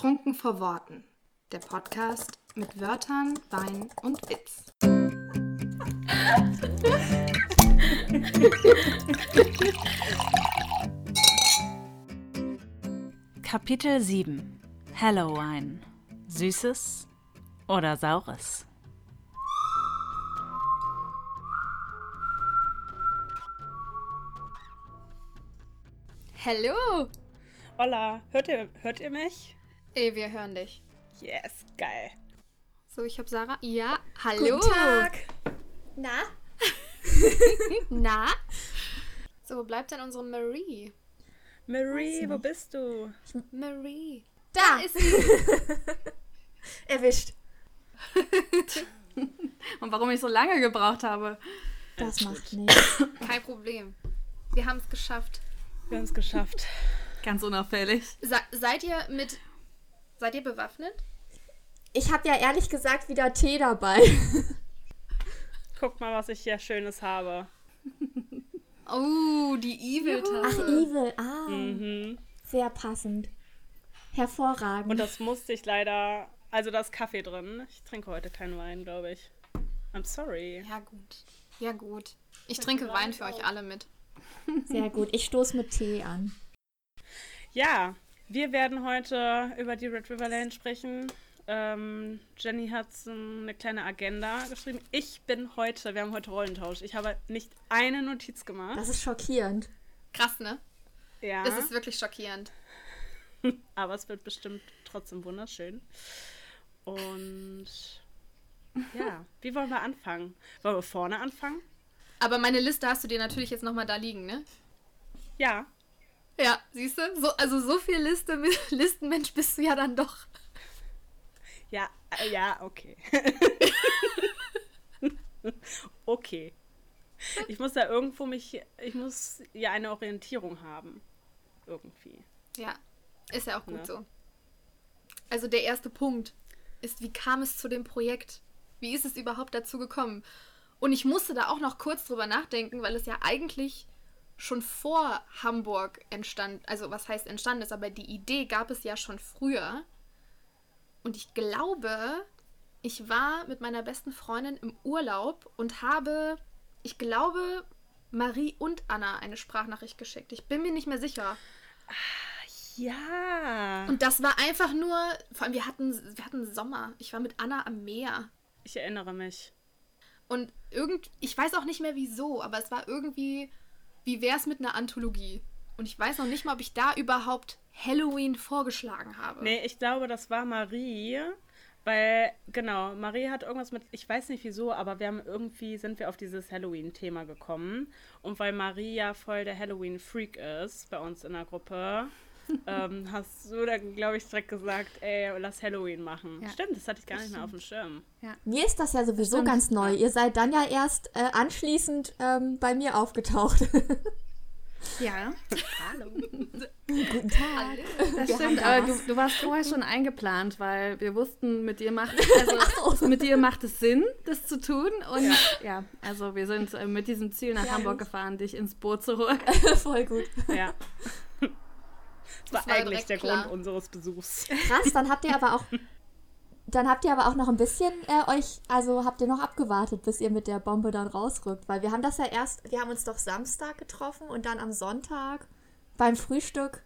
Trunken vor Worten. Der Podcast mit Wörtern, Wein und Witz. Kapitel 7 Halloween. Süßes oder Saures? Hallo! Hola, hört ihr, hört ihr mich? Ey, wir hören dich. Yes, geil. So, ich habe Sarah. Ja, hallo. Guten Tag. Na? Na? So, wo bleibt denn unsere Marie? Marie, wo bist du? Marie. Da ist sie. Erwischt. Und warum ich so lange gebraucht habe? Das macht nichts. Kein Problem. Wir haben es geschafft. Wir haben es geschafft. Ganz unauffällig. Se seid ihr mit. Seid ihr bewaffnet? Ich habe ja ehrlich gesagt wieder Tee dabei. Guck mal, was ich hier Schönes habe. Oh, die Evil-Tasse. Ach, Evil. Ah, Mhm. sehr passend. Hervorragend. Und das musste ich leider. Also da ist Kaffee drin. Ich trinke heute keinen Wein, glaube ich. I'm sorry. Ja, gut. Ja, gut. Ich trinke Wein für euch alle mit. Sehr gut. Ich stoße mit Tee an. Ja, wir werden heute über die Red River Lane sprechen. Ähm, Jenny hat so eine kleine Agenda geschrieben. Ich bin heute, wir haben heute Rollentausch. Ich habe nicht eine Notiz gemacht. Das ist schockierend. Krass, ne? ja. Es ist wirklich schockierend. Aber es wird bestimmt trotzdem wunderschön. Und ja, wie wollen wir anfangen? Wollen wir vorne anfangen? Aber meine Liste hast du dir natürlich jetzt nochmal da liegen, ne? Ja. Ja, siehst du? So, also so viel Liste, Listenmensch bist du ja dann doch. Ja, äh, ja, okay. okay. Ich muss ja irgendwo mich, ich muss ja eine Orientierung haben. Irgendwie. Ja, ist ja auch gut Ne? so. Also der erste Punkt ist, wie kam es zu dem Projekt? Wie ist es überhaupt dazu gekommen? Und ich musste da auch noch kurz drüber nachdenken, weil es ja eigentlich schon vor Hamburg entstand, also was heißt entstanden ist, aber die Idee gab es ja schon früher. Und ich glaube, ich war mit meiner besten Freundin im Urlaub und habe, ich glaube, Marie und Anna eine Sprachnachricht geschickt. Ich bin mir nicht mehr sicher. Ja. Und das war einfach nur, vor allem wir hatten, wir hatten Sommer. Ich war mit Anna am Meer. Ich erinnere mich. Und irgend, ich weiß auch nicht mehr wieso, aber es war irgendwie, wie wär's mit einer Anthologie? Und ich weiß noch nicht mal, ob ich da überhaupt Halloween vorgeschlagen habe. Nee, ich glaube, das war Marie. Weil, genau, Marie hat irgendwas mit, ich weiß nicht wieso, aber wir haben irgendwie, sind wir auf dieses Halloween-Thema gekommen. Und weil Marie ja voll der Halloween-Freak ist bei uns in der Gruppe, ähm, hast du dann, glaube ich, direkt gesagt, ey, lass Halloween machen. Ja. Stimmt, das hatte ich gar nicht mehr auf dem Schirm. Mir ist das ja sowieso Stimmt. ganz neu. Ihr seid dann ja erst äh, anschließend ähm, bei mir aufgetaucht. Ja, Hallo. Guten Tag. das Wir stimmt. da Aber du, du warst vorher schon eingeplant, weil wir wussten, mit dir macht, also, mit dir macht es Sinn, das zu tun. Und ja, also wir sind äh, mit diesem Ziel nach Ja, Hamburg gefahren, dich ins Boot zu holen. Voll gut. Ja. Das war war eigentlich der klar. Grund unseres Besuchs. Krass, dann habt ihr aber auch. Dann habt ihr aber auch noch ein bisschen äh, euch, also habt ihr noch abgewartet, bis ihr mit der Bombe dann rausrückt. Weil wir haben das ja erst, wir haben uns doch Samstag getroffen und dann am Sonntag beim Frühstück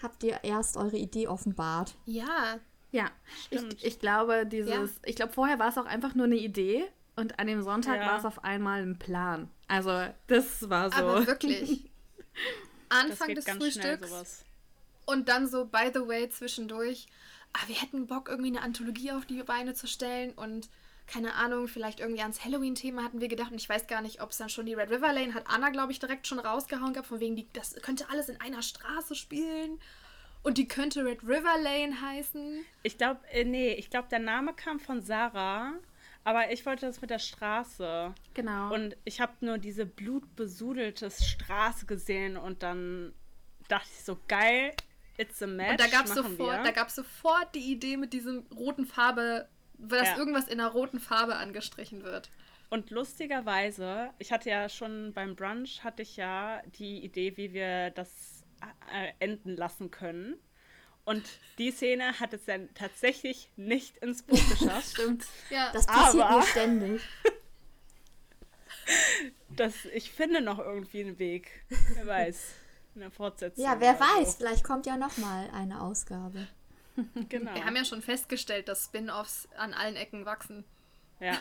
habt ihr erst eure Idee offenbart. Ja, Ja, Stimmt. ich, ich glaube, dieses, Ja. ich glaube, vorher war es auch einfach nur eine Idee und an dem Sonntag Ja. war es auf einmal ein Plan. Also, das war so. aber wirklich. Anfang des Frühstücks. Und dann so, by the way, zwischendurch. Ah, wir hätten Bock, irgendwie eine Anthologie auf die Beine zu stellen und keine Ahnung, vielleicht irgendwie ans Halloween-Thema hatten wir gedacht und ich weiß gar nicht, ob es dann schon die Red River Lane hat Anna, glaube ich, direkt schon rausgehauen gehabt, von wegen, die, das könnte alles in einer Straße spielen und die könnte Red River Lane heißen. Ich glaube, äh, nee, ich glaube, der Name kam von Sarah, aber ich wollte das mit der Straße. genau. Und ich habe nur diese blutbesudelte Straße gesehen und dann dachte ich so, geil, it's a match. Und da gab es sofort, wir. da gab's sofort die Idee mit diesem roten Farbe, dass Ja. irgendwas in einer roten Farbe angestrichen wird. Und lustigerweise, ich hatte ja schon beim Brunch, hatte ich ja die Idee, wie wir das äh, enden lassen können. Und die Szene hat es dann tatsächlich nicht ins Buch geschafft. Stimmt. Ja. Das passiert Aber- mir ständig. Das, ich finde noch irgendwie einen Weg. Wer weiß. Eine Fortsetzung. Ja, wer weiß, So. vielleicht kommt ja noch mal eine Ausgabe. Genau. Wir haben ja schon festgestellt, dass Spin-offs an allen Ecken wachsen. ja,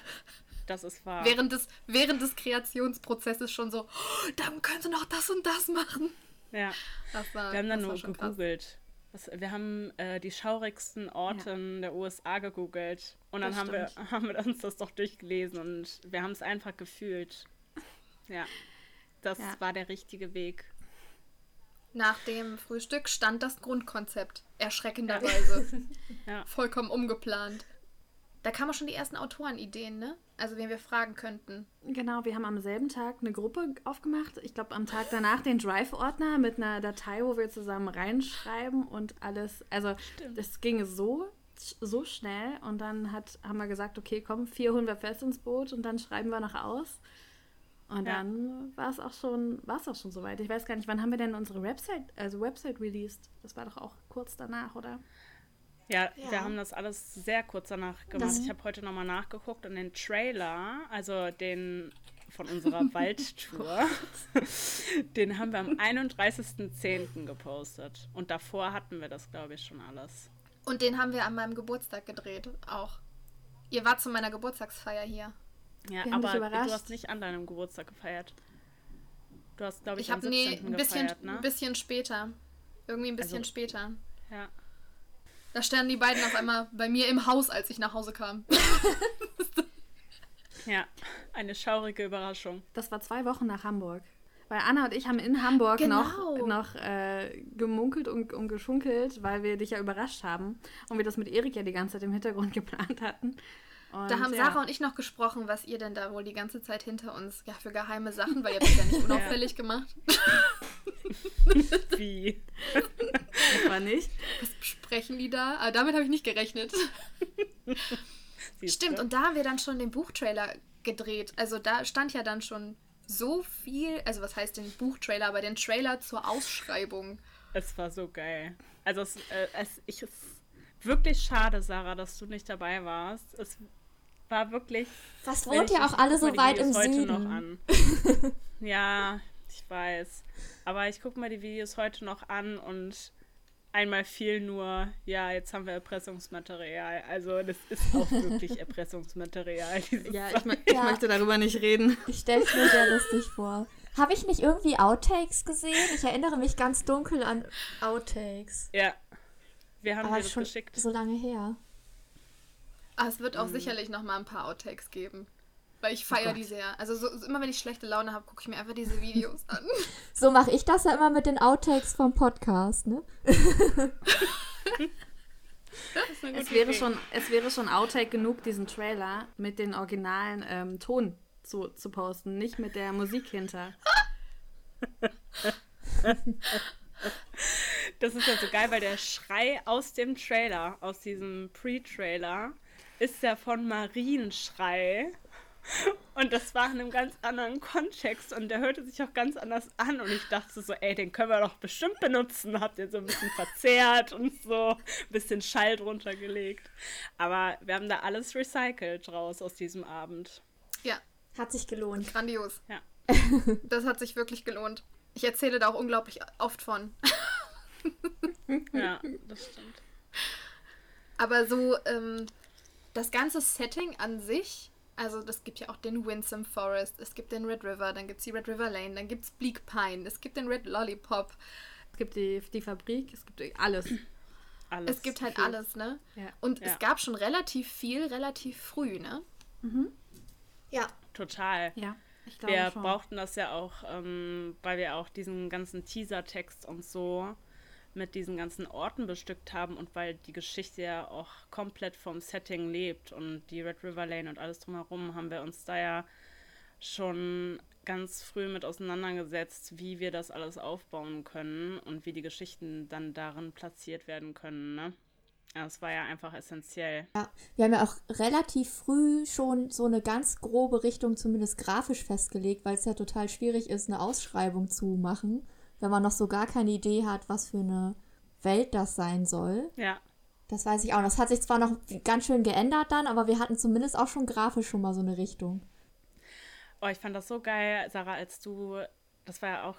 das ist wahr. Während des, während des Kreationsprozesses schon so, oh, dann können sie noch das und das machen. ja. Das war, Wir haben dann das nur gegoogelt. Was, wir haben äh, die schaurigsten Orte der USA gegoogelt. Und dann Das haben wir, haben wir uns das doch durchgelesen und wir haben es einfach gefühlt. Ja. Das Ja. war der richtige Weg. Nach dem Frühstück stand das Grundkonzept. Erschreckenderweise. Ja. Vollkommen umgeplant. Da kamen schon die ersten Autorenideen, ne? Also wen wir fragen könnten. Genau, wir haben am selben Tag eine Gruppe aufgemacht. Ich glaube, am Tag danach den Drive-Ordner mit einer Datei, wo wir zusammen reinschreiben und alles. Also, das ging so, so schnell. Und dann hat, haben wir gesagt, okay, komm, vier holen wir fest ins Boot und dann schreiben wir noch aus. Und Ja. dann war es auch schon, war es auch schon soweit. Ich weiß gar nicht, wann haben wir denn unsere Website, also Website released? Das war doch auch kurz danach, oder? Ja, Ja. wir haben das alles sehr kurz danach gemacht. Ich habe heute nochmal nachgeguckt und den Trailer, also den von unserer Waldtour, den haben wir am 31.10. gepostet. Und davor hatten wir das, glaube ich, schon alles. Und den haben wir an meinem Geburtstag gedreht, auch. Ihr wart zu meiner Geburtstagsfeier hier. Ja, Wir haben dich aber du hast nicht an deinem Geburtstag gefeiert. Du hast, glaube ich, Ich am habe nee, 17. ein bisschen, gefeiert, ne? ein bisschen später. Irgendwie ein bisschen Also- später. Ja. Da standen die beiden auf einmal bei mir im Haus, als ich nach Hause kam. ja, eine schaurige Überraschung. Das war zwei Wochen nach Hamburg. Weil Anna und ich haben in Hamburg noch, Genau. noch äh, gemunkelt und, und geschunkelt, weil wir dich ja überrascht haben und wir das mit Erik ja die ganze Zeit im Hintergrund geplant hatten. Und, Da haben ja, Sarah und ich noch gesprochen, was ihr denn da wohl die ganze Zeit hinter uns, ja, für geheime Sachen, weil ihr habt es ja nicht unauffällig gemacht. Wie? war nicht. Was besprechen die da? Aber damit habe ich nicht gerechnet. Siehst Stimmt, du? und da haben wir dann schon den Buchtrailer gedreht. Also da stand ja dann schon so viel, also was heißt den Buchtrailer, aber den Trailer zur Ausschreibung. Es war so geil. Also es, äh, es, ich, es ist wirklich schade, Sarah, dass du nicht dabei warst. Es war wirklich. Was wenn wohnt ich auch alle so weit im heute Süden? Noch an. ja, ich weiß. Aber ich gucke mir die Videos heute noch an und einmal fiel nur, ja, jetzt haben wir Erpressungsmaterial. Also das ist auch wirklich Erpressungsmaterial. Ja, ich, mö- ich Ja. möchte darüber nicht reden. Ich stelle es mir sehr lustig vor. Habe ich nicht irgendwie Outtakes gesehen? Ich erinnere mich ganz dunkel an Outtakes. ja. Wir haben Aber dir das schon geschickt. so lange her. Aber es wird auch sicherlich noch mal ein paar Outtakes geben. Weil ich feiere die sehr. Also so, so immer wenn ich schlechte Laune habe, gucke ich mir einfach diese Videos an. So mache ich das ja immer mit den Outtakes vom Podcast, ne? Das ist eine Es gute wäre, Idee. schon, es wäre schon Outtake genug, diesen Trailer mit den originalen ähm, Ton zu, zu posten, nicht mit der Musik hinter. Das ist ja so geil, weil der Schrei aus dem Trailer, aus diesem Pre-Trailer, ist ja von Marienschrei. Und das war in einem ganz anderen Kontext und der hörte sich auch ganz anders an. Und ich dachte so, ey, den können wir doch bestimmt benutzen. Habt ihr so ein bisschen verzerrt und so ein bisschen Schall drunter gelegt. Aber wir haben da alles recycelt raus aus diesem Abend. Ja, Hat sich gelohnt. grandios. Ja. Das hat sich wirklich gelohnt. Ich erzähle da auch unglaublich oft von. Ja, das stimmt. Aber so, ähm, das ganze Setting an sich, also das gibt ja auch den Winsome Forest, es gibt den Red River, dann gibt es die Red River Lane, dann gibt es Bleak Pine, es gibt den Red Lollipop, Es gibt die, die Fabrik, es gibt alles. Alles es gibt halt viel. alles, ne? Ja. Und Ja. es gab schon relativ viel, relativ früh, ne? Ja. Total. Ja, ich glaube Wir schon. brauchten das ja auch, ähm, weil wir auch diesen ganzen Teaser-Text und so mit diesen ganzen Orten bestückt haben und weil die Geschichte ja auch komplett vom Setting lebt und die Red River Lane und alles drumherum, haben wir uns da ja schon ganz früh mit auseinandergesetzt, wie wir das alles aufbauen können und wie die Geschichten dann darin platziert werden können. Ne? Das war ja einfach essentiell. Ja, wir haben ja auch relativ früh schon so eine ganz grobe Richtung zumindest grafisch festgelegt, weil es ja total schwierig ist, eine Ausschreibung zu machen, wenn man noch so gar keine Idee hat, was für eine Welt das sein soll. Ja. Das weiß ich auch. Das hat sich zwar noch ganz schön geändert dann, aber wir hatten zumindest auch schon grafisch schon mal so eine Richtung. Oh, ich fand das so geil, Sarah, als du, das war ja auch,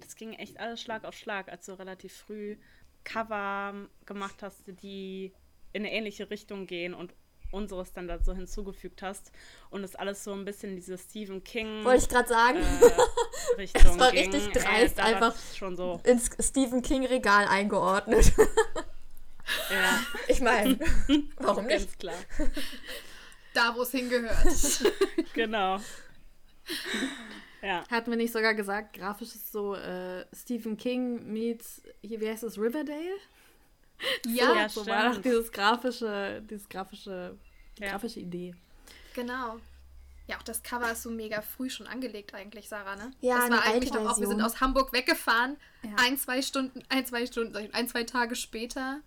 das ging echt alles Schlag auf Schlag, als du relativ früh Cover gemacht hast, die in eine ähnliche Richtung gehen und unseres dann da so hinzugefügt hast und es alles so ein bisschen diese Stephen King Wollte ich gerade sagen. äh, Richtung Das war ging. richtig dreist, dachte einfach schon so. Ins Stephen King Regal eingeordnet. Ja, Ich meine, warum nicht? ganz klar. Da, wo es hingehört. Genau. Ja. Hatten wir nicht sogar gesagt, grafisch ist so äh, Stephen King meets, hier, wie heißt das, Riverdale? Ja, Ja, So war doch dieses grafische, dieses grafische, die Ja. grafische Idee. genau. Ja, auch das Cover ist so mega früh schon angelegt eigentlich, Sarah, ne? Ja, das war eigentlich noch auch, wir Altversion. sind aus Hamburg weggefahren. Ja. Ein, zwei Stunden, ein, zwei Stunden, ein, zwei Tage später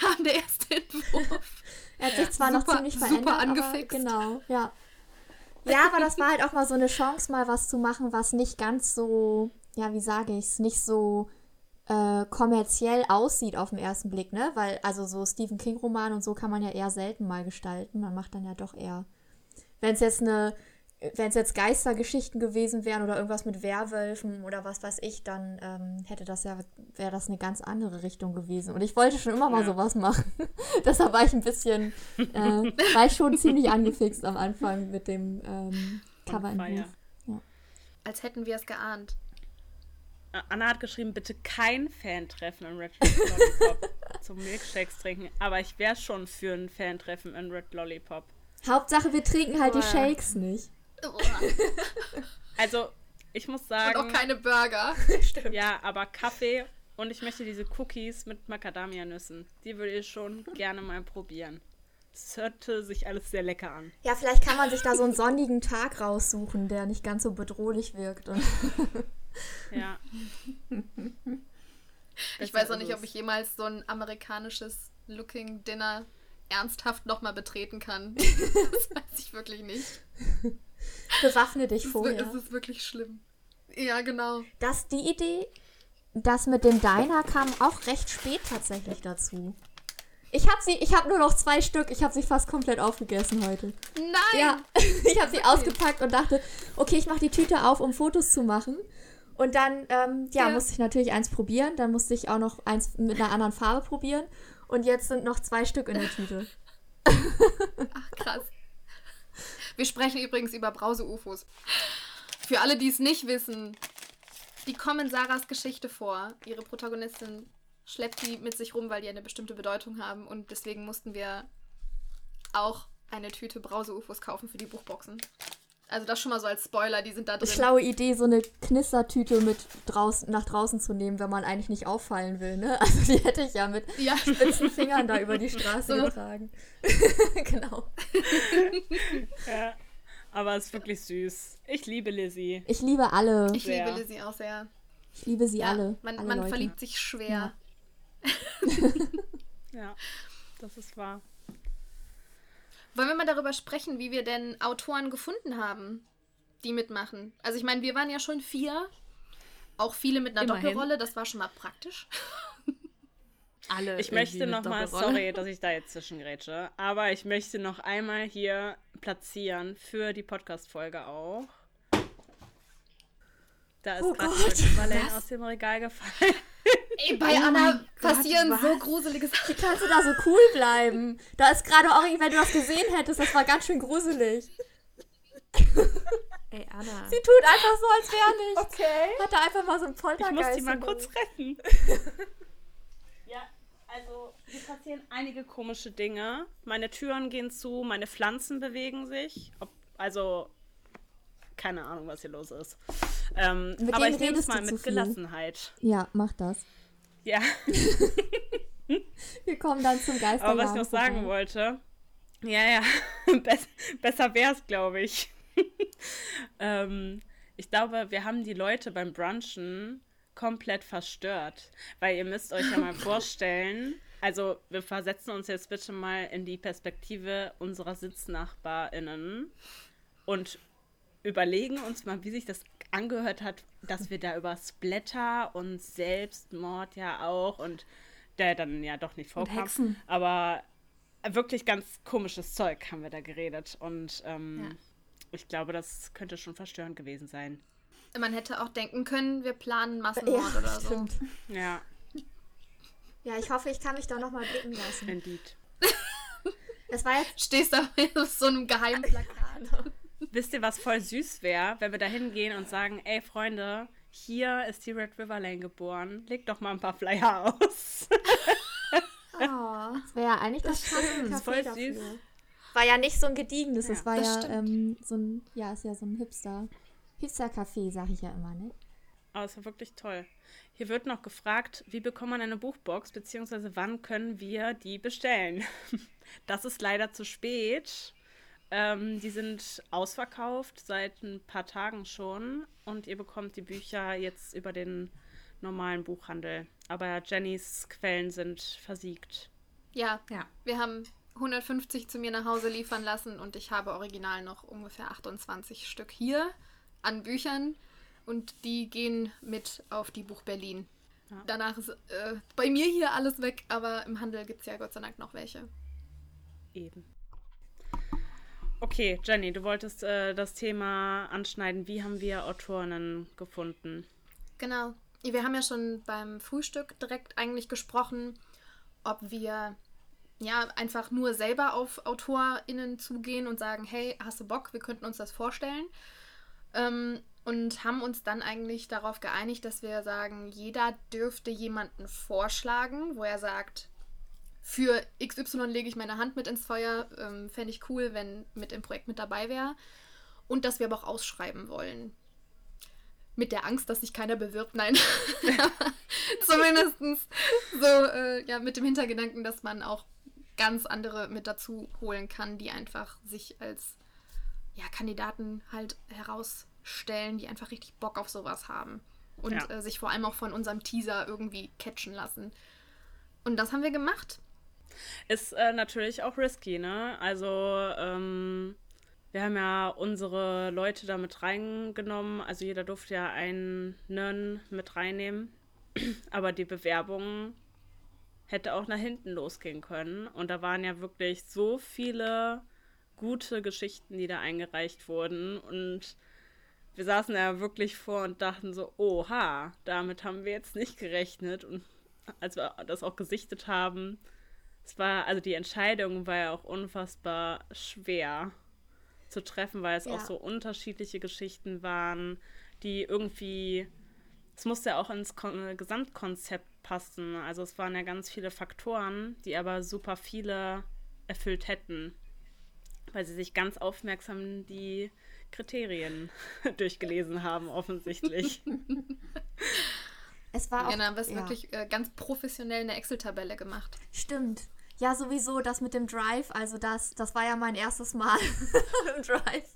kam der erste Entwurf. Er hat sich zwar noch Super- ziemlich super verändert, angefixt. aber genau, ja. Ja, aber das war halt auch mal so eine Chance, mal was zu machen, was nicht ganz so, ja, wie sage ich es, nicht so äh, kommerziell aussieht auf den ersten Blick, ne? Weil, also so Stephen King-Roman und so kann man ja eher selten mal gestalten. Man macht dann ja doch eher. Wenn es jetzt eine, wenn es jetzt Geistergeschichten gewesen wären oder irgendwas mit Werwölfen oder was weiß ich, dann ähm, hätte das ja, wäre das eine ganz andere Richtung gewesen. Und ich wollte schon immer mal Ja. sowas machen. Deshalb war ich ein bisschen, äh, war ich schon ziemlich angefixt am Anfang mit dem ähm, On Coverentwurf. fire. Als hätten wir es geahnt. Anna hat geschrieben, bitte kein Fan-Treffen in Red Lollipop zum Milkshakes trinken. Aber ich wäre schon für ein Fan-Treffen in Red Lollipop. Hauptsache, wir trinken halt die Boah. Shakes nicht. Also, ich muss Und sagen, auch keine Burger. ja, aber Kaffee und ich möchte diese Cookies mit Macadamia-Nüssen. Die würde ich schon gerne mal probieren. Das hörte sich alles sehr lecker an. Ja, vielleicht kann man sich da so einen sonnigen Tag raussuchen, der nicht ganz so bedrohlich wirkt. Ja. Ich weiß auch nicht, es. ob ich jemals so ein amerikanisches Looking Dinner ernsthaft nochmal betreten kann. das weiß ich wirklich nicht. bewaffne dich Es ist, vorher. es ist wirklich schlimm. Ja, genau. Das, die Idee, das mit dem Diner kam auch recht spät tatsächlich dazu. Ich habe sie, ich habe nur noch zwei Stück. Ich habe sie fast komplett aufgegessen heute. Nein! Ja, ich habe sie ausgepackt und dachte, okay, ich mache die Tüte auf, um Fotos zu machen. Und dann, ähm, ja, Ja. musste ich natürlich eins probieren. Dann musste ich auch noch eins mit einer anderen Farbe probieren. Und jetzt sind noch zwei Stück in der Tüte. Ach, krass. Wir sprechen übrigens über Brause-UFOs. Für alle, die es nicht wissen, die kommen in Sarahs Geschichte vor. Ihre Protagonistin schleppt die mit sich rum, weil die eine bestimmte Bedeutung haben. Und deswegen mussten wir auch eine Tüte Brause-UFOs kaufen für die Buchboxen. Also das schon mal so als Spoiler, die sind da drin. Schlaue Idee, so eine Knistertüte mit draußen, nach draußen zu nehmen, wenn man eigentlich nicht auffallen will, ne? Also die hätte ich ja mit Ja, spitzen Fingern da über die Straße So. getragen. genau. Ja. Aber es ist wirklich süß. Ich liebe Lizzie. Ich liebe alle. ich Sehr. liebe Lizzie auch sehr. Ich liebe sie Ja, alle. man alle man verliebt sich schwer. Ja, das ist wahr. Wollen wir mal darüber sprechen, wie wir denn Autoren gefunden haben, die mitmachen? Also ich meine, wir waren ja schon vier. Auch viele mit einer Immerhin. Doppelrolle, das war schon mal praktisch. Alle Ich möchte nochmal, sorry, dass ich da jetzt zwischengrätsche, aber ich möchte noch einmal hier platzieren für die Podcast-Folge auch. Da ist Oh gerade was? aus dem Regal gefallen. Ey, bei Oh Anna mein Gott, passieren so gruselige Sachen. Wie kannst du da so cool bleiben? Da ist gerade Ori, wenn du das gesehen hättest, das war ganz schön gruselig. Ey, Anna. Sie tut einfach so, als wäre nichts. Okay. Hat da einfach mal so ein Ich Poltergeist. muss die mal kurz retten. ja, also hier passieren einige komische Dinge. Meine Türen gehen zu, meine Pflanzen bewegen sich. Ob, also, keine Ahnung, was hier los ist. Ähm, Mit aber ich nehme es mal mit. Gelassenheit. Ja, mach das. Ja, Wir kommen dann zum Geisterjahr. aber was ich noch sagen wollte, ja, ja, Bess besser wäre es, glaube ich. ähm, ich glaube, wir haben die Leute beim Brunchen komplett verstört. Weil ihr müsst euch ja mal vorstellen, also wir versetzen uns jetzt bitte mal in die Perspektive unserer SitznachbarInnen und überlegen uns mal, wie sich das angehört hat, dass wir da über Splatter und Selbstmord ja auch und der dann ja doch nicht Und vorkam. Hexen. Aber wirklich ganz komisches Zeug haben wir da geredet. Und ähm, Ja. ich glaube, das könnte schon verstörend gewesen sein. Man hätte auch denken können, wir planen Massenmord oder so. stimmt. Ja, Ja, ich hoffe, ich kann mich da nochmal blicken lassen. indeed. Das war jetzt. Stehst da auf so einem geheimen Plakat. Wisst ihr, was voll süß wäre, wenn wir da hingehen und sagen, ey Freunde, hier ist die Red River Lane geboren. Legt doch mal ein paar Flyer aus. Oh, das wäre ja eigentlich das Das ist voll dafür. süß. War ja nicht so ein gediegenes, Ja, das war das ja stimmt. ähm, so ein, ja, ist ja so ein Hipster, Hipster-Café, sag ich ja immer, ne? Aber es war wirklich toll. Hier wird noch gefragt, wie bekommt man eine Buchbox, beziehungsweise wann können wir die bestellen? Das ist leider zu spät. Ähm, die sind ausverkauft seit ein paar Tagen schon und ihr bekommt die Bücher jetzt über den normalen Buchhandel. Aber Jennys Quellen sind versiegt. Ja, Ja. wir haben 150 zu mir nach Hause liefern lassen und ich habe original noch ungefähr 28 Stück hier an Büchern und die gehen mit auf die Buch Berlin. Ja. Danach ist äh, bei mir hier alles weg, aber im Handel gibt es ja Gott sei Dank noch welche. Eben. Okay, Jenny, du wolltest äh, das Thema anschneiden. Wie haben wir Autorinnen gefunden? Genau. Wir haben ja schon beim Frühstück direkt eigentlich gesprochen, ob wir ja einfach nur selber auf AutorInnen zugehen und sagen, hey, hast du Bock, wir könnten uns das vorstellen. Ähm, und haben uns dann eigentlich darauf geeinigt, dass wir sagen, jeder dürfte jemanden vorschlagen, wo er sagt, für XY lege ich meine Hand mit ins Feuer, ähm, fände ich cool, wenn mit im Projekt mit dabei wäre. Und dass wir aber auch ausschreiben wollen. Mit der Angst, dass sich keiner bewirbt, nein. Zumindest so, äh, ja, mit dem Hintergedanken, dass man auch ganz andere mit dazu holen kann, die einfach sich als ja, Kandidaten halt herausstellen, die einfach richtig Bock auf sowas haben. Und Ja. äh, sich vor allem auch von unserem Teaser irgendwie catchen lassen. Und das haben wir gemacht. Ist äh, natürlich auch risky, ne? Also, ähm, wir haben ja unsere Leute da mit reingenommen. Also, jeder durfte ja einen Nern mit reinnehmen. Aber die Bewerbung hätte auch nach hinten losgehen können. Und da waren ja wirklich so viele gute Geschichten, die da eingereicht wurden. Und wir saßen ja wirklich vor und dachten so, oha, damit haben wir jetzt nicht gerechnet. Und als wir das auch gesichtet haben, es war, also die Entscheidung war ja auch unfassbar schwer zu treffen, weil es Ja. auch so unterschiedliche Geschichten waren, die irgendwie, es musste ja auch ins Kon Gesamtkonzept passen. Also es waren ja ganz viele Faktoren, die aber super viele erfüllt hätten, weil sie sich ganz aufmerksam die Kriterien durchgelesen haben, offensichtlich. Es war auch. Ja, dann haben wir es ja. wirklich äh, ganz professionell eine Excel-Tabelle gemacht. Stimmt. Ja, sowieso das mit dem Drive, also das, das war ja mein erstes Mal im Drive.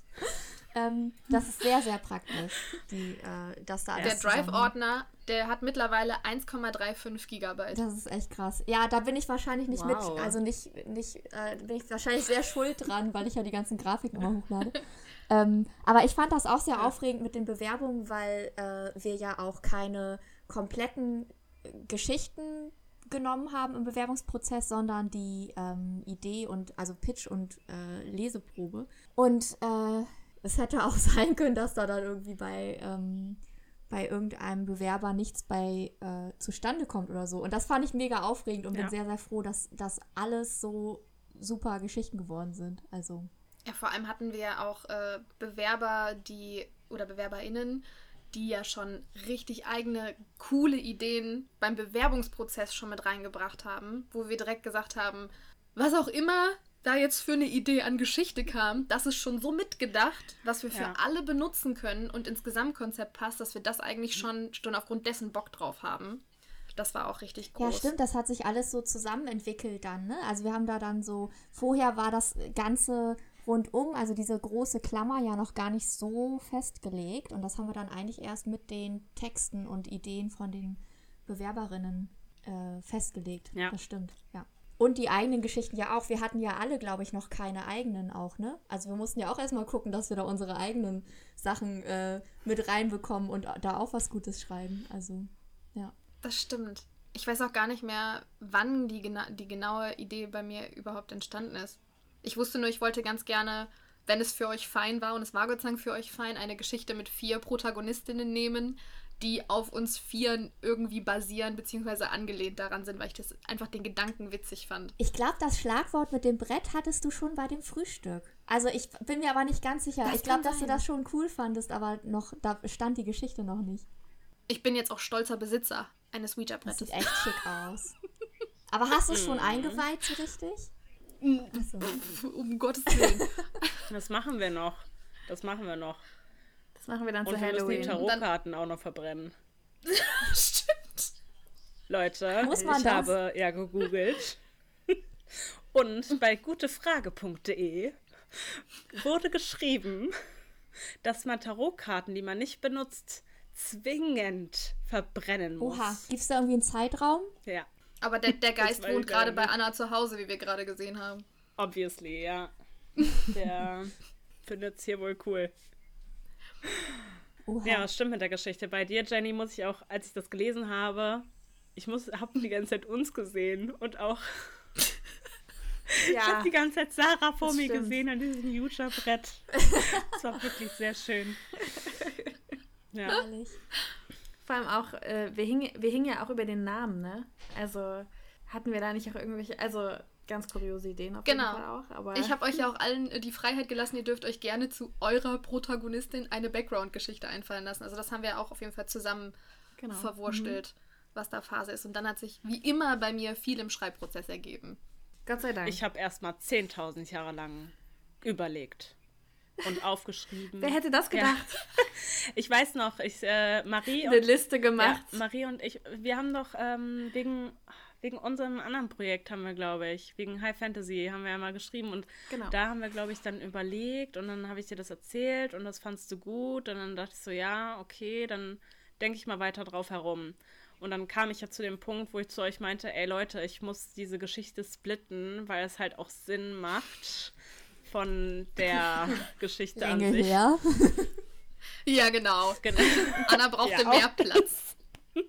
Ähm, das ist sehr, sehr praktisch, die, äh, dass da Der alles zusammenhängt. Drive-Ordner, der hat mittlerweile 1,35 Gigabyte. Das ist echt krass. Ja, da bin ich wahrscheinlich nicht Wow. mit, also nicht, nicht, äh, bin ich wahrscheinlich sehr schuld dran, weil ich ja die ganzen Grafiken immer hochlade. ähm, aber ich fand das auch sehr aufregend mit den Bewerbungen, weil äh, wir ja auch keine kompletten Geschichten genommen haben im Bewerbungsprozess, sondern die ähm, Idee und also Pitch und äh, Leseprobe. Und äh, es hätte auch sein können, dass da dann irgendwie bei ähm, bei irgendeinem Bewerber nichts bei äh, zustande kommt oder so. Und das fand ich mega aufregend und Ja. bin sehr, sehr froh, dass das alles so super Geschichten geworden sind. Also, Ja, vor allem hatten wir auch äh, Bewerber, die oder BewerberInnen, die ja schon richtig eigene, coole Ideen beim Bewerbungsprozess schon mit reingebracht haben, wo wir direkt gesagt haben, was auch immer da jetzt für eine Idee an Geschichte kam, das ist schon so mitgedacht, was wir für Ja. alle benutzen können und ins Gesamtkonzept passt, dass wir das eigentlich schon, schon aufgrund dessen Bock drauf haben. Das war auch richtig groß. ja, stimmt, das hat sich alles so zusammen entwickelt dann, ne? Also wir haben da dann so, vorher war das Ganze rundum, also diese große Klammer ja noch gar nicht so festgelegt. Und das haben wir dann eigentlich erst mit den Texten und Ideen von den Bewerberinnen äh, festgelegt. Ja. Das stimmt, ja. Und die eigenen Geschichten ja auch. Wir hatten ja alle, glaube ich, noch keine eigenen auch, ne? Also wir mussten ja auch erstmal gucken, dass wir da unsere eigenen Sachen äh, mit reinbekommen und da auch was Gutes schreiben. Also, ja. Das stimmt. ich weiß auch gar nicht mehr, wann die, gena die genaue Idee bei mir überhaupt entstanden ist. Ich wusste nur, ich wollte ganz gerne, wenn es für euch fein war, und es war Gott sei Dank für euch fein, eine Geschichte mit vier Protagonistinnen nehmen, die auf uns vier irgendwie basieren, beziehungsweise angelehnt daran sind, weil ich das einfach den Gedanken witzig fand. Ich glaube, das Schlagwort mit dem Brett hattest du schon bei dem Frühstück. Also ich bin mir aber nicht ganz sicher. Das ich glaube, dass du das schon cool fandest, aber noch, da stand die Geschichte noch nicht. Ich bin jetzt auch stolzer Besitzer eines Das Ouija-Brettes. sieht echt schick aus. Aber hast du es Mhm. schon eingeweiht so richtig? Achso. Um Gottes Willen. Das machen wir noch. Das machen wir noch. Das machen wir dann Und zu wir müssen die Halloween. Tarotkarten auch noch verbrennen. Stimmt. Leute, Muss man ich das? habe ja gegoogelt. Und bei gutefrage.de wurde geschrieben, dass man Tarotkarten, die man nicht benutzt, zwingend verbrennen muss. Oha, gibt es da irgendwie einen Zeitraum? Ja, Aber der, der Geist wohnt ich gerade bei. Anna zu Hause, wie wir gerade gesehen haben. obviously, ja. Der findet es hier wohl cool. Oha. Ja, was stimmt mit der Geschichte? Bei dir, Jenny, muss ich auch, als ich das gelesen habe, ich muss, habe die ganze Zeit uns gesehen und auch ich Ja, habe die ganze Zeit Sarah vor das mir stimmt. gesehen an diesem Juja-Brett. Das war wirklich sehr schön. Ja, Herrlich. Vor allem auch, äh, wir, hingen, wir hingen ja auch über den Namen, ne? Also hatten wir da nicht auch irgendwelche, also ganz kuriose Ideen auf Genau. jeden Fall auch. Aber Ich habe euch ja auch allen äh, die Freiheit gelassen, ihr dürft euch gerne zu eurer Protagonistin eine Background-Geschichte einfallen lassen. Also das haben wir auch auf jeden Fall zusammen genau. verwurstelt, was da Phase ist. Und dann hat sich wie immer bei mir viel im Schreibprozess ergeben. Gott sei Dank. ich habe erst mal 10.000 Jahre lang überlegt und aufgeschrieben. Wer hätte das gedacht? Ich weiß noch, ich, äh, Marie Eine und Liste gemacht. Ja, Marie und ich, wir haben doch ähm, wegen, wegen unserem anderen Projekt haben wir, glaube ich, wegen High Fantasy haben wir ja mal geschrieben und Genau. da haben wir, glaube ich, dann überlegt und dann habe ich dir das erzählt und das fandst du gut und dann dachte ich so, ja, okay, dann denke ich mal weiter drauf herum. Und dann kam ich ja zu dem Punkt, wo ich zu euch meinte, ey Leute, ich muss diese Geschichte splitten, weil es halt auch Sinn macht von der Geschichte an Länge sich. her. Ja, genau. Genau. Anna brauchte Ja. mehr Platz.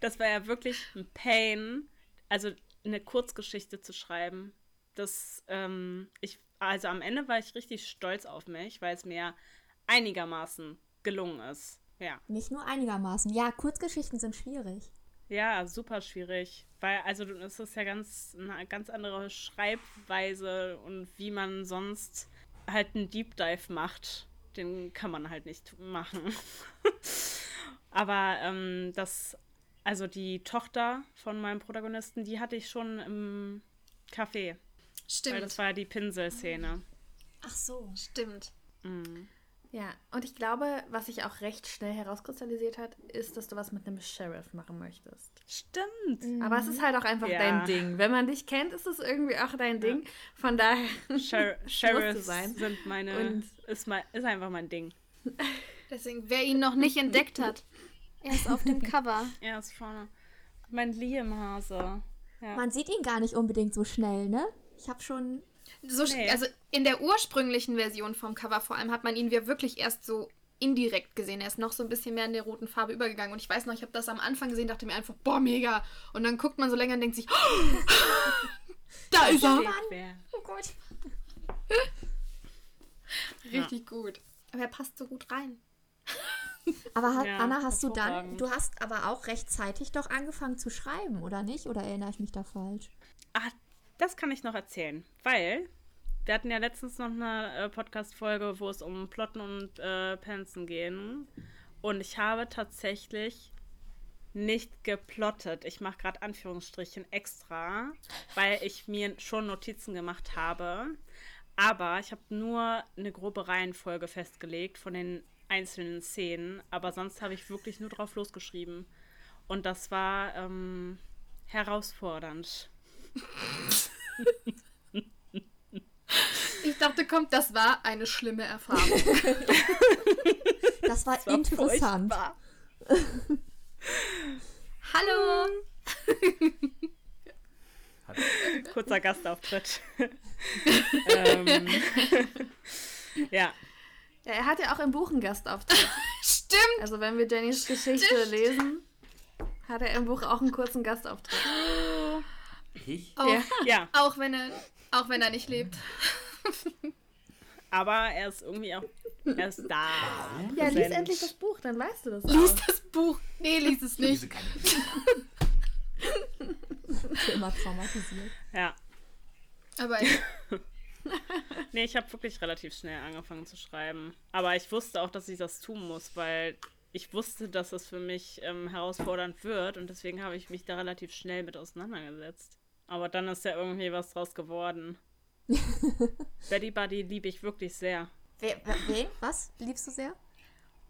Das war ja wirklich ein Pain, also eine Kurzgeschichte zu schreiben. Das, ähm, ich, also am Ende war ich richtig stolz auf mich, weil es mir einigermaßen gelungen ist. Ja. Nicht nur einigermaßen. Ja, Kurzgeschichten sind schwierig. Ja, super schwierig. Weil, also es ist ja ganz eine ganz andere Schreibweise und wie man sonst halt einen Deep Dive macht, den kann man halt nicht machen. Aber ähm, das, also die Tochter von meinem Protagonisten, die hatte ich schon im Café. Weil Stimmt. das war ja die Pinselszene. Ach so. Stimmt. Mhm. Ja, und ich glaube, was sich auch recht schnell herauskristallisiert hat, ist, dass du was mit einem Sheriff machen möchtest. Stimmt. Aber es ist halt auch einfach Ja. dein Ding. Wenn man dich kennt, ist es irgendwie auch dein Ding. Von daher. Sher Sheriffs sein. sind meine, Und- ist, mein, ist einfach mein Ding. Deswegen, wer ihn noch nicht entdeckt hat, er ist auf dem Cover. Er ist vorne. Mein Liam-Hase. Ja. Man sieht ihn gar nicht unbedingt so schnell, ne? Ich habe schon. So, Nee. Also in der ursprünglichen Version vom Cover vor allem hat man ihn ja wirklich erst so indirekt gesehen. Er ist noch so ein bisschen mehr in der roten Farbe übergegangen. Und ich weiß noch, ich habe das am Anfang gesehen, dachte mir einfach, boah, mega. Und dann guckt man so länger und denkt sich, da ist er. Oh Gott. Richtig gut. Aber er passt so gut rein. Aber ha Ja, Anna, hast du dann. Du hast aber auch rechtzeitig doch angefangen zu schreiben, oder nicht? Oder erinnere ich mich da falsch? Ah, das kann ich noch erzählen, weil wir hatten ja letztens noch eine äh, Podcast-Folge, wo es um Plotten und äh, Penzen gehen. Und ich habe tatsächlich nicht geplottet. Ich mache gerade Anführungsstrichen extra, weil ich mir schon Notizen gemacht habe. Aber ich habe nur eine grobe Reihenfolge festgelegt von den einzelnen Szenen. Aber sonst habe ich wirklich nur drauf losgeschrieben. Und das war ähm, herausfordernd. Ich dachte, kommt, das war eine schlimme Erfahrung. Das war, Das war interessant. furchtbar. Hallo! Kurzer Gastauftritt. ähm, ja, Ja, er hat ja auch im Buch einen Gastauftritt. Stimmt! Also wenn wir Jennys Geschichte lesen, hat er im Buch auch einen kurzen Gastauftritt. Ich? Auch, Ja. Ja, auch, wenn er, auch wenn er nicht lebt. aber er ist irgendwie auch. Er ist da. Ja, lies Präsent. endlich das Buch, dann weißt du das Lies auch. das Buch. Nee, lies es Ich nicht. Für immer traumatisiert. Ja. Aber ich, Nee, ich habe wirklich relativ schnell angefangen zu schreiben. Aber ich wusste auch, dass ich das tun muss, weil ich wusste, dass es für mich ähm, herausfordernd wird und deswegen habe ich mich da relativ schnell mit auseinandergesetzt. Aber dann ist ja irgendwie was draus geworden. Betty Buddy liebe ich wirklich sehr. Wer, wen? Was? Liebst du sehr?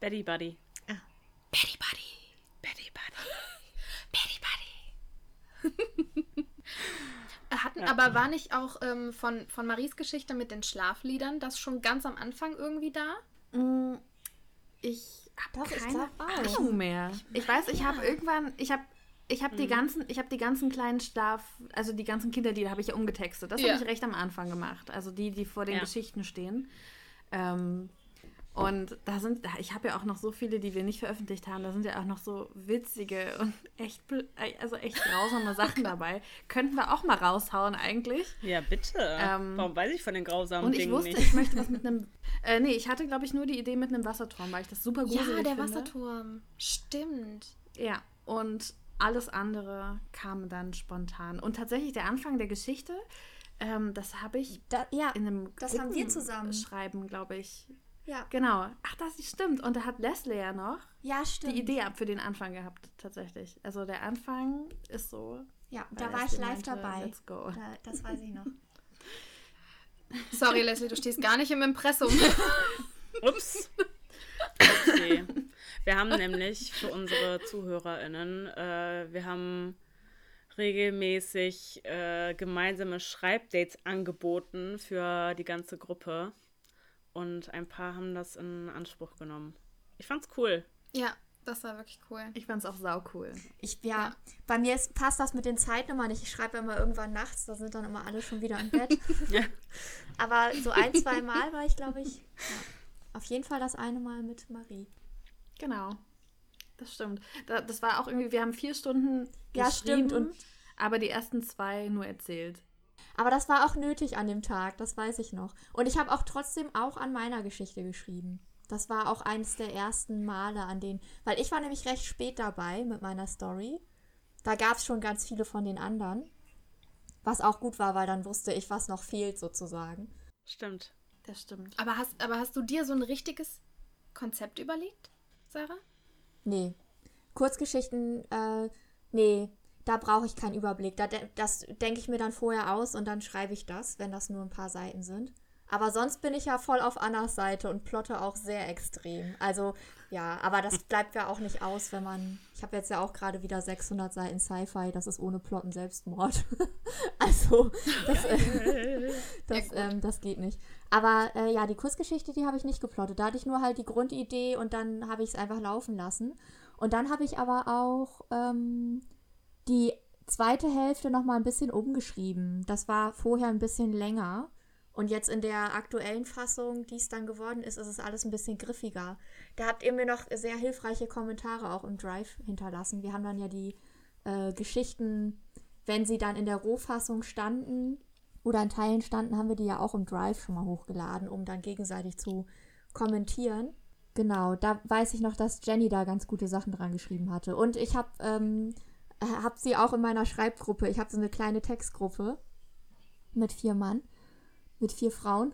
Betty Buddy. Betty Buddy. Betty Buddy. Betty Buddy. Hatten, aber war nicht auch ähm, von, von Maries Geschichte mit den Schlafliedern das schon ganz am Anfang irgendwie da? Mm, Ich habe ich keine. Ahnung mehr. Ich weiß, ich habe irgendwann, ich habe ich habe die ganzen, ich habe die ganzen kleinen Schlaf, also die ganzen Kinderlieder habe ich ja umgetextet. Das Ja. habe ich recht am Anfang gemacht. Also die, die vor den Ja. Geschichten stehen. Ähm, und da sind, ich habe ja auch noch so viele, die wir nicht veröffentlicht haben. Da sind ja auch noch so witzige und echt, also echt grausame Sachen dabei. Könnten wir auch mal raushauen eigentlich. Ja, bitte. Ähm, Warum weiß ich von den grausamen Und ich Dingen wusste, nicht? ich möchte was mit einem. Äh, nee, ich hatte, glaube ich, nur die Idee mit einem Wasserturm, weil ich das super gruselig Ja, der finde. Wasserturm. Stimmt. Ja, und alles andere kam dann spontan. Und tatsächlich der Anfang der Geschichte, ähm, das habe ich Da, ja, in einem Das haben wir zusammen. Schreiben, glaube ich. ja. Genau. Ach, das stimmt. Und da hat Leslie ja noch Ja, die Idee ab für den Anfang gehabt, tatsächlich. Also der Anfang ist so. Ja, da war ich live meinte, dabei. Let's go. Da, das weiß ich noch. Sorry, Leslie, du stehst gar nicht im Impressum. Ups. Okay. Wir haben nämlich für unsere ZuhörerInnen, äh, wir haben regelmäßig äh, gemeinsame Schreibdates angeboten für die ganze Gruppe. Und ein paar haben das in Anspruch genommen. Ich fand's cool. ja, das war wirklich cool. Ich fand es auch sau cool. Ich, ja, bei mir ist, passt das mit den Zeitnummern nicht. Ich schreibe immer irgendwann nachts, da sind dann immer alle schon wieder im Bett. Ja. Aber so ein, zwei Mal war ich, glaube ich, ja, auf jeden Fall das eine Mal mit Marie. Genau. Das stimmt. Da, das war auch irgendwie, wir haben vier Stunden Ja, stimmt, und- aber die ersten zwei nur erzählt. Aber das war auch nötig an dem Tag, das weiß ich noch. Und ich habe auch trotzdem auch an meiner Geschichte geschrieben. Das war auch eines der ersten Male, an denen, weil ich war nämlich recht spät dabei mit meiner Story. Da gab es schon ganz viele von den anderen. Was auch gut war, weil dann wusste ich, was noch fehlt sozusagen. Stimmt. Das stimmt. Aber hast, aber hast du dir so ein richtiges Konzept überlegt, Sarah? Nee. Kurzgeschichten, äh, nee, da brauche ich keinen Überblick. Da, de- das denke ich mir dann vorher aus und dann schreibe ich das, wenn das nur ein paar Seiten sind. Aber sonst bin ich ja voll auf Annas Seite und plotte auch sehr extrem. Also, ja, aber das bleibt ja auch nicht aus, wenn man. Ich habe jetzt ja auch gerade wieder 600 Seiten Sci-Fi, das ist ohne Plotten Selbstmord. also, das, äh, das, ähm, das geht nicht. Aber äh, ja, die Kurzgeschichte, die habe ich nicht geplottet. Da hatte ich nur halt die Grundidee und dann habe ich es einfach laufen lassen. Und dann habe ich aber auch ähm, die zweite Hälfte noch mal ein bisschen umgeschrieben. Das war vorher ein bisschen länger. Und jetzt in der aktuellen Fassung, die es dann geworden ist, ist es alles ein bisschen griffiger. Da habt ihr mir noch sehr hilfreiche Kommentare auch im Drive hinterlassen. Wir haben dann ja die äh, Geschichten, wenn sie dann in der Rohfassung standen oder in Teilen standen, haben wir die ja auch im Drive schon mal hochgeladen, um dann gegenseitig zu kommentieren. Genau, da weiß ich noch, dass Jenny da ganz gute Sachen dran geschrieben hatte. Und ich habe ähm, hab sie auch in meiner Schreibgruppe. Ich habe so eine kleine Textgruppe mit vier Mann, mit vier Frauen.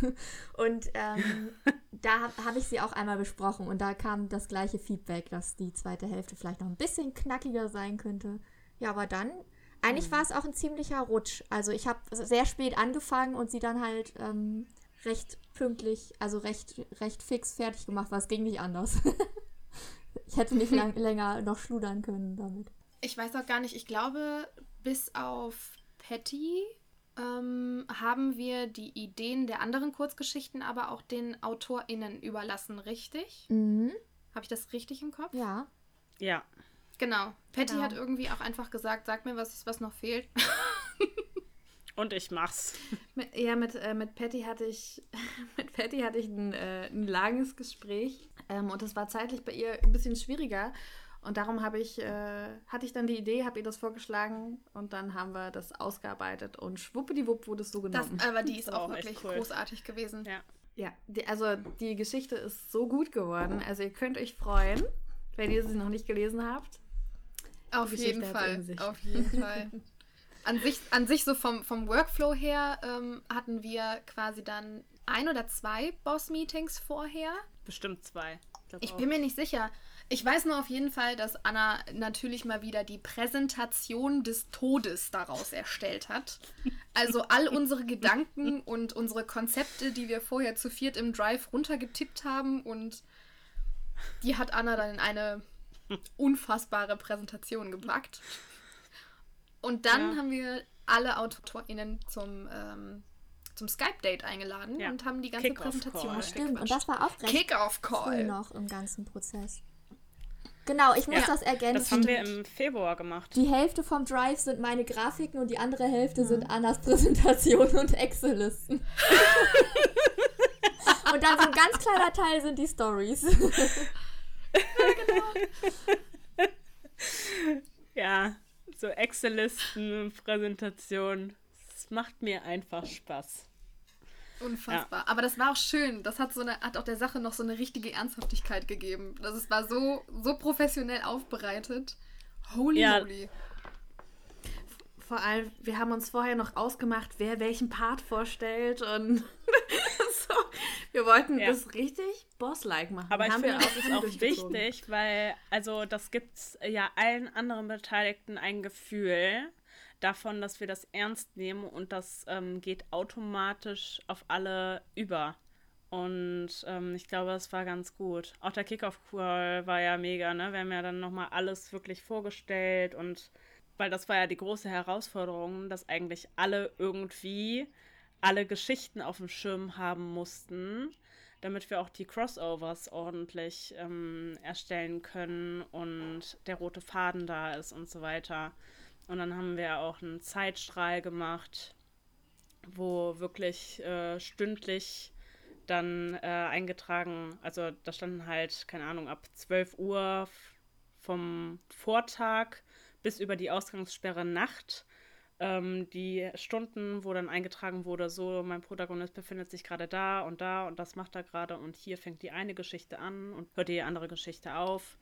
und ähm, da habe hab ich sie auch einmal besprochen. Und da kam das gleiche Feedback, dass die zweite Hälfte vielleicht noch ein bisschen knackiger sein könnte. Ja, aber dann, eigentlich war es auch ein ziemlicher Rutsch. Also ich habe sehr spät angefangen und sie dann halt ähm, recht pünktlich, also recht, recht fix fertig gemacht, weil es ging nicht anders. ich hätte nicht lang, länger noch schludern können damit. Ich weiß auch gar nicht, ich glaube, bis auf Patty ähm, haben wir die Ideen der anderen Kurzgeschichten aber auch den AutorInnen überlassen, richtig? Mhm. Habe ich das richtig im Kopf? Ja. Ja. Genau. Patty Genau. hat irgendwie auch einfach gesagt, sag mir, was, was noch fehlt. Und ich mach's. Mit, ja, mit, äh, mit Patty hatte ich, mit Patty hatte ich ein, äh, ein langes Gespräch ähm, und das war zeitlich bei ihr ein bisschen schwieriger. Und darum habe ich, äh, hatte ich dann die Idee, habe ihr das vorgeschlagen und dann haben wir das ausgearbeitet und schwuppdiwupp wurde es so Das, genommen. aber die ist auch auch wirklich cool. großartig gewesen. Ja. ja, die, also die Geschichte ist so gut geworden. Also ihr könnt euch freuen, wenn ihr sie noch nicht gelesen habt. Auf jeden Fall. Auf jeden Fall. An sich, an sich so vom, vom Workflow her ähm, hatten wir quasi dann ein oder zwei Boss-Meetings vorher. Bestimmt zwei. Ich auch. bin mir nicht sicher. Ich weiß nur auf jeden Fall, dass Anna natürlich mal wieder die Präsentation des Todes daraus erstellt hat. Also all unsere Gedanken und unsere Konzepte, die wir vorher zu viert im Drive runtergetippt haben und die hat Anna dann in eine unfassbare Präsentation gepackt. Und dann Ja. haben wir alle AutorInnen zum, ähm, zum Skype-Date eingeladen Ja. und haben die ganze. Präsentation Stimmt, und das war auch recht Kick-Off-Call. noch im ganzen Prozess. Genau, ich muss Ja, das ergänzen. Das haben wir im Februar gemacht. die Hälfte vom Drive sind meine Grafiken und die andere Hälfte Mhm. sind Annas Präsentation und Excel-Listen. und dann so ein ganz kleiner Teil sind die Stories. Ja, so Excel-Listen, Präsentation. Es macht mir einfach Spaß. Unfassbar. Aber das war auch schön. Das hat so eine, hat auch der Sache noch so eine richtige Ernsthaftigkeit gegeben. Das ist, war so, so professionell aufbereitet. Holy Ja. moly. Vor allem, wir haben uns vorher noch ausgemacht, wer welchen Part vorstellt und so. Wir wollten Ja. das richtig boss-like machen. Aber ich Haben finde, das ist auch wichtig, weil, also, das gibt ja allen anderen Beteiligten ein Gefühl davon, dass wir das ernst nehmen und das ähm, geht automatisch auf alle über. Und ähm, ich glaube, das war ganz gut. Auch der Kickoff-Call war ja mega, ne? Wir haben ja dann nochmal alles wirklich vorgestellt und weil das war ja die große Herausforderung, dass eigentlich alle irgendwie alle Geschichten auf dem Schirm haben mussten, damit wir auch die Crossovers ordentlich ähm, erstellen können und der rote Faden da ist und so weiter. Und dann haben wir auch einen Zeitstrahl gemacht, wo wirklich äh, stündlich dann äh, eingetragen, also da standen halt, keine Ahnung, ab 12 Uhr vom Vortag bis über die Ausgangssperre Nacht ähm, die Stunden, wo dann eingetragen wurde, so, mein Protagonist befindet sich gerade da und da und das macht er gerade und hier fängt die eine Geschichte an und hört die andere Geschichte auf.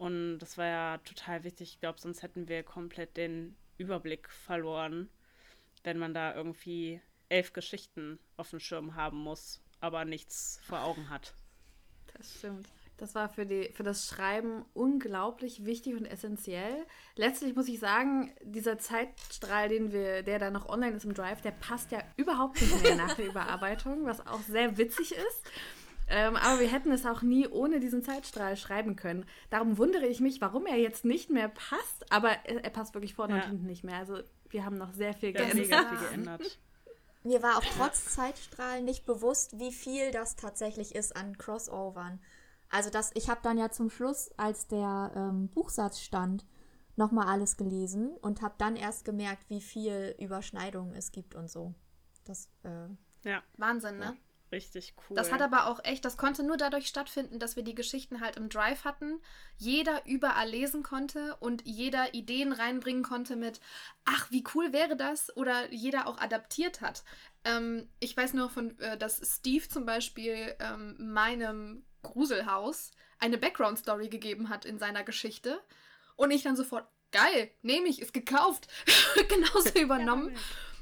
Und das war ja total wichtig. Ich glaube, sonst hätten wir komplett den Überblick verloren, wenn man da irgendwie elf Geschichten auf dem Schirm haben muss, aber nichts vor Augen hat. Das stimmt. Das war für, die, für das Schreiben unglaublich wichtig und essentiell. Letztlich muss ich sagen, dieser Zeitstrahl, den wir, der da noch online ist im Drive, der passt ja überhaupt nicht mehr nach der Überarbeitung, was auch sehr witzig ist. Ähm, aber wir hätten es auch nie ohne diesen Zeitstrahl schreiben können. Darum wundere ich mich, warum er jetzt nicht mehr passt, aber er, er passt wirklich vorne Ja. und hinten nicht mehr. Also wir haben noch sehr viel Ja, geändert. mega viel geändert. Mir war auch trotz Zeitstrahlen nicht bewusst, wie viel das tatsächlich ist an Crossovern. Also das, ich habe dann ja zum Schluss, als der ähm, Buchsatz stand, nochmal alles gelesen und habe dann erst gemerkt, wie viel Überschneidungen es gibt und so. Das, äh, Ja, Wahnsinn, ne? Richtig cool. Das hat aber auch echt, das konnte nur dadurch stattfinden, dass wir die Geschichten halt im Drive hatten, jeder überall lesen konnte und jeder Ideen reinbringen konnte mit, ach, wie cool wäre das? Oder jeder auch adaptiert hat. Ähm, ich weiß nur von, äh, dass Steve zum Beispiel ähm, meinem Gruselhaus eine Background-Story gegeben hat in seiner Geschichte und ich dann sofort, geil, nehme ich, ist gekauft, genauso übernommen.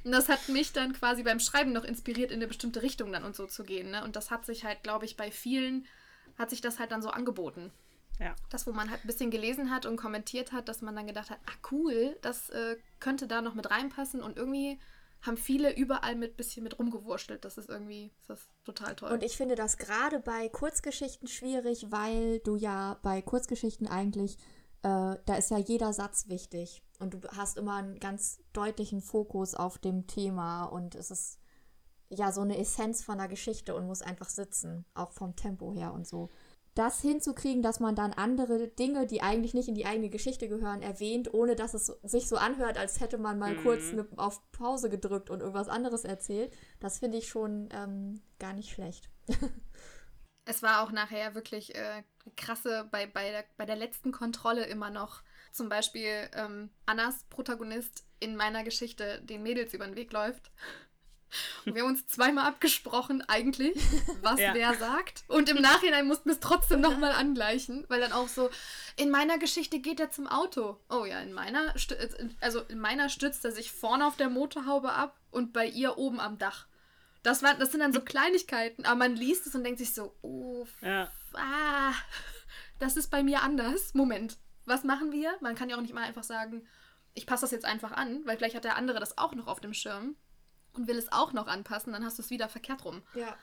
Und das hat mich dann quasi beim Schreiben noch inspiriert, in eine bestimmte Richtung dann und so zu gehen. Ne? Und das hat sich halt, glaube ich, bei vielen, hat sich das halt dann so angeboten. Ja. Das, wo man halt ein bisschen gelesen hat und kommentiert hat, dass man dann gedacht hat, ah cool, das äh, könnte da noch mit reinpassen. Und irgendwie haben viele überall mit bisschen mit rumgewurschtelt. Das ist irgendwie, das ist total toll. Und ich finde das gerade bei Kurzgeschichten schwierig, weil du ja bei Kurzgeschichten eigentlich, äh, da ist ja jeder Satz wichtig. Und du hast immer einen ganz deutlichen Fokus auf dem Thema und es ist ja so eine Essenz von der Geschichte und muss einfach sitzen, auch vom Tempo her und so. Das hinzukriegen, dass man dann andere Dinge, die eigentlich nicht in die eigene Geschichte gehören, erwähnt, ohne dass es sich so anhört, als hätte man mal kurz ne, auf Pause gedrückt und irgendwas anderes erzählt, das finde ich schon ähm, gar nicht schlecht. Es war auch nachher wirklich äh, krasse bei, bei, der, bei der letzten Kontrolle immer noch. Zum Beispiel ähm, Annas Protagonist in meiner Geschichte den Mädels über den Weg läuft. Und wir haben uns zweimal abgesprochen, eigentlich, was Ja. wer sagt. Und im Nachhinein mussten wir es trotzdem nochmal angleichen, weil dann auch so, in meiner Geschichte geht er zum Auto. Oh ja, in meiner, also in meiner stützt er sich vorne auf der Motorhaube ab und bei ihr oben am Dach. Das, war, das sind dann so Kleinigkeiten, aber man liest es und denkt sich so, oh, Ja. ah, das ist bei mir anders. Moment, was machen wir? Man kann ja auch nicht mal einfach sagen, ich passe das jetzt einfach an, weil vielleicht hat der andere das auch noch auf dem Schirm und will es auch noch anpassen, dann hast du es wieder verkehrt rum. Ja.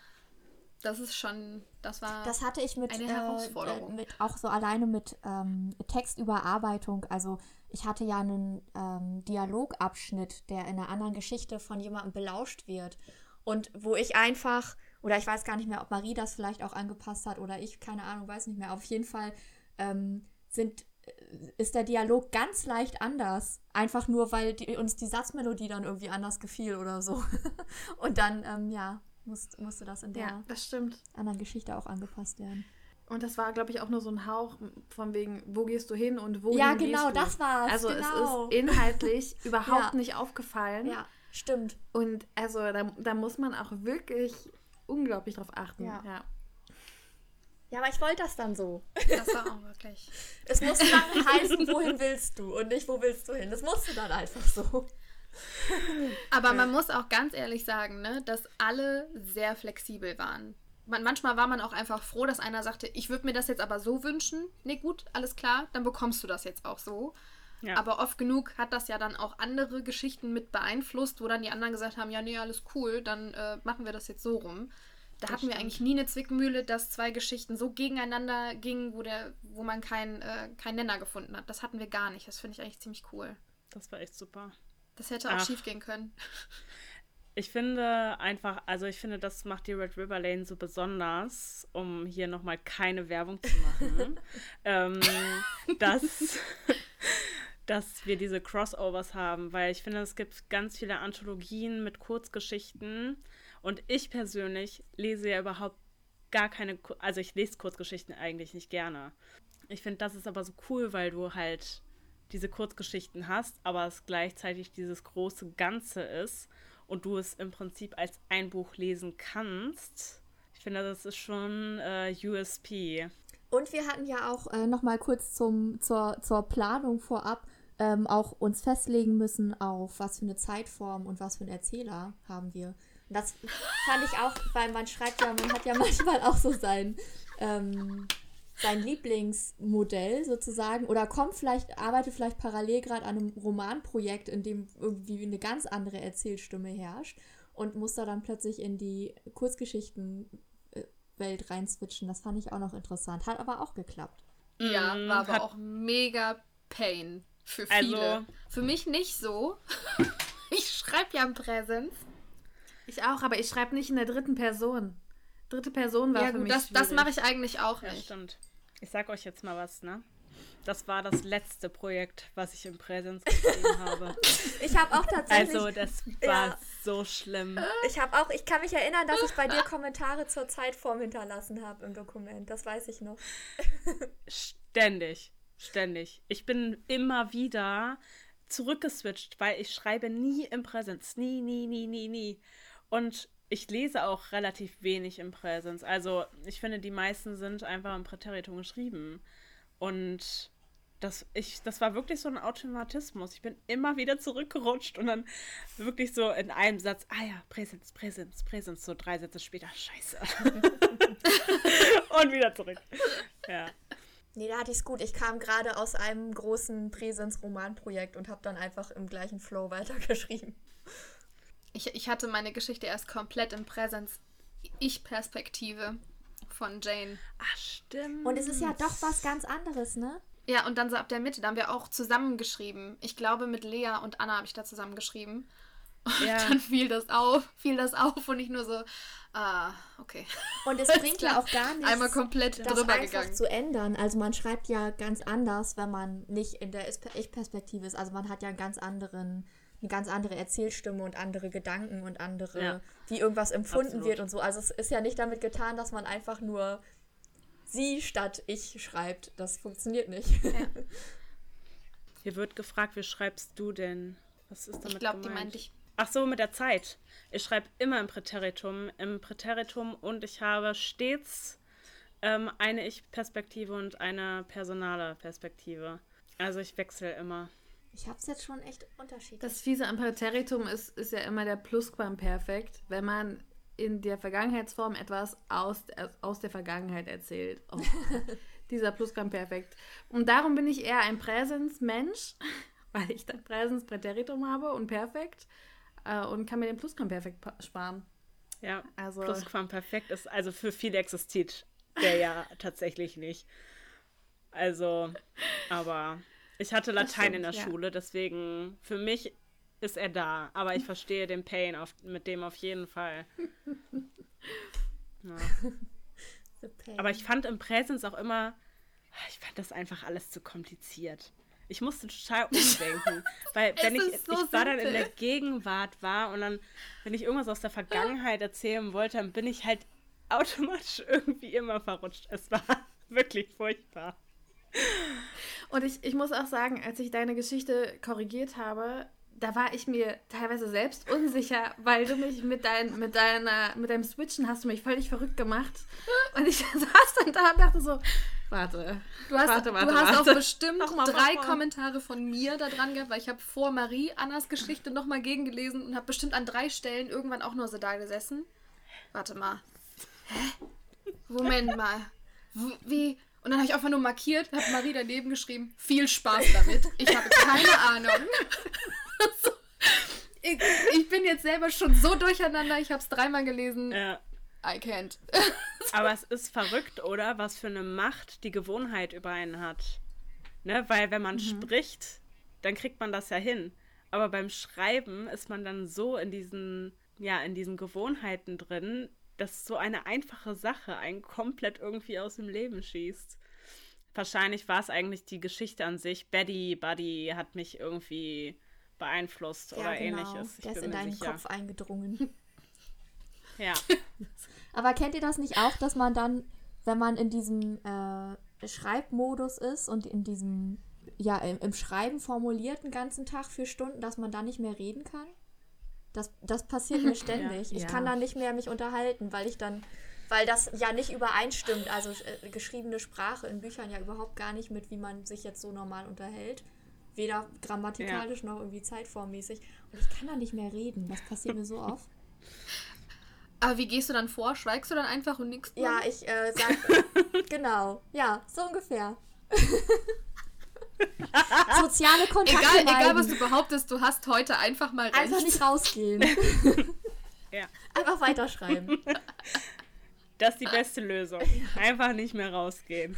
Das ist schon, das war. Das hatte ich mit, Eine äh, Herausforderung. äh, mit auch so alleine mit ähm, Textüberarbeitung. Also ich hatte ja einen ähm, Dialogabschnitt, der in einer anderen Geschichte von jemandem belauscht wird. Und wo ich einfach, oder ich weiß gar nicht mehr, ob Marie das vielleicht auch angepasst hat oder ich, keine Ahnung, weiß nicht mehr. Auf jeden Fall ähm, sind, äh, ist der Dialog ganz leicht anders. Einfach nur, weil die, uns die Satzmelodie dann irgendwie anders gefiel oder so. Und dann, ähm, ja, musst, musste das in der Ja, anderen Geschichte auch angepasst werden. Und das war, glaube ich, auch nur so ein Hauch von wegen, wo gehst du hin und wohin Ja, gehst genau, du? das war's, Also genau. es ist inhaltlich überhaupt Ja. nicht aufgefallen. Ja, stimmt. Und also da, da muss man auch wirklich unglaublich drauf achten. Ja. Ja. Ja, aber ich wollte das dann so. das war auch wirklich. Es musste dann heißen, wohin willst du und nicht, wo willst du hin. Das musste dann einfach so. Aber man muss auch ganz ehrlich sagen, ne, dass alle sehr flexibel waren. Man, manchmal war man auch einfach froh, dass einer sagte, ich würde mir das jetzt aber so wünschen. Nee, gut, alles klar, dann bekommst du das jetzt auch so. Ja. Aber oft genug hat das ja dann auch andere Geschichten mit beeinflusst, wo dann die anderen gesagt haben, ja, nee, alles cool, dann äh, machen wir das jetzt so rum. Da hatten wir eigentlich nie eine Zwickmühle, dass zwei Geschichten so gegeneinander gingen, wo, der, wo man keinen äh, keinen Nenner gefunden hat. Das hatten wir gar nicht. Das finde ich eigentlich ziemlich cool. Das war echt super. Das hätte auch Ach. schief gehen können. Ich finde einfach, also ich finde, das macht die Red River Lane so besonders, um hier nochmal keine Werbung zu machen, ähm, dass, dass wir diese Crossovers haben, weil ich finde, es gibt ganz viele Anthologien mit Kurzgeschichten und ich persönlich lese ja überhaupt gar keine, also ich lese Kurzgeschichten eigentlich nicht gerne. Ich finde, das ist aber so cool, weil du halt diese Kurzgeschichten hast, aber es gleichzeitig dieses große Ganze ist und du es im Prinzip als ein Buch lesen kannst. Ich finde, das ist schon äh, USP. Und wir hatten ja auch äh, noch mal kurz zum, zur, zur Planung vorab ähm, auch uns festlegen müssen auf was für eine Zeitform und was für einen Erzähler haben wir. Und das fand ich auch, weil man schreibt ja, man hat ja manchmal auch so sein, ähm, sein Lieblingsmodell sozusagen oder kommt vielleicht, arbeitet vielleicht parallel gerade an einem Romanprojekt, in dem irgendwie eine ganz andere Erzählstimme herrscht und muss da dann plötzlich in die Kurzgeschichten äh, Welt reinswitchen. Das fand ich auch noch interessant. Hat aber auch geklappt. Ja, Mm, war aber hat- auch mega Pain für Also- viele. für mich nicht so. ich schreibe ja im Präsens. Ich auch, aber ich schreibe nicht in der dritten Person. Dritte Person war Ja, für gut, mich das, das schwierig. mache ich eigentlich auch Ja, nicht. stimmt. Ich sag euch jetzt mal was, ne? Das war das letzte Projekt, was ich im Präsens geschrieben habe. Ich habe auch tatsächlich. Also, das war Ja. so schlimm. ich habe auch, ich kann mich erinnern, dass ich bei dir Kommentare zur Zeitform hinterlassen habe im Dokument. Das weiß ich noch. Ständig. Ständig. Ich bin immer wieder zurückgeswitcht, weil ich schreibe nie im Präsens. Nie, nie, nie, nie, nie. Und ich lese auch relativ wenig im Präsens. Also ich finde, die meisten sind einfach im Präteritum geschrieben. Und das, ich, das war wirklich so ein Automatismus. Ich bin immer wieder zurückgerutscht und dann wirklich so in einem Satz, ah ja, Präsens, Präsens, Präsens, so drei Sätze später, scheiße. und wieder zurück. Ja. Nee, da hatte ich es gut. Ich kam gerade aus einem großen Präsens-Romanprojekt und habe dann einfach im gleichen Flow weitergeschrieben. Ich, ich hatte meine Geschichte erst komplett im Präsens Ich-Perspektive von Jane. Ach, stimmt. Und es ist ja doch was ganz anderes, ne? Ja, und dann so ab der Mitte, da haben wir auch zusammengeschrieben. Ich glaube, mit Lea und Anna habe ich da zusammengeschrieben. Und Ja. dann fiel das auf, fiel das auf und ich nur so, ah, okay. Und es bringt ja auch gar nichts, Einmal komplett das drüber einfach gegangen. zu ändern. Also man schreibt ja ganz anders, wenn man nicht in der Ich-Perspektive ist. Also man hat ja einen ganz anderen, eine ganz andere Erzählstimme und andere Gedanken und andere, Ja. wie irgendwas empfunden Absolut. wird und so. Also es ist ja nicht damit getan, dass man einfach nur sie statt ich schreibt. Das funktioniert nicht. Hier wird gefragt, wie schreibst du denn? Was ist damit Ich glaube, die meinte ich. Ach so, mit der Zeit. Ich schreibe immer im Präteritum, im Präteritum und ich habe stets ähm, eine Ich-Perspektive und eine personale Perspektive. Also ich wechsle immer. Ich habe es jetzt schon echt unterschiedlich. Das Fiese am Präteritum ist, ist ja immer der Plusquamperfekt, wenn man in der Vergangenheitsform etwas aus, aus der Vergangenheit erzählt. Oh, dieser Plusquamperfekt. Und darum bin ich eher ein Präsensmensch, weil ich dann Präsens Präteritum habe und Perfekt äh, und kann mir den Plusquamperfekt pa- sparen. Ja, Also- Plusquamperfekt ist, also für viele existiert der ja tatsächlich nicht. Also, aber ich hatte Latein in der stimmt, ja. Schule, deswegen für mich ist er da. Aber ich verstehe den Pain auf, mit dem auf jeden Fall. Ja. Aber ich fand im Präsens auch immer, ich fand das einfach alles zu kompliziert. Ich musste total umdenken, weil wenn ich, so ich war dann in der Gegenwart war und dann, wenn ich irgendwas aus der Vergangenheit erzählen wollte, dann bin ich halt automatisch irgendwie immer verrutscht. Es war wirklich furchtbar. Und ich, ich muss auch sagen, als ich deine Geschichte korrigiert habe, da war ich mir teilweise selbst unsicher, weil du mich mit, dein, mit, deiner, mit deinem Switchen hast du mich völlig verrückt gemacht. Und ich saß dann da und dachte so, warte. Du hast, warte, warte, du hast warte. auch bestimmt Nochmal von drei vorn. Kommentare von mir da dran gehabt, weil ich habe vor Marie Annas Geschichte nochmal gegengelesen und habe bestimmt an drei Stellen irgendwann auch nur so da gesessen. Warte mal. Hä? Moment mal. Wie? Und dann habe ich einfach nur markiert, habe Marie daneben geschrieben, viel Spaß damit. Ich habe keine Ahnung. Ich, ich bin jetzt selber schon so durcheinander, ich habe es dreimal gelesen. Ja. I can't. Aber es ist verrückt, oder? Was für eine Macht die Gewohnheit über einen hat. Ne? Weil wenn man spricht, dann kriegt man das ja hin. Aber beim Schreiben ist man dann so in diesen, ja, in diesen Gewohnheiten drin, dass so eine einfache Sache einen komplett irgendwie aus dem Leben schießt. Wahrscheinlich war es eigentlich die Geschichte an sich. Betty, Buddy hat mich irgendwie beeinflusst ja, oder genau. ähnliches. Ich Der ist in deinen sicher. Kopf eingedrungen. Ja. Aber kennt ihr das nicht auch, dass man dann, wenn man in diesem äh, Schreibmodus ist und in diesem, ja, im, im Schreiben formuliert den ganzen Tag für Stunden, dass man dann nicht mehr reden kann? Das, das passiert mir ständig. Ich Ja. kann dann nicht mehr mich unterhalten, weil ich dann, weil das ja nicht übereinstimmt. Also äh, geschriebene Sprache in Büchern ja überhaupt gar nicht mit, wie man sich jetzt so normal unterhält. Weder grammatikalisch noch irgendwie zeitformmäßig. Und ich kann dann nicht mehr reden. Das passiert mir so oft. Aber wie gehst du dann vor? Schweigst du dann einfach und nix? Ja, ich äh, sag, genau, ja, so ungefähr. Soziale Kontakte Egal, egal, was du behauptest, du hast heute einfach mal recht. Einfach nicht rausgehen. ja. Einfach weiterschreiben. Das ist die beste Lösung. Einfach nicht mehr rausgehen.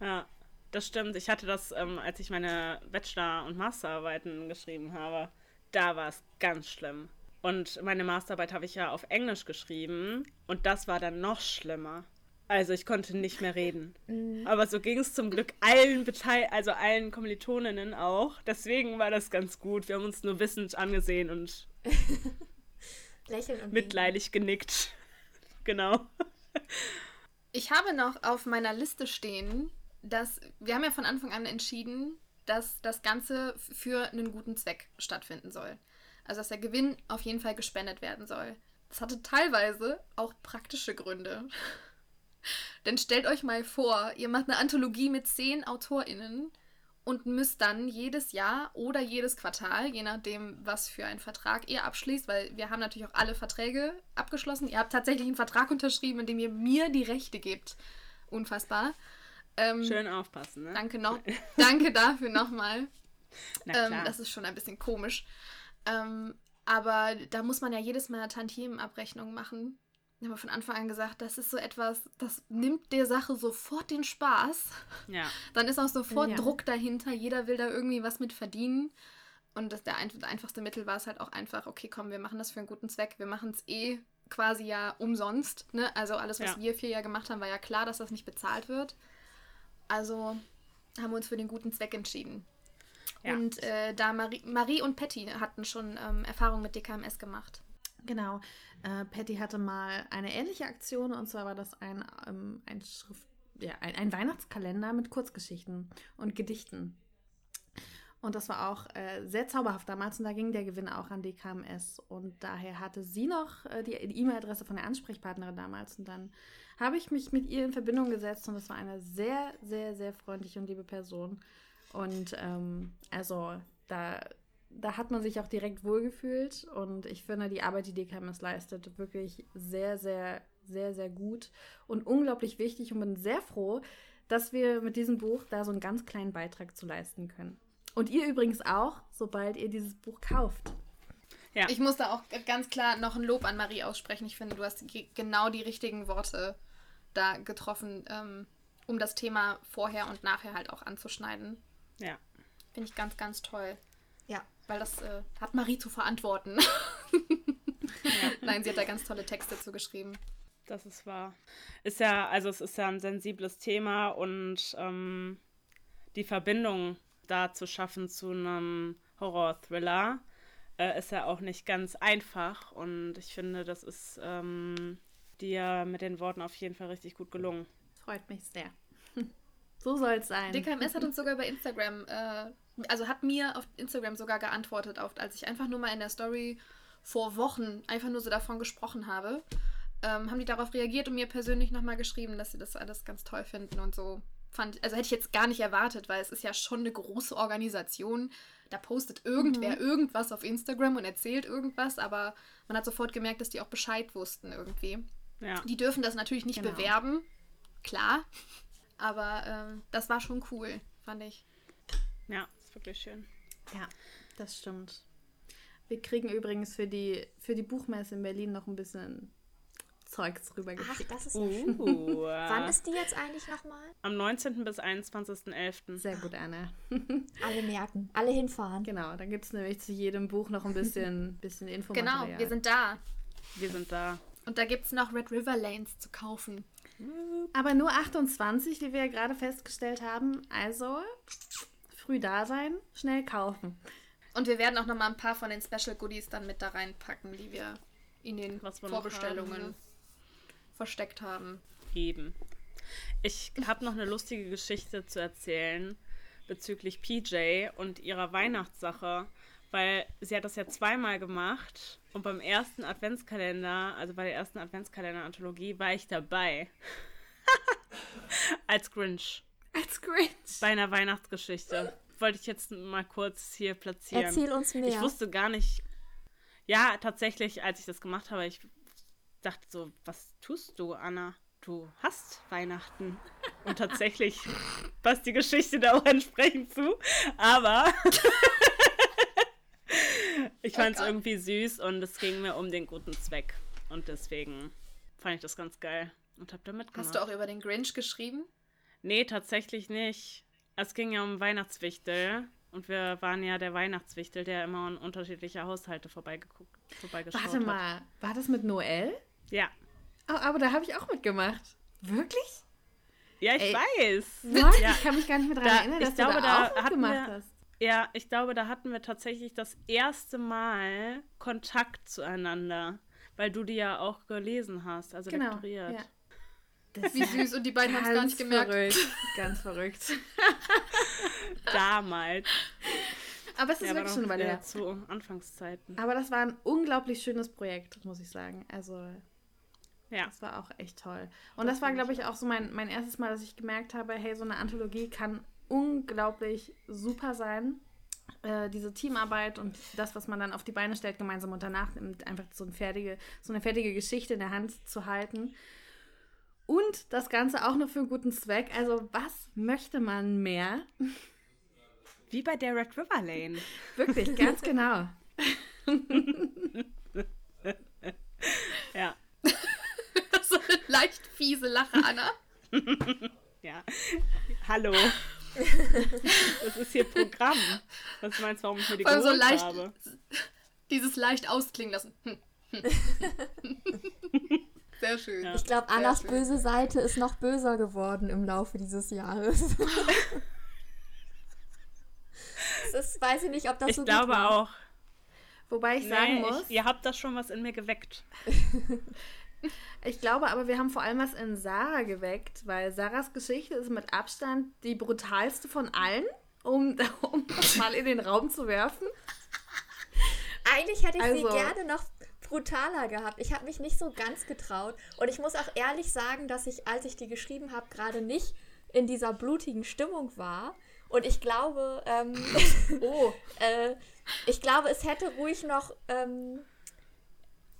Ja, das stimmt. Ich hatte das, ähm, als ich meine Bachelor- und Masterarbeiten geschrieben habe. Da war es ganz schlimm. Und meine Masterarbeit habe ich ja auf Englisch geschrieben. Und das war dann noch schlimmer. Also ich konnte nicht mehr reden. Aber so ging es zum Glück allen Beteil also allen Kommilitoninnen auch. Deswegen war das ganz gut. Wir haben uns nur wissend angesehen und Lächeln und mitleidig genickt. Genau. Ich habe noch auf meiner Liste stehen, dass wir haben ja von Anfang an entschieden, dass das Ganze für einen guten Zweck stattfinden soll. Also dass der Gewinn auf jeden Fall gespendet werden soll. Das hatte teilweise auch praktische Gründe. Denn stellt euch mal vor, ihr macht eine Anthologie mit zehn AutorInnen und müsst dann jedes Jahr oder jedes Quartal, je nachdem, was für einen Vertrag ihr abschließt, weil wir haben natürlich auch alle Verträge abgeschlossen. Ihr habt tatsächlich einen Vertrag unterschrieben, in dem ihr mir die Rechte gibt. Unfassbar. Ähm, Schön aufpassen, ne? Danke noch. Danke dafür nochmal. Ähm, klar. das ist schon ein bisschen komisch. Ähm, aber da muss man ja jedes Mal eine Tantiemenabrechnung machen. Wir haben von Anfang an gesagt, das ist so etwas, das nimmt der Sache sofort den Spaß. ja. Dann ist auch sofort Ja. Druck dahinter. Jeder will da irgendwie was mit verdienen. Und das, der ein, einfachste Mittel war es halt auch einfach, okay, komm, wir machen das für einen guten Zweck. Wir machen es eh quasi ja umsonst. Ne? Also alles, was Ja. wir vier Jahre gemacht haben, war ja klar, dass das nicht bezahlt wird. Also haben wir uns für den guten Zweck entschieden. Ja. Und äh, da Marie, Marie und Patty hatten schon ähm, Erfahrung mit DKMS gemacht. Genau. Äh, Patty hatte mal eine ähnliche Aktion und zwar war das ein, ähm, ein Schrift, ja, ein, ein Weihnachtskalender mit Kurzgeschichten und Gedichten. Und das war auch äh, sehr zauberhaft damals und da ging der Gewinn auch an DKMS. Und daher hatte sie noch äh, die die E-Mail-Adresse von der Ansprechpartnerin damals. Und dann habe ich mich mit ihr in Verbindung gesetzt und das war eine sehr, sehr, sehr freundliche und liebe Person. Und ähm, also da, da hat man sich auch direkt wohlgefühlt. Und ich finde die Arbeit, die DKMS leistet, wirklich sehr, sehr, sehr, sehr gut und unglaublich wichtig und bin sehr froh, dass wir mit diesem Buch da so einen ganz kleinen Beitrag zu leisten können. Und ihr übrigens auch, sobald ihr dieses Buch kauft. Ja. Ich muss da auch ganz klar noch ein Lob an Marie aussprechen. Ich finde, du hast ge- genau die richtigen Worte da getroffen, ähm, um das Thema vorher und nachher halt auch anzuschneiden. ja. Finde ich ganz, ganz toll. Ja. Weil das äh, hat Marie zu verantworten. Nein, sie hat da ganz tolle Texte zu geschrieben. Das ist wahr. Ist ja, also es ist ja ein sensibles Thema und ähm, die Verbindung da zu schaffen zu einem Horror-Thriller äh, ist ja auch nicht ganz einfach und ich finde, das ist ähm, dir mit den Worten auf jeden Fall richtig gut gelungen. Freut mich sehr. So soll es sein. DKMS hat uns sogar bei Instagram, äh, also hat mir auf Instagram sogar geantwortet, auf, als ich einfach nur mal in der Story vor Wochen einfach nur so davon gesprochen habe, ähm, haben die darauf reagiert und mir persönlich nochmal geschrieben, dass sie das alles ganz toll finden und so. Fand, also hätte ich jetzt gar nicht erwartet, weil es ist ja schon eine große Organisation. Da postet irgendwer irgendwas auf Instagram und erzählt irgendwas, aber man hat sofort gemerkt, dass die auch Bescheid wussten irgendwie. Ja. Die dürfen das natürlich nicht Genau. bewerben, klar. Aber ähm, das war schon cool, fand ich. Ja, ist wirklich schön. Ja, das stimmt. Wir kriegen übrigens für die, für die Buchmesse in Berlin noch ein bisschen Zeugs Ach, rübergeschickt. das ist ja Uh, Wann ist die jetzt eigentlich nochmal? Am 19. bis 21.11. Sehr gut, Anna. Alle merken, alle hinfahren. Genau, da gibt es nämlich zu jedem Buch noch ein bisschen, bisschen Infomaterial. Genau, wir sind da. Wir sind da. Und da gibt es noch Red River Lanes zu kaufen. Aber nur 28, wie wir ja gerade festgestellt haben. Also früh da sein, schnell kaufen. Und wir werden auch noch mal ein paar von den Special Goodies dann mit da reinpacken, die wir in den Was wir noch Vorbestellungen ne? Versteckt haben. Eben. Ich habe noch eine lustige Geschichte zu erzählen bezüglich PJ und ihrer Weihnachtssache, weil sie hat das ja zweimal gemacht und beim ersten Adventskalender, also bei der ersten Adventskalender-Anthologie, war ich dabei. Als Grinch. Als Grinch. Bei einer Weihnachtsgeschichte. Wollte ich jetzt mal kurz hier platzieren. Erzähl uns mehr. Ich wusste gar nicht. Ja, tatsächlich, als ich das gemacht habe, ich dachte so, was tust du, Anna? Du hast Weihnachten. Und tatsächlich passt die Geschichte da auch entsprechend zu. Aber ich fand es Gott. irgendwie süß und es ging mir um den guten Zweck. Und deswegen fand ich das ganz geil und hab da mitgemacht. Hast du auch über den Grinch geschrieben? Nee, tatsächlich nicht. Es ging ja um Weihnachtswichtel. Und wir waren ja der Weihnachtswichtel, der immer in unterschiedliche Haushalte vorbeigeguckt, vorbeigeschaut Warte hat. mal, war das mit Noel? Ja. Oh, aber da habe ich auch mitgemacht. Wirklich? Ja, ich Ey. weiß. What? Ja. Ich kann mich gar nicht mehr daran Da- erinnern, ich dass glaube, du da, da auch hatten mitgemacht wir- hast. Ja, ich glaube, da hatten wir tatsächlich das erste Mal Kontakt zueinander, weil du die ja auch gelesen hast, also Genau. lektoriert. Ja. Das Wie süß und die beiden haben es gar nicht gemerkt. Verrückt. Ganz verrückt. Damals. Aber es ist Ja, wirklich schon eine Weile wieder her. zu Anfangszeiten. Aber das war ein unglaublich schönes Projekt, muss ich sagen. Also, Ja. das war auch echt toll. Und das, war, glaube ich, auch so mein, mein erstes Mal, dass ich gemerkt habe, hey, so eine Anthologie kann unglaublich super sein. Äh, diese Teamarbeit und das, was man dann auf die Beine stellt, gemeinsam und danach nimmt, einfach so, ein fertige, so eine fertige Geschichte in der Hand zu halten. Und das Ganze auch noch für einen guten Zweck. Also, was möchte man mehr? Wie bei der Red River Lane. Wirklich, ganz genau. Ja. Leicht fiese Lache, Anna. Ja. Hallo. Das ist hier Programm. Was meinst du, warum ich mir die Vor allem so geholt leicht, habe? dieses leicht ausklingen lassen. Hm. Sehr schön. Ja. Ich glaube, Annas schön. böse Seite ist noch böser geworden im Laufe dieses Jahres. das ist, weiß ich nicht, ob das Ich so glaube gut war. auch. Wobei ich sagen Nein, muss, ich, ihr habt das schon was in mir geweckt. ich sagen muss, ich, ihr habt das schon was in mir geweckt. Ich glaube aber, wir haben vor allem was in Sarah geweckt, weil Sarahs Geschichte ist mit Abstand die brutalste von allen, um, um das mal in den Raum zu werfen. Eigentlich hätte ich sie Also- gerne noch brutaler gehabt. Ich habe mich nicht so ganz getraut. Und ich muss auch ehrlich sagen, dass ich, als ich die geschrieben habe, gerade nicht in dieser blutigen Stimmung war. Und ich glaube, ähm, Oh, äh, ich glaube, es hätte ruhig noch. Ähm,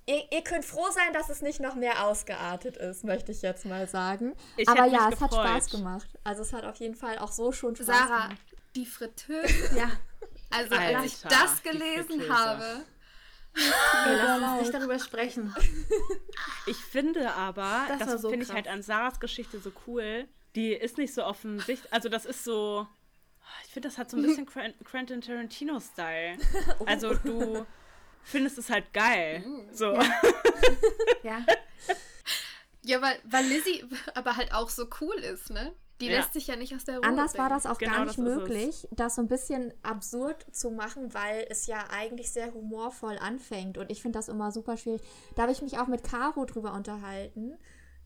ihr, ihr könnt froh sein, dass es nicht noch mehr ausgeartet ist, möchte ich jetzt mal sagen. Ich Aber ja, es hat. Spaß gemacht. Also es hat auf jeden Fall auch so schon Spaß Sarah, gemacht. die Fritteuse. ja. Also, als ich Alter, das gelesen habe, Ey, lass uns nicht darüber sprechen. Ich finde aber, Das das, so finde ich halt an Sarahs Geschichte so cool. Die ist nicht so offensichtlich. Also, das ist so. Ich finde, das hat so ein bisschen Quent- Quentin Tarantino-Style. Also, du findest es halt geil. So. Ja. ja, weil, weil Lizzie aber halt auch so cool ist, ne? Die Ja. lässt sich ja nicht aus der Ruhe Anders war bringen. das auch Genau, gar nicht das möglich, das so ein bisschen absurd zu machen, weil es ja eigentlich sehr humorvoll anfängt. Und ich finde das immer super schwierig. Da habe ich mich auch mit Caro drüber unterhalten,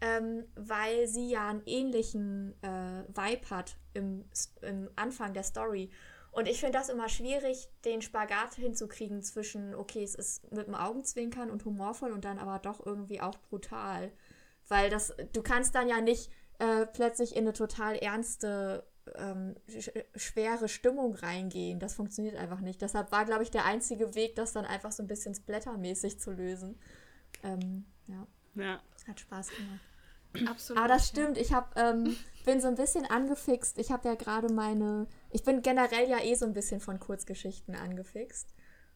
ähm, weil sie ja einen ähnlichen äh, Vibe hat im, im Anfang der Story. Und ich finde das immer schwierig, den Spagat hinzukriegen zwischen, okay, es ist mit dem Augenzwinkern und humorvoll und dann aber doch irgendwie auch brutal. Weil das, du kannst dann ja nicht äh, plötzlich in eine total ernste, ähm, sch schwere Stimmung reingehen. Das funktioniert einfach nicht. Deshalb war, glaube ich, der einzige Weg, das dann einfach so ein bisschen splattermäßig zu lösen. Ähm, ja, Ja. hat Spaß gemacht. Absolut. Aber das stimmt, ich hab, ähm, bin so ein bisschen angefixt. Ich habe ja gerade meine, ich bin generell ja eh so ein bisschen von Kurzgeschichten angefixt.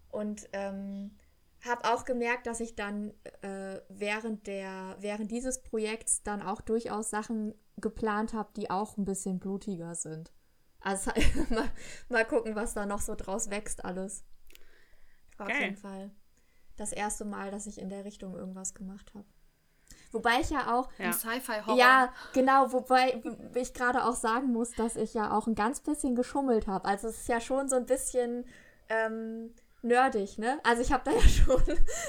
Und ähm, habe auch gemerkt, dass ich dann äh, während, der, während dieses Projekts dann auch durchaus Sachen geplant habe, die auch ein bisschen blutiger sind. Also mal, mal gucken, was da noch so draus wächst alles. War auf Geil. jeden Fall das erste Mal, dass ich in der Richtung irgendwas gemacht habe. Wobei ich ja auch Ja. Sci-Fi-Horror. ja, genau, wobei ich gerade auch sagen muss, dass ich ja auch ein ganz bisschen geschummelt habe. Also es ist ja schon so ein bisschen ähm, nerdig, ne? Also ich habe da ja schon,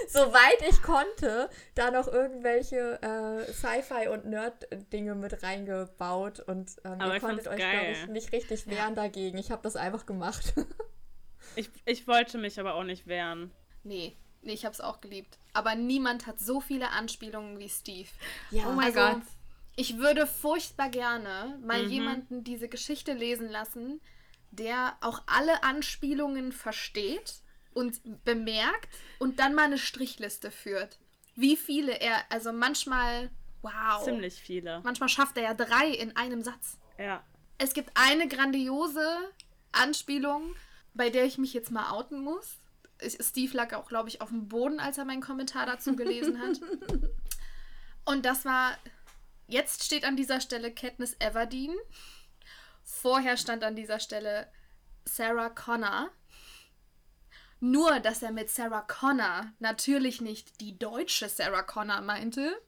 soweit ich konnte, da noch irgendwelche äh, Sci-Fi- und Nerd-Dinge mit reingebaut und ähm, Aber ihr ich konntet euch, glaube ich, nicht richtig wehren dagegen. Ich habe das einfach gemacht. Ich, ich wollte mich aber auch nicht wehren. Nee, nee, ich hab's auch geliebt. Aber niemand hat so viele Anspielungen wie Steve. ja, Oh mein Also, Gott. Ich würde furchtbar gerne mal Mhm. jemanden diese Geschichte lesen lassen, der auch alle Anspielungen versteht und bemerkt und dann mal eine Strichliste führt. Wie viele er, also manchmal, wow. Ziemlich viele. Manchmal schafft er ja drei in einem Satz. Ja. Es gibt eine grandiose Anspielung, bei der ich mich jetzt mal outen muss. Steve lag auch, glaube ich, auf dem Boden, als er meinen Kommentar dazu gelesen hat. Und das war, jetzt steht an dieser Stelle Katniss Everdeen. Vorher stand an dieser Stelle Sarah Connor. Nur, dass er mit Sarah Connor natürlich nicht die deutsche Sarah Connor meinte,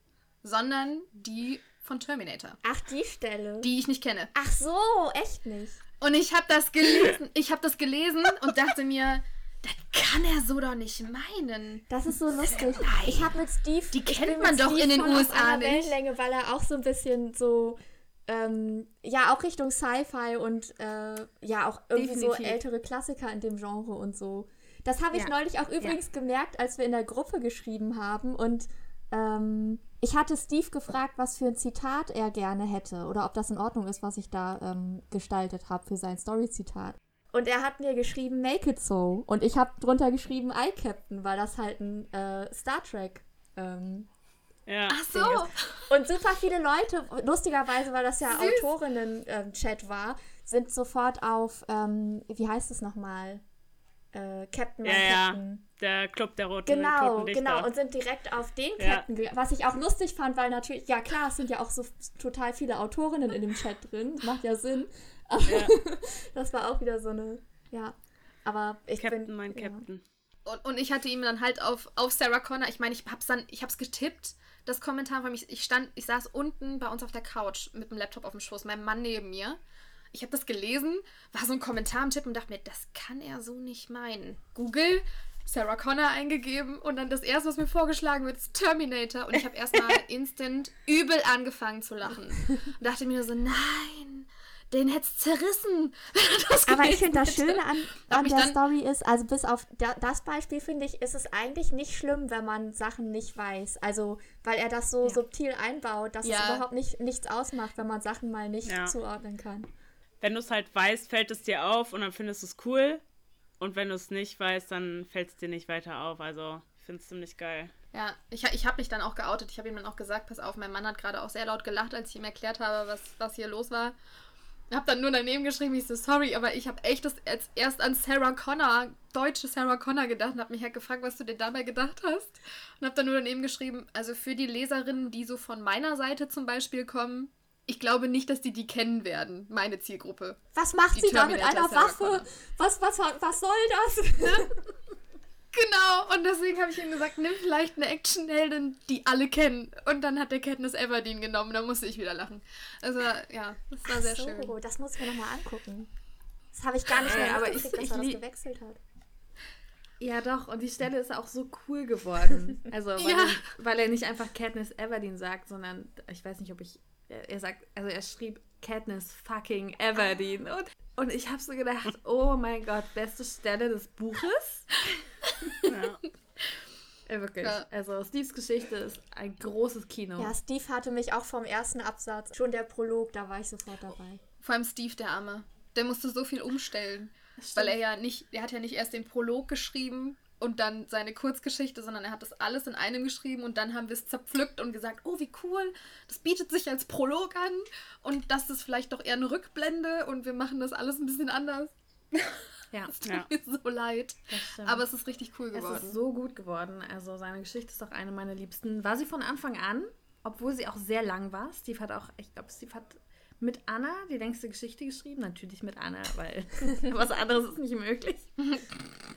sondern die von Terminator, Ach, die Stelle. die ich nicht kenne. Ach so, echt nicht. Und ich habe das gelesen, ich habe das gelesen und dachte mir, das kann er so doch nicht meinen. Das ist so lustig. Ich habe mit Steve. Die kennt man doch Steve in den USA nicht. Wellenlänge, weil er auch so ein bisschen so. Ähm, ja, auch Richtung Sci-Fi und äh, ja, auch irgendwie so Definitiv. ältere Klassiker in dem Genre und so. Das habe ich Ja. neulich auch übrigens gemerkt, als wir in der Gruppe geschrieben haben und ähm, ich hatte Steve gefragt, was für ein Zitat er gerne hätte oder ob das in Ordnung ist, was ich da ähm, gestaltet habe für sein Story-Zitat. Und er hat mir geschrieben, make it so. Und ich habe drunter geschrieben, I Captain, weil das halt ein äh, Star Trek ähm, Ja. Ach so. Und super viele Leute, lustigerweise, weil das ja Autorinnen-Chat war, sind sofort auf, ähm, wie heißt es nochmal? Äh, Captain, Ja, mein ja. Captain. Der Club der roten Genau, toten genau. Und sind direkt auf den Ja. Captain gegangen. Was ich auch lustig fand, weil natürlich, ja klar, es sind ja auch so total viele Autorinnen in dem Chat drin. Macht ja Sinn. Ja. das war auch wieder so eine, ja. Aber ich Captain, bin. mein ja. Captain. Und, und ich hatte ihm dann halt auf, auf Sarah Connor, ich meine, ich hab's dann, ich hab's getippt, das Kommentar von mich, ich stand, ich saß unten bei uns auf der Couch mit dem Laptop auf dem Schoß, mein Mann neben mir. Ich habe das gelesen, war so ein Kommentar am Tippen und dachte mir, das kann er so nicht meinen. Google, Sarah Connor eingegeben und dann das erste, was mir vorgeschlagen wird, ist Terminator. Und ich habe erstmal instant übel angefangen zu lachen. Und dachte mir so, nein, den hätt's zerrissen. Das Aber ich finde das. Schöne an, an der dann- Story ist, also bis auf da, das Beispiel finde ich, ist es eigentlich nicht schlimm, wenn man Sachen nicht weiß. Also, weil er das so subtil einbaut, dass Ja. es überhaupt nicht, nichts ausmacht, wenn man Sachen mal nicht Ja. zuordnen kann. Wenn du es halt weißt, fällt es dir auf und dann findest du es cool. Und wenn du es nicht weißt, dann fällt es dir nicht weiter auf. Also, ich finde es ziemlich geil. Ja, ich, ich habe mich dann auch geoutet. Ich habe ihm dann auch gesagt, pass auf, mein Mann hat gerade auch sehr laut gelacht, als ich ihm erklärt habe, was, was hier los war. Ich habe dann nur daneben geschrieben, ich so, sorry, aber ich habe echt das als erst an Sarah Connor, deutsche Sarah Connor gedacht und habe mich halt gefragt, was du dir dabei gedacht hast. Und habe dann nur daneben geschrieben, also für die Leserinnen, die so von meiner Seite zum Beispiel kommen, ich glaube nicht, dass die die kennen werden, meine Zielgruppe. Was macht Die sie da mit einer Sarah Waffe? Connor. Was, was, was soll das? Genau, und deswegen habe ich ihm gesagt, nimm vielleicht eine Actionheldin, die alle kennen. Und dann hat der Katniss Everdeen genommen, da musste ich wieder lachen. Also, ja, das war sehr so, schön. das muss ich mir nochmal angucken. Das habe ich gar nicht mehr Äh, aber ich- dass er ich das lieb- gewechselt hat. Ja, doch. Und die Stelle ist auch so cool geworden. Also, weil, Ja. er, weil er nicht einfach Katniss Everdeen sagt, sondern ich weiß nicht, ob ich. Er er sagt, also er schrieb Katniss fucking Everdeen. Und, und ich habe so gedacht, oh mein Gott, beste Stelle des Buches. Ja. Äh, wirklich. Ja. Also, Steves Geschichte ist ein großes Kino. Ja, Steve hatte mich auch vom ersten Absatz, schon der Prolog, da war ich sofort dabei. Vor allem Steve, der Arme. Der musste so viel umstellen. Weil er ja nicht, er hat ja nicht erst den Prolog geschrieben und dann seine Kurzgeschichte, sondern er hat das alles in einem geschrieben und dann haben wir es zerpflückt und gesagt, oh, wie cool, das bietet sich als Prolog an und das ist vielleicht doch eher eine Rückblende und wir machen das alles ein bisschen anders. Ja, Es tut Ja. mir so leid. Aber es ist richtig cool Es geworden. ist so gut geworden. Also seine Geschichte ist auch eine meiner liebsten. War sie von Anfang an, obwohl sie auch sehr lang war. Steve hat auch, ich glaube, Steve hat mit Anna die längste Geschichte geschrieben. Natürlich mit Anna, weil was anderes ist nicht möglich.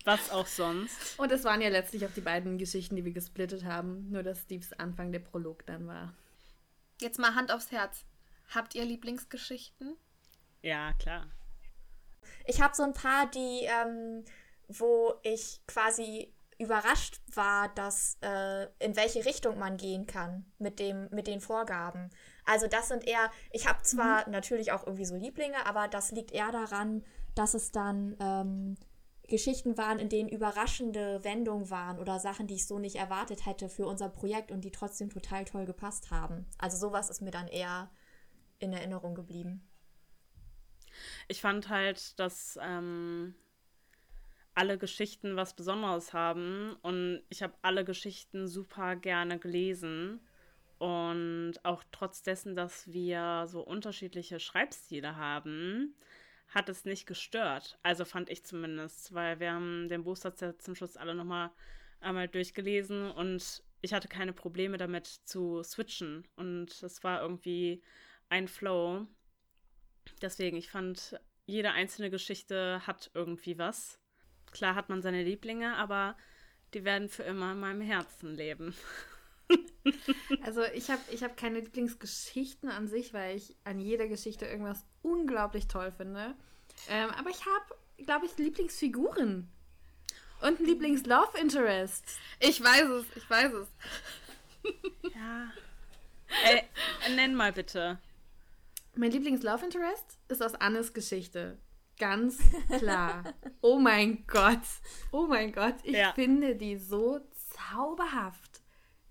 Was auch sonst. Und es waren ja letztlich auch die beiden Geschichten, die wir gesplittet haben. Nur dass Steves Anfang der Prolog dann war. Jetzt mal Hand aufs Herz. Habt ihr Lieblingsgeschichten? Ja, klar. Ich habe so ein paar, die, ähm, wo ich quasi überrascht war, dass äh, in welche Richtung man gehen kann mit dem mit den Vorgaben. Also das sind eher, ich habe zwar natürlich auch irgendwie so Lieblinge, aber das liegt eher daran, dass es dann ähm, Geschichten waren, in denen überraschende Wendungen waren oder Sachen, die ich so nicht erwartet hätte für unser Projekt und die trotzdem total toll gepasst haben. Also sowas ist mir dann eher in Erinnerung geblieben. Ich fand halt, dass ähm, alle Geschichten was Besonderes haben und ich habe alle Geschichten super gerne gelesen. Und auch trotz dessen, dass wir so unterschiedliche Schreibstile haben, hat es nicht gestört. Also fand ich zumindest, weil wir haben den ja zum Schluss alle nochmal einmal durchgelesen und ich hatte keine Probleme damit zu switchen. Und es war irgendwie ein Flow. Deswegen, ich fand, jede einzelne Geschichte hat irgendwie was. Klar hat man seine Lieblinge, aber die werden für immer in meinem Herzen leben. Also ich habe ich hab keine Lieblingsgeschichten an sich, weil ich an jeder Geschichte irgendwas unglaublich toll finde. Ähm, aber ich habe, glaube ich, Lieblingsfiguren. Und ein Lieblings-Love-Interest. Ich weiß es, ich weiß es. Ja. Ey, nenn mal bitte. Mein Lieblings-Love Interest ist aus Annes Geschichte. Ganz klar. oh mein Gott. Oh mein Gott. Ich Ja. finde die so zauberhaft.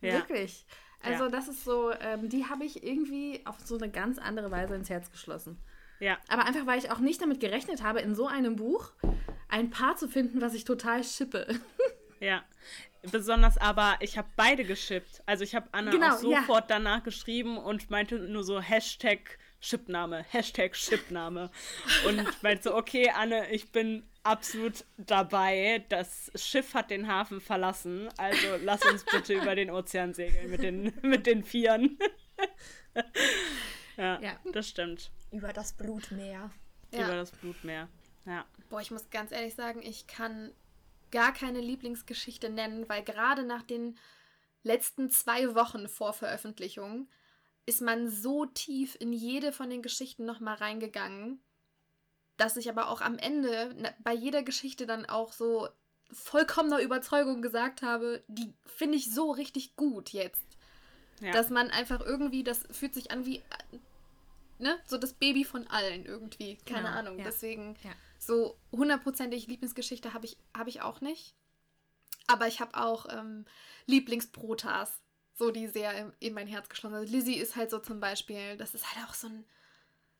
Ja. Wirklich. Also Ja. das ist so, ähm, die habe ich irgendwie auf so eine ganz andere Weise ins Herz geschlossen. Ja. Aber einfach, weil ich auch nicht damit gerechnet habe, in so einem Buch ein Paar zu finden, was ich total schippe. Ja. Besonders aber, ich habe beide geschippt. Also ich habe Anna Genau, auch sofort danach geschrieben und meinte nur so Hashtag Chipname, Hashtag Chipname. Und meinte so, okay, Anne, ich bin absolut dabei. Das Schiff hat den Hafen verlassen. Also lass uns bitte über den Ozean segeln mit den, mit den Vieren. ja, Ja. das stimmt. Über das Blutmeer. Ja. Über das Blutmeer. Ja. Boah, ich muss ganz ehrlich sagen, ich kann gar keine Lieblingsgeschichte nennen, weil gerade nach den letzten zwei Wochen vor Veröffentlichung ist man so tief in jede von den Geschichten nochmal reingegangen, dass ich aber auch am Ende na- bei jeder Geschichte dann auch so vollkommener Überzeugung gesagt habe, die finde ich so richtig gut jetzt. Ja. Dass man einfach irgendwie, das fühlt sich an wie, ne, so das Baby von allen irgendwie. Keine Genau, Ahnung. ja. Deswegen Ja. so hundertprozentig Lieblingsgeschichte habe ich, hab ich auch nicht. Aber ich habe auch ähm, Lieblingsprotas, so die sehr in, in mein Herz geschlossen sind. Also Lizzie ist halt so zum Beispiel, das ist halt auch so ein,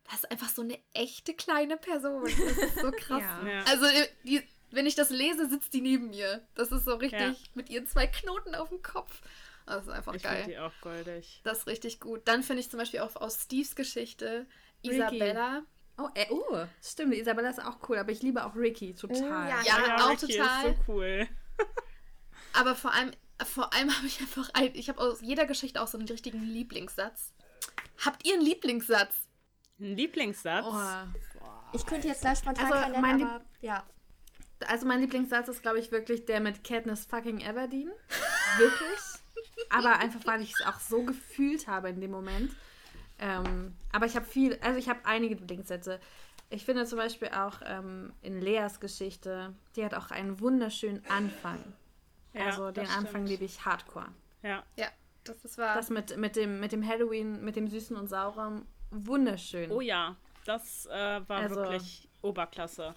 das ist einfach so eine echte kleine Person. Das ist so krass. Ja. Ja. Also äh, die, wenn ich das lese, sitzt die neben mir. Das ist so richtig Ja. mit ihren zwei Knoten auf dem Kopf. Das ist einfach ich finde geil. die auch goldig. Das ist richtig gut. Dann finde ich zum Beispiel auch aus Steves Geschichte Isabella. Oh, äh, oh, stimmt. Isabella ist auch cool, aber ich liebe auch Ricky total. Ja, auch Ricky total. Ist so cool. Aber vor allem, vor allem habe ich einfach ein, ich habe aus jeder Geschichte auch so einen richtigen Lieblingssatz. Habt ihr einen Lieblingssatz? Ein Lieblingssatz. Oh. Ich könnte jetzt gleich spontan Also, keinen nennen, aber ja. Also mein Lieblingssatz ist, glaube ich, wirklich der mit Katniss fucking Everdeen. Wirklich. Aber einfach, weil ich es auch so gefühlt habe in dem Moment. Ähm, aber ich habe viel, also ich habe einige Lieblingssätze. Ich finde zum Beispiel auch ähm, in Leas Geschichte, die hat auch einen wunderschönen Anfang. Ja, also den Anfang stimmt. liebe ich hardcore. Ja. Ja, das ist wahr. Das mit, mit, dem, mit dem Halloween, mit dem Süßen und Sauren, wunderschön. Oh ja, das äh, war Also- wirklich Oberklasse.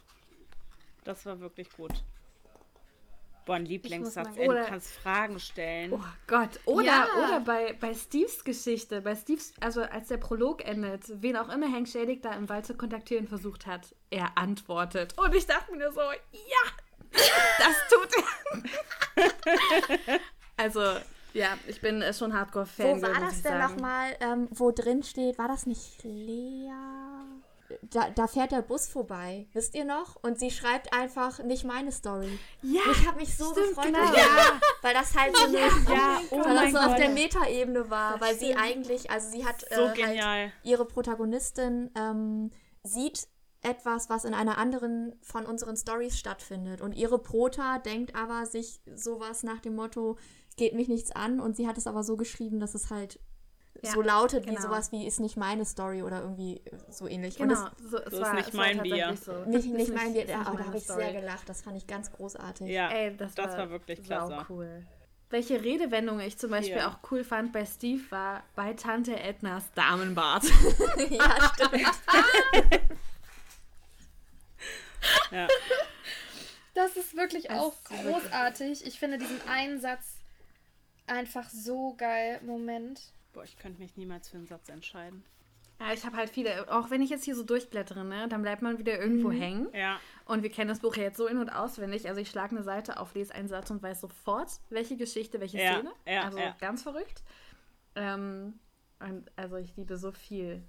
Das war wirklich gut. Boah, ein Lieblingssatz. Ey, du kannst Fragen stellen. Oh Gott. Oder, Ja. oder bei, bei Steves Geschichte, bei Steves, also als der Prolog endet, wen auch immer Hank Schädig da im Wald zu kontaktieren versucht hat, er antwortet. Und ich dachte mir so, ja, das tut er. also, ja, ich bin äh, schon Hardcore-Fan. Wo war das denn nochmal, ähm, wo drin steht, war das nicht Lea? Da, da fährt der Bus vorbei, wisst ihr noch? Und sie schreibt einfach nicht meine Story. Ja, Ich habe mich so gefreut, genau. darüber, weil das halt so, eine, Ja, oh weil das so auf der Metaebene war, weil sie stimmt. eigentlich, also sie hat So äh, halt ihre Protagonistin ähm, sieht etwas, was in einer anderen von unseren Stories stattfindet. Und ihre Prota denkt aber sich sowas nach dem Motto, geht mich nichts an. Und sie hat es aber so geschrieben, dass es halt Ja, so lautet genau. wie sowas wie ist nicht meine Story oder irgendwie so ähnlich. Genau, es, so, es ist war, nicht es war mein Bier. So. nicht, Ist nicht mein Bier. ist Ja, nicht aber da habe ich sehr gelacht. Das fand ich ganz großartig. Ja, Ey, das, das war wirklich klasse. cool. Welche Redewendung ich zum Beispiel Hier. auch cool fand bei Steve war bei Tante Ednas Damenbart. ja stimmt. Ja. Das ist wirklich Das auch ist wirklich großartig. Ich finde diesen Einsatz einfach so geil. Moment. Boah, ich könnte mich niemals für einen Satz entscheiden. Ja, ich habe halt viele, auch wenn ich jetzt hier so durchblättere, ne, dann bleibt man wieder irgendwo Mhm. hängen. Ja. Und wir kennen das Buch ja jetzt so in- und auswendig. Also ich schlage eine Seite auf, lese einen Satz und weiß sofort, welche Geschichte, welche Ja, Szene. ja, also ja. ganz verrückt. Ähm, also ich liebe so viel.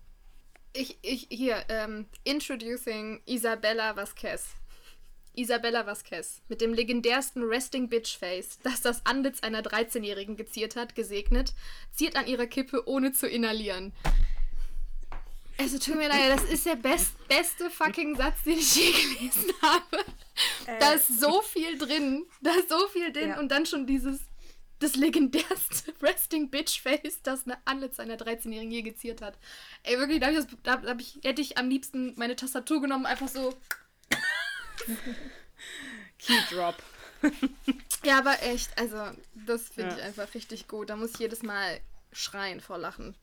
Ich, ich, hier, ähm, Introducing Isabella Vasquez. Isabella Vasquez mit dem legendärsten Resting Bitch Face, das das Antlitz einer 13-Jährigen geziert hat, gesegnet, ziert an ihrer Kippe, ohne zu inhalieren. Also tut mir leid, das ist der best, beste fucking Satz, den ich je gelesen habe. Da ist so viel drin, da ist so viel drin Ja. und dann schon dieses, das legendärste Resting Bitch Face, das eine Antlitz einer 13-Jährigen je geziert hat. Ey, wirklich, da, ich das, da, da ich, hätte ich am liebsten meine Tastatur genommen, einfach so. Key Drop. Ja, aber echt, also, das finde Ja. ich einfach richtig gut. Da muss ich jedes Mal schreien vor Lachen.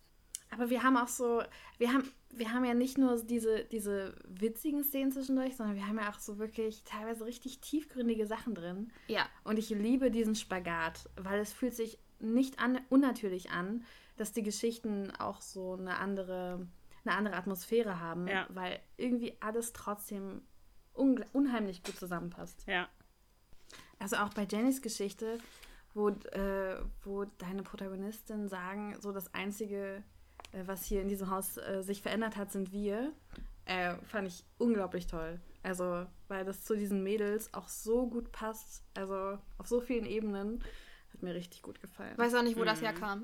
Aber wir haben auch so, wir haben, wir haben ja nicht nur diese, diese witzigen Szenen zwischendurch, sondern wir haben ja auch so wirklich teilweise richtig tiefgründige Sachen drin. Ja. Und ich liebe diesen Spagat, weil es fühlt sich nicht an, unnatürlich an, dass die Geschichten auch so eine andere, eine andere Atmosphäre haben, Ja. weil irgendwie alles trotzdem unheimlich gut zusammenpasst. Ja. Also auch bei Jennys Geschichte, wo, äh, wo deine Protagonistin sagen, so das Einzige, was hier in diesem Haus äh, sich verändert hat, sind wir, äh, fand ich unglaublich toll. Also, weil das zu diesen Mädels auch so gut passt, also auf so vielen Ebenen, hat mir richtig gut gefallen. Weiß auch nicht, wo das herkam.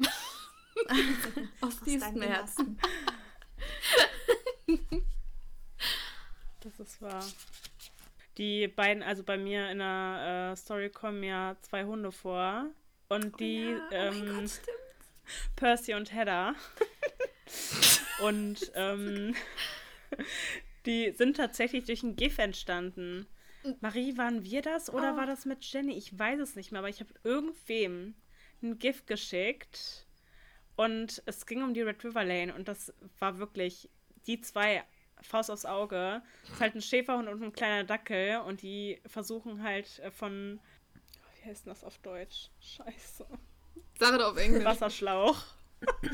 aus tiefstem Herzen. Das ist wahr. Die beiden, also bei mir in der äh, Story kommen ja zwei Hunde vor. Und die, ja, oh ähm, Gott. Percy und Hedda. Und ähm, die sind tatsächlich durch ein GIF entstanden. Marie, waren wir das oder Oh. war das mit Jenny? Ich weiß es nicht mehr, aber ich habe irgendwem ein Gift geschickt und es ging um die Red River Lane und das war wirklich die zwei Faust aufs Auge. Es ist halt ein Schäferhund und ein kleiner Dackel und die versuchen halt äh, von wie heißt denn das auf Deutsch? Scheiße. Sag doch auf Englisch. Wasserschlauch.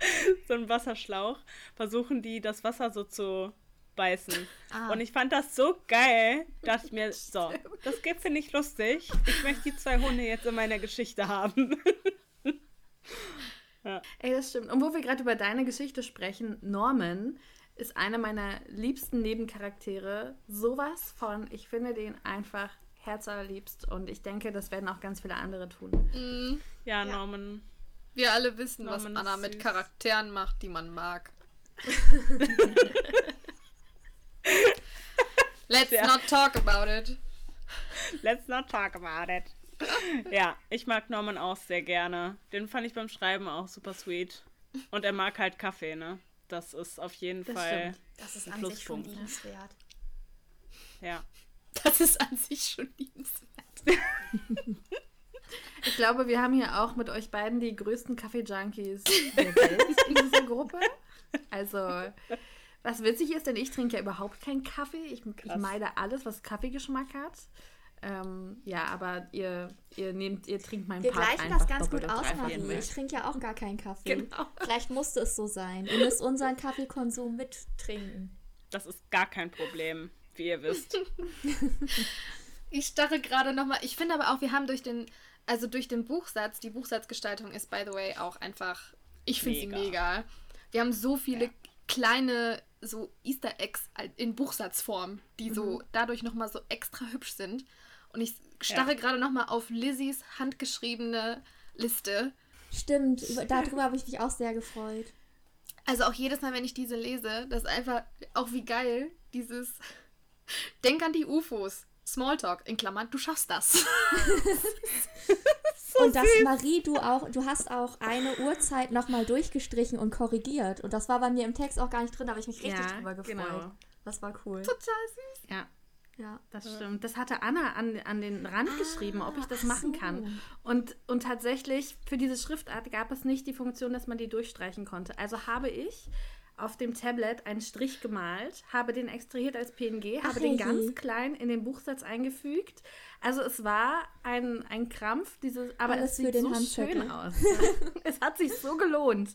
so ein Wasserschlauch. Versuchen die, das Wasser so zu beißen. Ah. Und ich fand das so geil, dachte ich mir, so, das geht finde ich lustig. Ich möchte die zwei Hunde jetzt in meiner Geschichte haben. Ey, das stimmt. Und wo wir gerade über deine Geschichte sprechen, Norman ist einer meiner liebsten Nebencharaktere. Sowas von, ich finde den einfach herzallerliebst und ich denke, das werden auch ganz viele andere tun. Mm, Ja, Norman. Wir alle wissen, was Anna mit süß. Charakteren macht, die man mag. Let's Ja. not talk about it. Let's not talk about it. Ja, ich mag Norman auch sehr gerne. Den fand ich beim Schreiben auch super sweet. Und er mag halt Kaffee, ne? Das ist auf jeden Das Fall. stimmt. Das ist Ein an sich schon Pluspunkt. liebenswert. Ja. Das ist an sich schon liebenswert. Ich glaube, wir haben hier auch mit euch beiden die größten Kaffee-Junkies der Welt in dieser Gruppe. Also, was witzig ist, denn ich trinke ja überhaupt keinen Kaffee. Ich, ich meide alles, was Kaffeegeschmack hat. Ähm, ja, aber ihr, ihr nehmt, ihr trinkt meinen Wir Part gleichen einfach das ganz gut aus, Marie. Ich trinke ja auch gar keinen Kaffee. Genau. Vielleicht musste es so sein. Ihr müsst unseren Kaffeekonsum mittrinken. Das ist gar kein Problem, wie ihr wisst. Ich starre gerade nochmal. Ich finde aber auch, wir haben durch den, also durch den Buchsatz, die Buchsatzgestaltung ist, by the way, auch einfach, ich finde sie Mega. Wir haben so viele kleine, so Easter Eggs in Buchsatzform, die so dadurch nochmal so extra hübsch sind. Und ich starre Ja. gerade nochmal auf Lizzies handgeschriebene Liste. Stimmt, über- darüber habe ich mich auch sehr gefreut. Also auch jedes Mal, wenn ich diese lese, das ist einfach auch wie geil, dieses Denk an die UFOs. Smalltalk, in Klammern, du schaffst das. und dass Marie, du auch, du hast auch eine Uhrzeit nochmal durchgestrichen und korrigiert. Und das war bei mir im Text auch gar nicht drin, da habe ich mich richtig Ja, drüber gefreut. genau. Das war cool. Total süß. Ja, Ja. das stimmt. Das hatte Anna an, an den Rand geschrieben, ob ich das ach machen so. kann. Und, und tatsächlich, für diese Schriftart gab es nicht die Funktion, dass man die durchstreichen konnte. Also habe ich auf dem Tablet einen Strich gemalt, habe den extrahiert als PNG, habe den ganz klein in den Buchsatz eingefügt. Also es war ein, ein Krampf, dieses, aber Alles es sieht den so schön aus. es hat sich so gelohnt.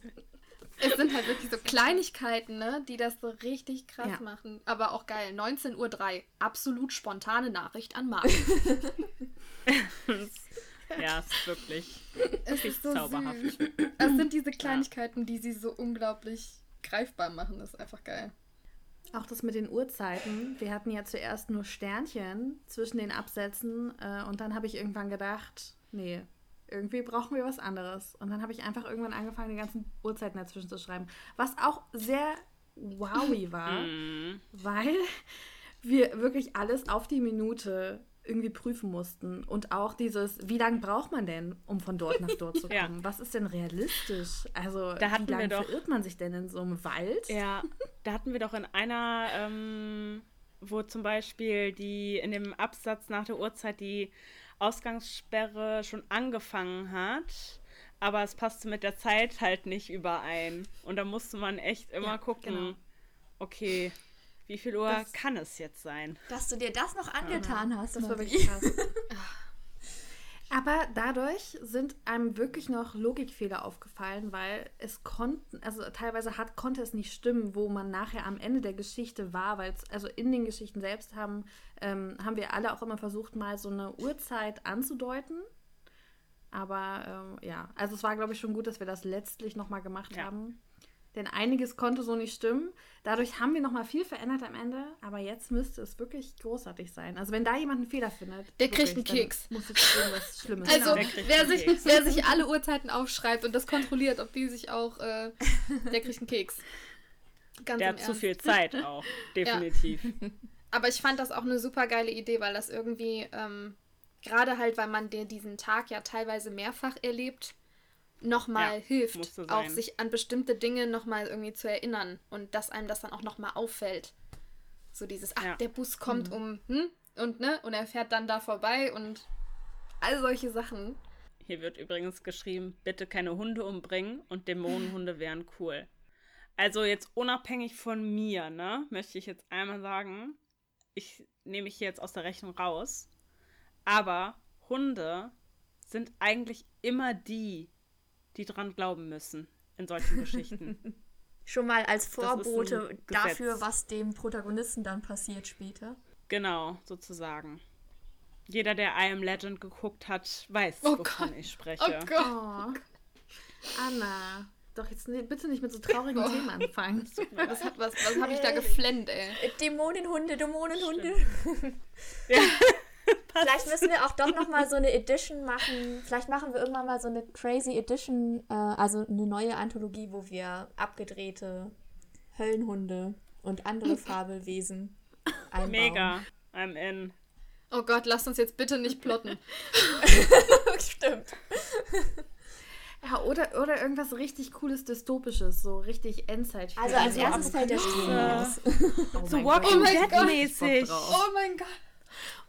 Es sind halt wirklich so Kleinigkeiten, ne, die das so richtig krass Ja. machen. Aber auch geil. 19.03 Uhr. Absolut spontane Nachricht an Marc. ja, ist wirklich, es ist so zauberhaft. süß. Es sind diese Kleinigkeiten, die sie so unglaublich greifbar machen. Das ist einfach geil. Auch das mit den Uhrzeiten. Wir hatten ja zuerst nur Sternchen zwischen den Absätzen äh, und dann habe ich irgendwann gedacht, nee, irgendwie brauchen wir was anderes. Und dann habe ich einfach irgendwann angefangen, die ganzen Uhrzeiten dazwischen zu schreiben. Was auch sehr wowy war, Mhm. weil wir wirklich alles auf die Minute irgendwie prüfen mussten. Und auch dieses, wie lange braucht man denn, um von dort nach dort zu Ja. kommen? Was ist denn realistisch? Also, Da hatten wie wir lange doch- verirrt man sich denn in so einem Wald? Ja, da hatten wir doch in einer, ähm, wo zum Beispiel die in dem Absatz nach der Uhrzeit die Ausgangssperre schon angefangen hat, aber es passte mit der Zeit halt nicht überein. Und da musste man echt immer Ja, gucken, genau. okay, wie viel Uhr Das- kann es jetzt sein? Dass du dir das noch angetan hast. Das war wirklich krass. Aber dadurch sind einem wirklich noch Logikfehler aufgefallen, weil es konnten, also teilweise hat, konnte es nicht stimmen, wo man nachher am Ende der Geschichte war, weil es, also in den Geschichten selbst haben, ähm, haben wir alle auch immer versucht, mal so eine Uhrzeit anzudeuten. Aber ähm, ja, also es war, glaube ich, schon gut, dass wir das letztlich nochmal gemacht Ja. haben. Denn einiges konnte so nicht stimmen. Dadurch haben wir nochmal viel verändert am Ende. Aber jetzt müsste es wirklich großartig sein. Also wenn da jemand einen Fehler findet, Der kriegt wirklich, einen Keks. Muss es irgendwas Schlimmes Also, kriegt wer sich, Keks. wer sich alle Uhrzeiten aufschreibt und das kontrolliert, ob die sich auch, äh, der kriegt einen Keks. Ganz Der hat zu Ernst. viel Zeit auch, definitiv. Aber ich fand das auch eine super geile Idee, weil das irgendwie, ähm, gerade halt, weil man den, diesen Tag ja teilweise mehrfach erlebt, nochmal Ja, hilft, musste auch sich an bestimmte Dinge nochmal irgendwie zu erinnern und dass einem das dann auch nochmal auffällt. So dieses, ach, Ja. der Bus kommt um hm, und ne, und er fährt dann da vorbei und all solche Sachen. Hier wird übrigens geschrieben, bitte keine Hunde umbringen und Dämonenhunde wären cool. Also jetzt unabhängig von mir, ne, möchte ich jetzt einmal sagen, ich nehme mich hier jetzt aus der Rechnung raus, aber Hunde sind eigentlich immer die, die dran glauben müssen in solchen Geschichten. Schon mal als Vorbote dafür, was dem Protagonisten dann passiert später. genau, sozusagen. Jeder, der I Am Legend geguckt hat, weiß, Oh wovon Gott. ich Oh spreche. Gott. Oh. Anna, doch jetzt ne- bitte nicht mit so traurigen Oh. Themen anfangen. Was, hat- was, was habe ich da geflennt, ey? Dämonenhunde, Dämonenhunde. Ja. Vielleicht müssen wir auch doch noch mal so eine Edition machen. Vielleicht machen wir irgendwann mal so eine crazy Edition, äh, also eine neue Anthologie, wo wir abgedrehte Höllenhunde und andere Fabelwesen einbauen. Mega. I'm in. Oh Gott, lasst uns jetzt bitte nicht plotten. Stimmt. Ja, oder, oder irgendwas richtig cooles, dystopisches, so richtig endzeit Also als erstes fällt der Strom aus. Oh So Walking Gott. Dead Bock mäßig. drauf. Oh mein Gott.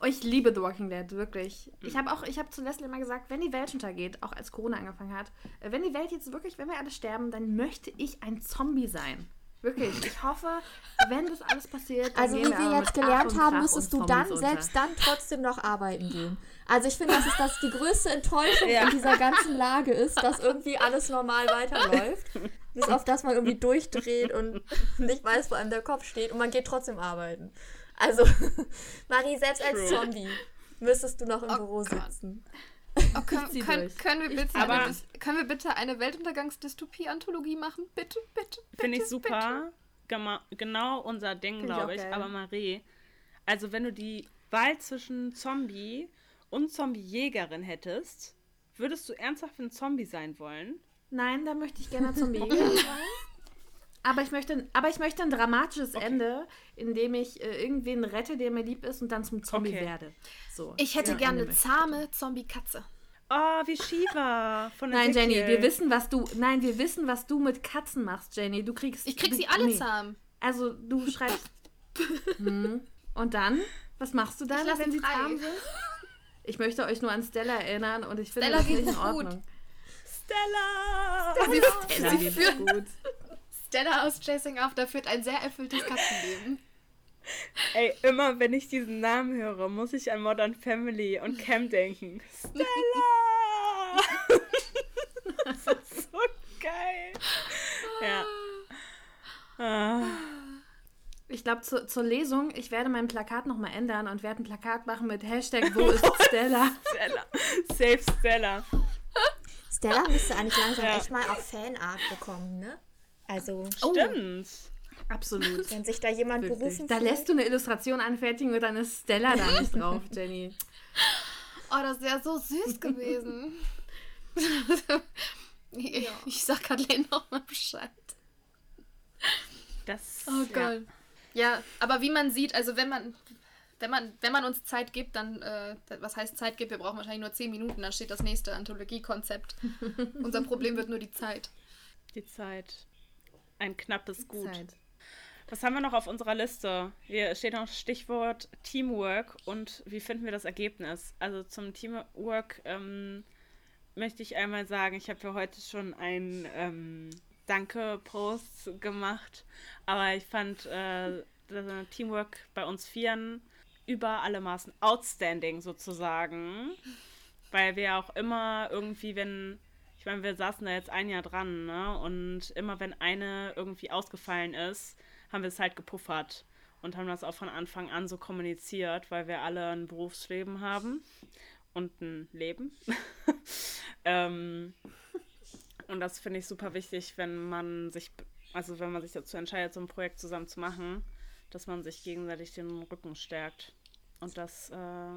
Oh, ich liebe The Walking Dead, wirklich. Ich habe auch, ich habe zu Leslie immer gesagt, wenn die Welt untergeht, auch als Corona angefangen hat, äh, wenn die Welt jetzt wirklich, wenn wir alle sterben, dann möchte ich ein Zombie sein. Wirklich. Ich hoffe, wenn das alles passiert, dann Also wie wir jetzt gelernt haben, müsstest du dann unter. selbst dann trotzdem noch arbeiten gehen. Also ich finde, dass es das die größte Enttäuschung Ja. in dieser ganzen Lage ist, dass irgendwie alles normal weiterläuft. Bis auf das man irgendwie durchdreht und nicht weiß, wo einem der Kopf steht und man geht trotzdem arbeiten. Also, Marie, selbst als True. Zombie müsstest du noch im Oh Büro Gott. sitzen. Oh, können, können, können, wir bitte aber- eine, können wir bitte eine Weltuntergangsdystopie-Anthologie machen? Bitte, bitte. Finde ich bitte, super. Gema genau unser Ding, ich glaube ich. geil. Aber Marie, also wenn du die Wahl zwischen Zombie und Zombie-Jägerin hättest, würdest du ernsthaft ein Zombie sein wollen? Nein, da möchte ich gerne Zombie sein. Aber ich möchte, aber ich möchte ein dramatisches Ende, in dem ich äh, irgendwen rette, der mir lieb ist und dann zum Zombie Okay. werde. So. Ich hätte Ja, gerne eine zahme Zombie-Katze. Oh, wie Shiva von Nein, Jenny, Ezekiel. wir wissen, was du. Nein, wir wissen, was du mit Katzen machst, Jenny. Du kriegst. Ich krieg sie alle nee. zahm. Also du schreibst. hm. Und dann? Was machst du dann, Ich lass wenn sie sie frei. zahm sind? Ich möchte euch nur an Stella erinnern und ich finde Stella das nicht in Ordnung. Stella! Sie, Stella sie geht's führt, gut. Stella aus Chasing After führt ein sehr erfülltes Katzenleben. Ey, immer wenn ich diesen Namen höre, muss ich an Modern Family und Cam denken. Stella! das ist so geil. Ja. Ah. Ich glaube, zu, zur Lesung, ich werde mein Plakat nochmal ändern und werde ein Plakat machen mit Hashtag Wo ist Stella? Stella. Safe Stella. Stella müsste eigentlich langsam Ja. echt mal auch Fanart bekommen, ne? Also, Stimmt. Absolut. wenn sich da jemand Wirklich. berufen Da lässt du eine Illustration anfertigen und dann ist Stella da nicht drauf, Jenny. Oh, das wäre so süß gewesen. ich, ich sag Kathleen nochmal Bescheid. Das, Oh ja. Gott. Ja, aber wie man sieht, also wenn man, wenn man, wenn man uns Zeit gibt, dann, äh, was heißt Zeit gibt, wir brauchen wahrscheinlich nur 10 Minuten, dann steht das nächste Anthologiekonzept. Unser Problem wird nur die Zeit. Die Zeit. Ein knappes Gut. Zeit. Was haben wir noch auf unserer Liste? Hier steht noch Stichwort Teamwork und wie finden wir das Ergebnis? Also zum Teamwork ähm, möchte ich einmal sagen, ich habe für heute schon ein ähm, Danke-Post gemacht, aber ich fand äh, das Teamwork bei uns Vieren über alle Maßen outstanding sozusagen, weil wir auch immer irgendwie, wenn ich meine, wir saßen da jetzt ein Jahr dran, ne? Und immer wenn eine irgendwie ausgefallen ist, haben wir es halt gepuffert und haben das auch von Anfang an so kommuniziert, weil wir alle ein Berufsleben haben und ein Leben. ähm, und das finde ich super wichtig, wenn man sich, also wenn man sich dazu entscheidet, so ein Projekt zusammen zu machen, dass man sich gegenseitig den Rücken stärkt. Und das äh,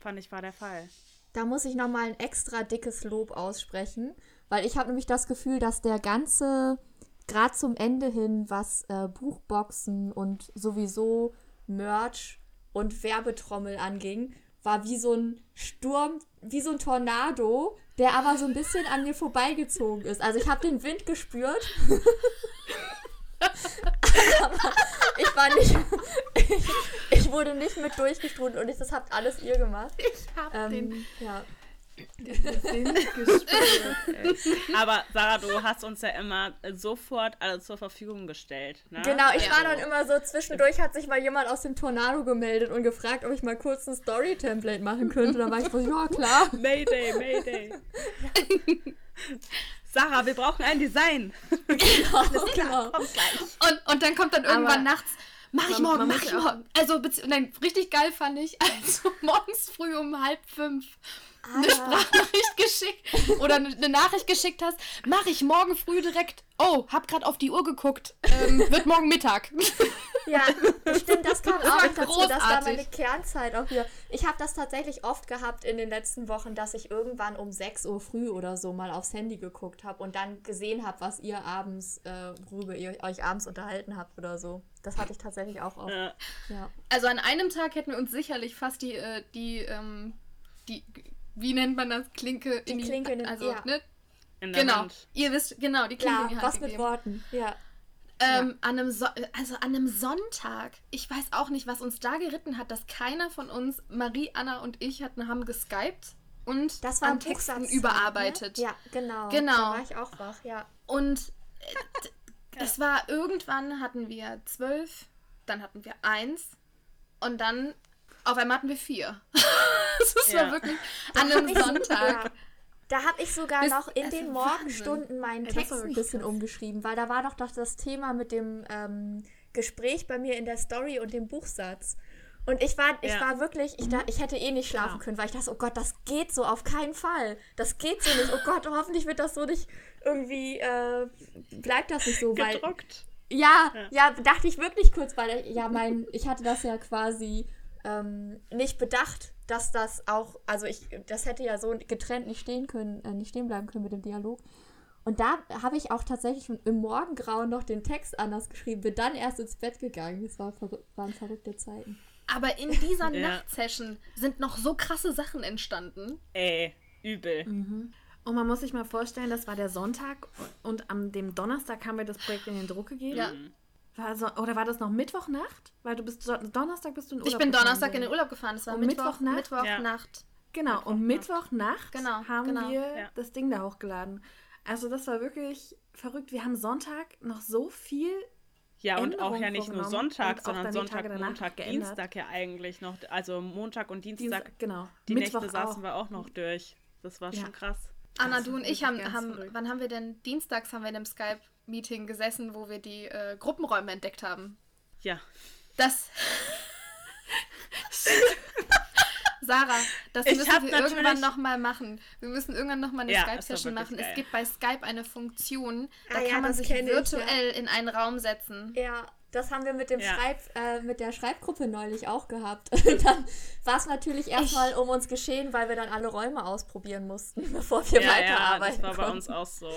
fand ich war der Fall. Da muss ich nochmal ein extra dickes Lob aussprechen, weil ich habe nämlich das Gefühl, dass der ganze, gerade zum Ende hin, was äh, Buchboxen und sowieso Merch und Werbetrommel anging, war wie so ein Sturm, wie so ein Tornado, der aber so ein bisschen an mir vorbeigezogen ist. Also ich habe den Wind gespürt. aber, ich war nicht. ich, ich wurde nicht mit durchgestrudelt und ich, das habt alles ihr gemacht. Ich hab Ähm, den. ja. Aber Sarah, du hast uns ja immer sofort alles zur Verfügung gestellt. Ne? Genau, ich Ja. war dann immer so, zwischendurch hat sich mal jemand aus dem Tornado gemeldet und gefragt, ob ich mal kurz ein Story-Template machen könnte. Da war ich so, ja klar. Mayday, Mayday. Sarah, wir brauchen ein Design. Alles klar. Gleich. Und, und dann kommt dann irgendwann Aber nachts, mach ich morgen, mach ich morgen. Also, nein, richtig geil fand ich, also morgens früh um halb fünf eine Sprachnachricht geschickt oder eine, Nachricht geschickt hast, mach ich morgen früh direkt. Oh, hab grad auf die Uhr geguckt. Ähm, wird morgen Mittag. Ja, stimmt, das kam Das auch noch dazu. Das war meine Kernzeit auch wieder. Ich habe das tatsächlich oft gehabt in den letzten Wochen, dass ich irgendwann um 6 Uhr früh oder so mal aufs Handy geguckt habe und dann gesehen habe, was ihr abends, äh, worüber ihr euch abends unterhalten habt oder so. Das hatte ich tatsächlich auch oft. Ja. Ja. Also an einem Tag hätten wir uns sicherlich fast die, äh, die, ähm, die, wie nennt man das? Klinke in Die Klinke in den- also, ja. ne? In der Genau. Hand. Ihr wisst, genau, die Klinke in Klar, die Hand was mit gegeben. Worten. Ja. Ähm, an einem so also an einem Sonntag. Ich weiß auch nicht, was uns da geritten hat, dass keiner von uns, Marie, Anna und ich, hatten, haben geskypt und Das war an ein Texten Buchsatz, überarbeitet. Ne? Ja, genau. Genau. Da war ich auch wach, ja. Und äh, es war irgendwann hatten wir zwölf, dann hatten wir eins und dann auf einmal hatten wir vier. Das war Ja. wirklich an einem Sonntag. Ja. Da habe ich sogar Bis- noch in den. Morgenstunden meinen Ey, das Text ein bisschen krass. umgeschrieben, weil da war doch doch das Thema mit dem ähm, Gespräch bei mir in der Story und dem Buchsatz. Und ich war, ich Ja. war wirklich, ich, da, ich hätte eh nicht schlafen Ja. können, weil ich dachte, oh Gott, das geht so auf keinen Fall. Das geht so nicht. Oh Gott, hoffentlich wird das so nicht irgendwie, äh, bleibt das nicht so, weil Gedruckt. ja, ja, dachte ich wirklich kurz, weil ja, mein, ich hatte das ja quasi ähm, nicht bedacht, dass das auch, also ich, das hätte ja so getrennt nicht stehen können, äh, nicht stehen bleiben können mit dem Dialog. Und da habe ich auch tatsächlich im Morgengrauen noch den Text anders geschrieben, bin dann erst ins Bett gegangen. Das war verrück waren verrückte Zeiten. Aber in dieser Ja. Nachtsession sind noch so krasse Sachen entstanden. Ey, übel. Mhm. Und man muss sich mal vorstellen, das war der Sonntag und am dem Donnerstag haben wir das Projekt in den Druck gegeben. Ja. War so, oder war das noch Mittwochnacht? Weil du bist Don- Donnerstag bist du in Urlaub Ich bin gefahren, Donnerstag in den Urlaub gefahren. Es war Und Mittwoch, Mittwochnacht? Mittwochnacht. Genau, und Mittwochnacht Genau, haben genau. wir Ja. das Ding da hochgeladen. Also das war wirklich verrückt. Wir haben Sonntag noch so viel Ja, und auch Änderungen ja nicht nur Sonntag, auch sondern Sonntag, Montag, geändert. Dienstag ja eigentlich noch. Also Montag und Dienstag, Dienstag, genau. die Mittwoch Nächte saßen auch. wir auch noch durch. Das war Ja. schon krass. Anna, Das du und ich haben, haben wann haben wir denn? Dienstags haben wir in einem Skype-Meeting gesessen, wo wir die äh, Gruppenräume entdeckt haben. Ja. Das. Sarah, das Ich müssen wir natürlich- irgendwann nochmal machen. Wir müssen irgendwann nochmal eine Ja, Skype-Session machen. Es geil. gibt bei Skype eine Funktion, da Ah ja, kann man das sich virtuell in einen Raum setzen. Ja, das haben wir mit dem Ja. Schreib, äh, mit der Schreibgruppe neulich auch gehabt. Und dann war es natürlich erstmal um uns geschehen, weil wir dann alle Räume ausprobieren mussten, bevor wir Ja, ja, weiterarbeiten das war bei konnten. uns auch so.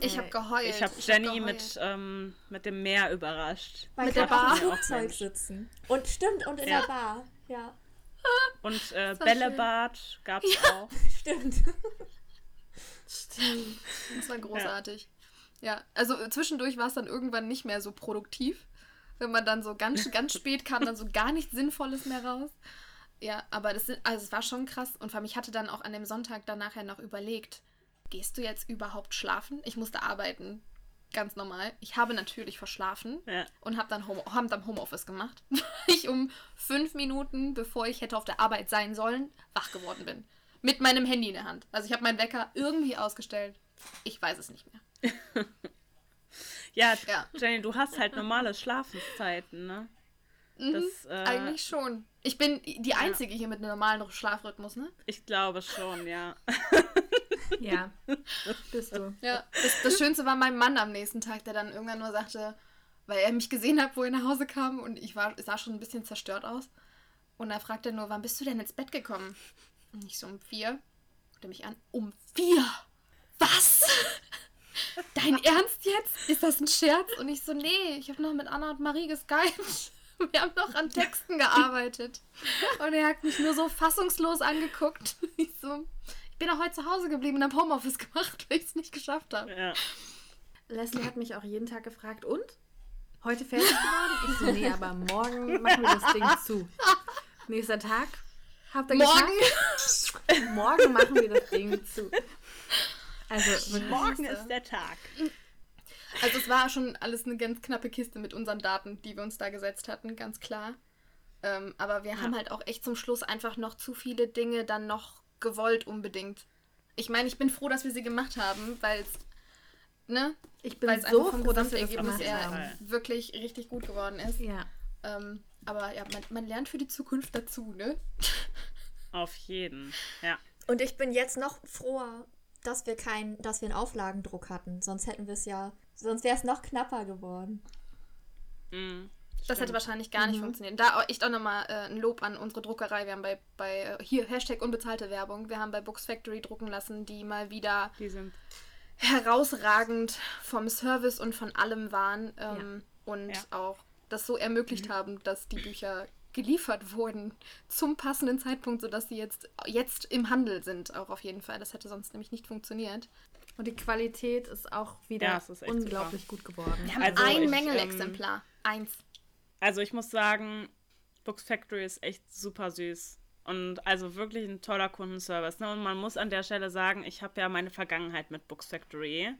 Ich habe geheult. Ich habe hab Jenny geheult. mit, ähm, mit dem Meer überrascht. Man Mit kann der auch Bar? im Flugzeug Mensch. sitzen. Und stimmt, und in Ja. der Bar. Ja, Und äh, Bällebad gab es auch. stimmt. Stimmt. Das war großartig. Ja, also äh, zwischendurch war es dann irgendwann nicht mehr so produktiv. Wenn man dann so ganz, ganz spät kam, dann so gar nichts Sinnvolles mehr raus. Ja, aber das sind, also es war schon krass. Und vor allem, ich hatte dann auch an dem Sonntag dann nachher noch überlegt, gehst du jetzt überhaupt schlafen? Ich musste arbeiten. Ganz normal. Ich habe natürlich verschlafen Ja. und habe dann, Home, hab dann Homeoffice gemacht. weil ich um fünf Minuten, bevor ich hätte auf der Arbeit sein sollen, wach geworden bin. Mit meinem Handy in der Hand. Also ich habe meinen Wecker irgendwie ausgestellt. Ich weiß es nicht mehr. Ja, Ja. Jenny, du hast halt normale Schlafenszeiten, ne? Mhm, Das, äh, Eigentlich schon. Ich bin die Einzige hier mit einem normalen Schlafrhythmus, ne? Ich glaube schon, ja. Ja, bist du. Ja. Das, das Schönste war mein Mann am nächsten Tag, der dann irgendwann nur sagte, weil er mich gesehen hat, wo er nach Hause kam und ich war, sah schon ein bisschen zerstört aus. Und er fragte nur, wann bist du denn ins Bett gekommen? Und ich so um vier. Guckte mich an, um vier? Was? Dein Ernst jetzt? Ist das ein Scherz? Und ich so, nee, ich habe noch mit Anna und Marie geskypt. Wir haben noch an Texten gearbeitet. Und er hat mich nur so fassungslos angeguckt. Ich so, ich bin auch heute zu Hause geblieben und habe Homeoffice gemacht, weil ich es nicht geschafft habe. ja. Leslie hat mich auch jeden Tag gefragt, und? heute fertig geworden? Ich so, nee, aber morgen machen wir das Ding zu. Nächster Tag. Habt ihr Morgen? Morgen machen wir das Ding zu. Also, Morgen ist der Tag. Also es war schon alles eine ganz knappe Kiste mit unseren Daten, die wir uns da gesetzt hatten, ganz klar. Ähm, aber wir haben halt auch echt zum Schluss einfach noch zu viele Dinge dann noch gewollt unbedingt. Ich meine, ich bin froh, dass wir sie gemacht haben, weil es, ne? Ich bin so froh, dass wir das gemacht eher wirklich richtig gut geworden ist. Ja. Ähm, aber ja, man, man lernt für die Zukunft dazu, ne? Auf jeden. Ja. Und ich bin jetzt noch froher, dass wir kein, dass wir einen Auflagendruck hatten. Sonst hätten wir es ja, sonst wäre es noch knapper geworden. Mhm. Das hätte wahrscheinlich gar Mhm. nicht funktioniert. Da echt auch nochmal äh, ein Lob an unsere Druckerei. Wir haben bei, bei äh, hier, Hashtag unbezahlte Werbung. Wir haben bei Books Factory drucken lassen, die mal wieder Die sind. herausragend vom Service und von allem waren. Ähm, Und Ja. auch das so ermöglicht haben, dass die Bücher geliefert wurden zum passenden Zeitpunkt, sodass sie jetzt, jetzt im Handel sind, auch auf jeden Fall. Das hätte sonst nämlich nicht funktioniert. Und die Qualität ist auch wieder Ja, ist unglaublich gut geworden. Wir haben Also ein ich, Mängelexemplar. Eins. Also ich muss sagen, Books Factory ist echt super süß. Und also wirklich ein toller Kundenservice. Ne? Und man muss an der Stelle sagen, ich habe ja meine Vergangenheit mit Books Factory.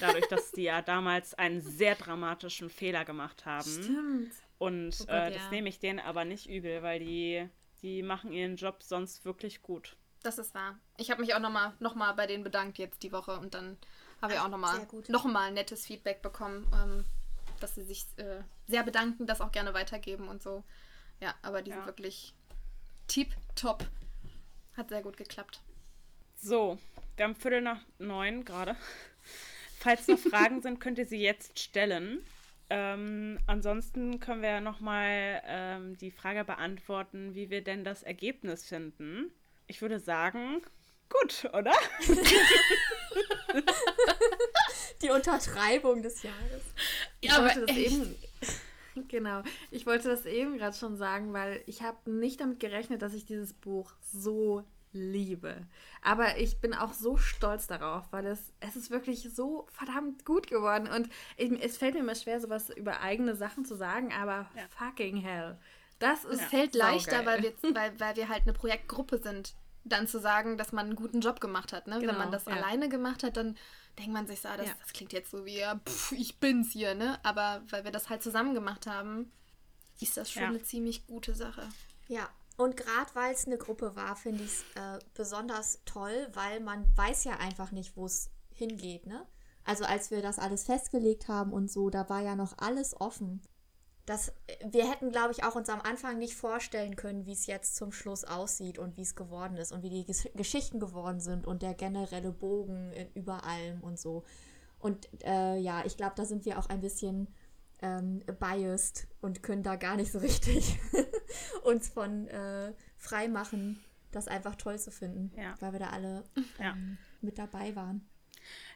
Dadurch, dass die ja damals einen sehr dramatischen Fehler gemacht haben. Stimmt. Und Oh Gott, äh, das ja. nehme ich denen aber nicht übel, weil die, die machen ihren Job sonst wirklich gut. Das ist wahr. Ich habe mich auch nochmal noch mal bei denen bedankt jetzt die Woche und dann habe ich auch nochmal noch mal nettes Feedback bekommen, ähm, dass sie sich äh, sehr bedanken, das auch gerne weitergeben und so. Ja, aber die sind Ja. wirklich tip top. Hat sehr gut geklappt. So, wir haben Viertel nach neun gerade. Falls noch Fragen sind, könnt ihr sie jetzt stellen. Ähm, ansonsten können wir ja nochmal ähm, die Frage beantworten, wie wir denn das Ergebnis finden. Ich würde sagen, gut, oder? Die Untertreibung des Jahres. Ich Ja, aber das echt. eben. Genau. Ich wollte das eben gerade schon sagen, weil ich habe nicht damit gerechnet, dass ich dieses Buch so liebe. Aber ich bin auch so stolz darauf, weil es, es ist wirklich so verdammt gut geworden. Und es fällt mir immer schwer, sowas über eigene Sachen zu sagen, aber Ja. fucking hell. Das ist Es fällt leichter, weil wir, weil, weil wir halt eine Projektgruppe sind, dann zu sagen, dass man einen guten Job gemacht hat. Ne? Genau, Wenn man das ja. alleine gemacht hat, dann denkt man sich so, ah, das, Ja. das klingt jetzt so wie, ja, pff, ich bin's hier, ne? Aber weil wir das halt zusammen gemacht haben, ist das schon Ja. eine ziemlich gute Sache. Ja, und gerade weil es eine Gruppe war, finde ich es äh, besonders toll, weil man weiß ja einfach nicht, wo es hingeht, ne? Also als wir das alles festgelegt haben und so, da war ja noch alles offen. Das, wir hätten, glaube ich, auch uns am Anfang nicht vorstellen können, wie es jetzt zum Schluss aussieht und wie es geworden ist und wie die Ges Geschichten geworden sind und der generelle Bogen äh, über allem und so. Und äh, ja, ich glaube, da sind wir auch ein bisschen ähm, biased und können da gar nicht so richtig uns von äh, frei machen, das einfach toll zu finden, Ja. weil wir da alle Ja. ähm, mit dabei waren.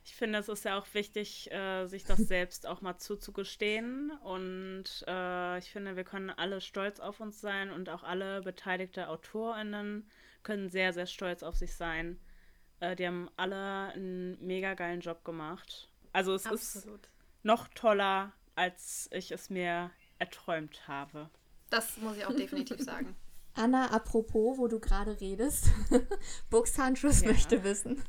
Ich finde, es ist ja auch wichtig, äh, sich das selbst auch mal zuzugestehen. Und äh, ich finde, wir können alle stolz auf uns sein und auch alle beteiligte AutorInnen können sehr, sehr stolz auf sich sein. Äh, die haben alle einen mega geilen Job gemacht. Also es ist Absolut. noch toller, als ich es mir erträumt habe. Das muss ich auch definitiv sagen. Anna, apropos, wo du gerade redest, Buchshandschuss möchte wissen,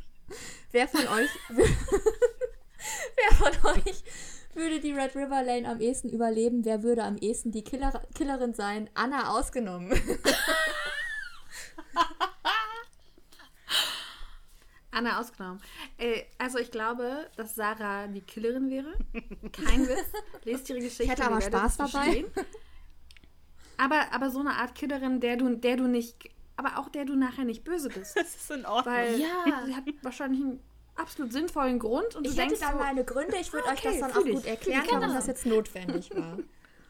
wer von euch, wer von euch würde die Red River Lane am ehesten überleben? Wer würde am ehesten die Killer, Killerin sein? Anna ausgenommen. Anna ausgenommen. Äh, also ich glaube, dass Sarah die Killerin wäre. Kein Witz. Lest ihre Geschichte. Ich hätte aber Spaß dabei. verstehen. Aber, aber so eine Art Killerin, der du, der du nicht, aber auch der du nachher nicht böse bist. Das ist in Ordnung. Weil Ja. sie hat wahrscheinlich einen absolut sinnvollen Grund und Ich du hätte denkst da so, meine Gründe, ich würde euch das okay, dann auch ich, gut erklären, ich, warum genau. das jetzt notwendig war.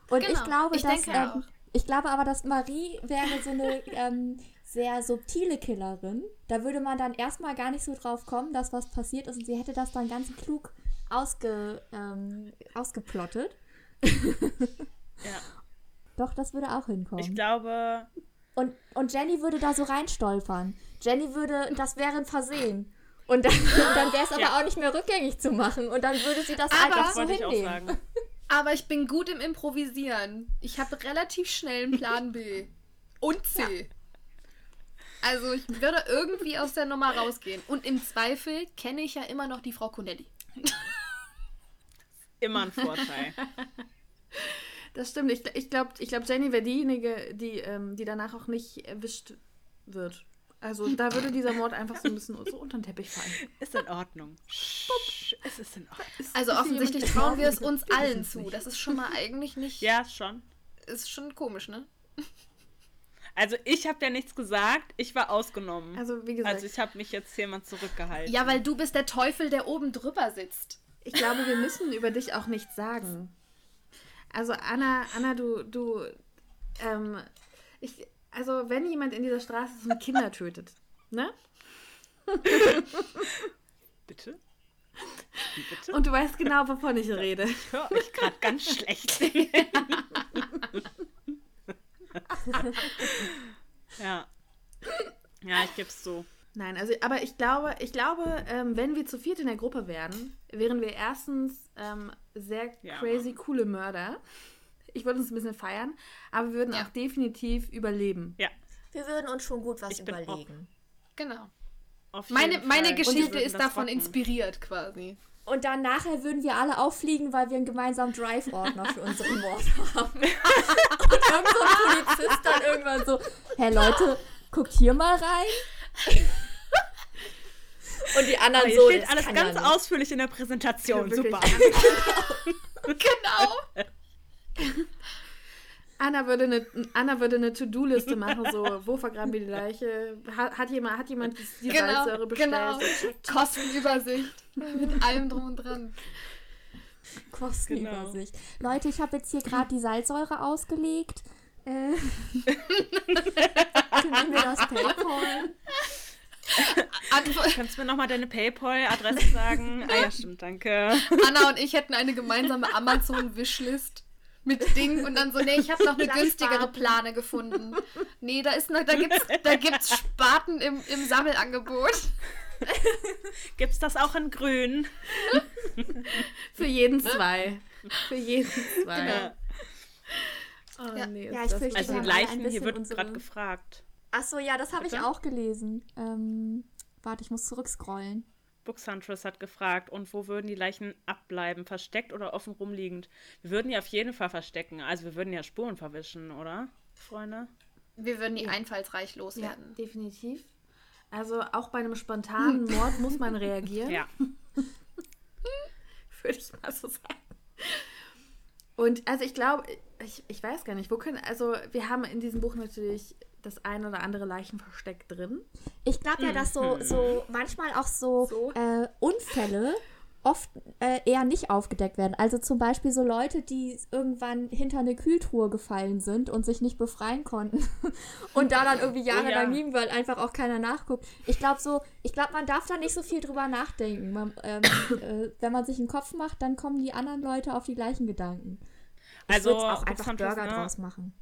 Und ich Genau. glaube, Ich dass denke ähm, auch. ich glaube aber, dass Marie wäre so eine ähm, sehr subtile Killerin. Da würde man dann erstmal gar nicht so drauf kommen, dass was passiert ist und sie hätte das dann ganz klug ausge, ähm, ausgeplottet. Ja. Doch, das würde auch hinkommen. Ich glaube, Und, und Jenny würde da so reinstolpern. Jenny würde, das wäre ein Versehen. Und dann, und dann wäre es aber Ja. auch nicht mehr rückgängig zu machen. Und dann würde sie das Aber- einfach so ich hinnehmen. sagen. Aber ich bin gut im Improvisieren. Ich habe relativ schnell einen Plan B. Und C. Also ich würde irgendwie aus der Nummer rausgehen. Und im Zweifel kenne ich ja immer noch die Frau Connelly. Immer ein Vorteil. Das stimmt. Ich, ich glaube, ich glaub, Jenny wäre diejenige, die, ähm, die danach auch nicht erwischt wird. Also da würde dieser Mord einfach so ein bisschen so unter den Teppich fallen. Ist in Ordnung. Shh, es ist in Ordnung. Also offensichtlich trauen wir es uns allen zu. Das ist schon mal eigentlich nicht. Ja, schon. Ist schon komisch, ne? Also ich habe ja nichts gesagt, ich war ausgenommen. Also wie gesagt, Also ich habe mich jetzt hier mal zurückgehalten. Ja, weil du bist der Teufel, der oben drüber sitzt. ich glaube, wir müssen über dich auch nichts sagen. Also Anna, Anna, du, du, ähm, ich, also wenn jemand in dieser Straße ist und Kinder tötet, ne? Bitte? Bitte? Und du weißt genau, wovon ich rede. Ich höre euch gerade ganz schlecht. ja. Ja, ich geb's so. Nein, also, aber ich glaube, ich glaube, ähm, wenn wir zu viert in der Gruppe wären, wären wir erstens ähm, sehr Ja. crazy coole Mörder. Ich würde uns ein bisschen feiern, aber wir würden Ja. auch definitiv überleben. Ja. Wir würden uns schon gut was Ich überlegen. Genau. Auf Meine, meine Fall. Geschichte ist davon rocken. inspiriert quasi. Und dann nachher würden wir alle auffliegen, weil wir einen gemeinsamen Drive-Ordner für unseren Mord haben. Und irgend so ein Polizist dann irgendwann so, hey Leute, guckt hier mal rein. Und die anderen hier so, steht das alles ganz ja ausführlich in der Präsentation. Ja. Super. Genau. Anna würde eine, Anna würde eine To-Do-Liste machen, so, wo vergraben wir die Leiche? Hat, hat jemand, hat jemand die Genau. Salzsäure bestellt? genau. Kostenübersicht. Mit allem drum und dran. Kostenübersicht. Leute, ich habe jetzt hier gerade die Salzsäure ausgelegt. Äh, können wir das Paypal? Antwort, Kannst du mir nochmal deine Paypal-Adresse sagen? Ah ja, stimmt, danke. Anna und ich hätten eine gemeinsame Amazon-Wishlist mit Ding und dann so, nee, ich habe noch eine günstigere Plane gefunden. Nee, da ist noch, da gibt's, da gibt's Spaten im, im Sammelangebot. Gibt's das auch in grün? Für jeden zwei. Für jeden zwei. Ja. Oh, Ja. nee, ist Ja, ich das fürchte, Also die Leichen, hier wird unsere- gerade gefragt. Achso, ja, das habe ich auch gelesen. Ähm, warte, ich muss zurückscrollen. Books Huntress hat gefragt, und wo würden die Leichen abbleiben? Versteckt oder offen rumliegend? Wir würden die auf jeden Fall verstecken. Also wir würden ja Spuren verwischen, oder, Freunde? Wir würden die einfallsreich Ja, loswerden. definitiv. Also auch bei einem spontanen Mord muss man reagieren, Ja. würde ich mal so sagen. Und also ich glaube, ich, ich weiß gar nicht, wo können, also wir haben in diesem Buch natürlich das ein oder andere Leichenversteck drin. Ich glaube ja, dass so, so manchmal auch so, So? Äh, Unfälle oft äh, eher nicht aufgedeckt werden. Also zum Beispiel so Leute, die irgendwann hinter eine Kühltruhe gefallen sind und sich nicht befreien konnten und da dann irgendwie jahrelang ja. liegen, weil einfach auch keiner nachguckt. Ich glaube so, ich glaube, man darf da nicht so viel drüber nachdenken. Man, ähm, äh, wenn man sich einen Kopf macht, dann kommen die anderen Leute auf die gleichen Gedanken. Ich Also auch einfach Burger ne? draus machen.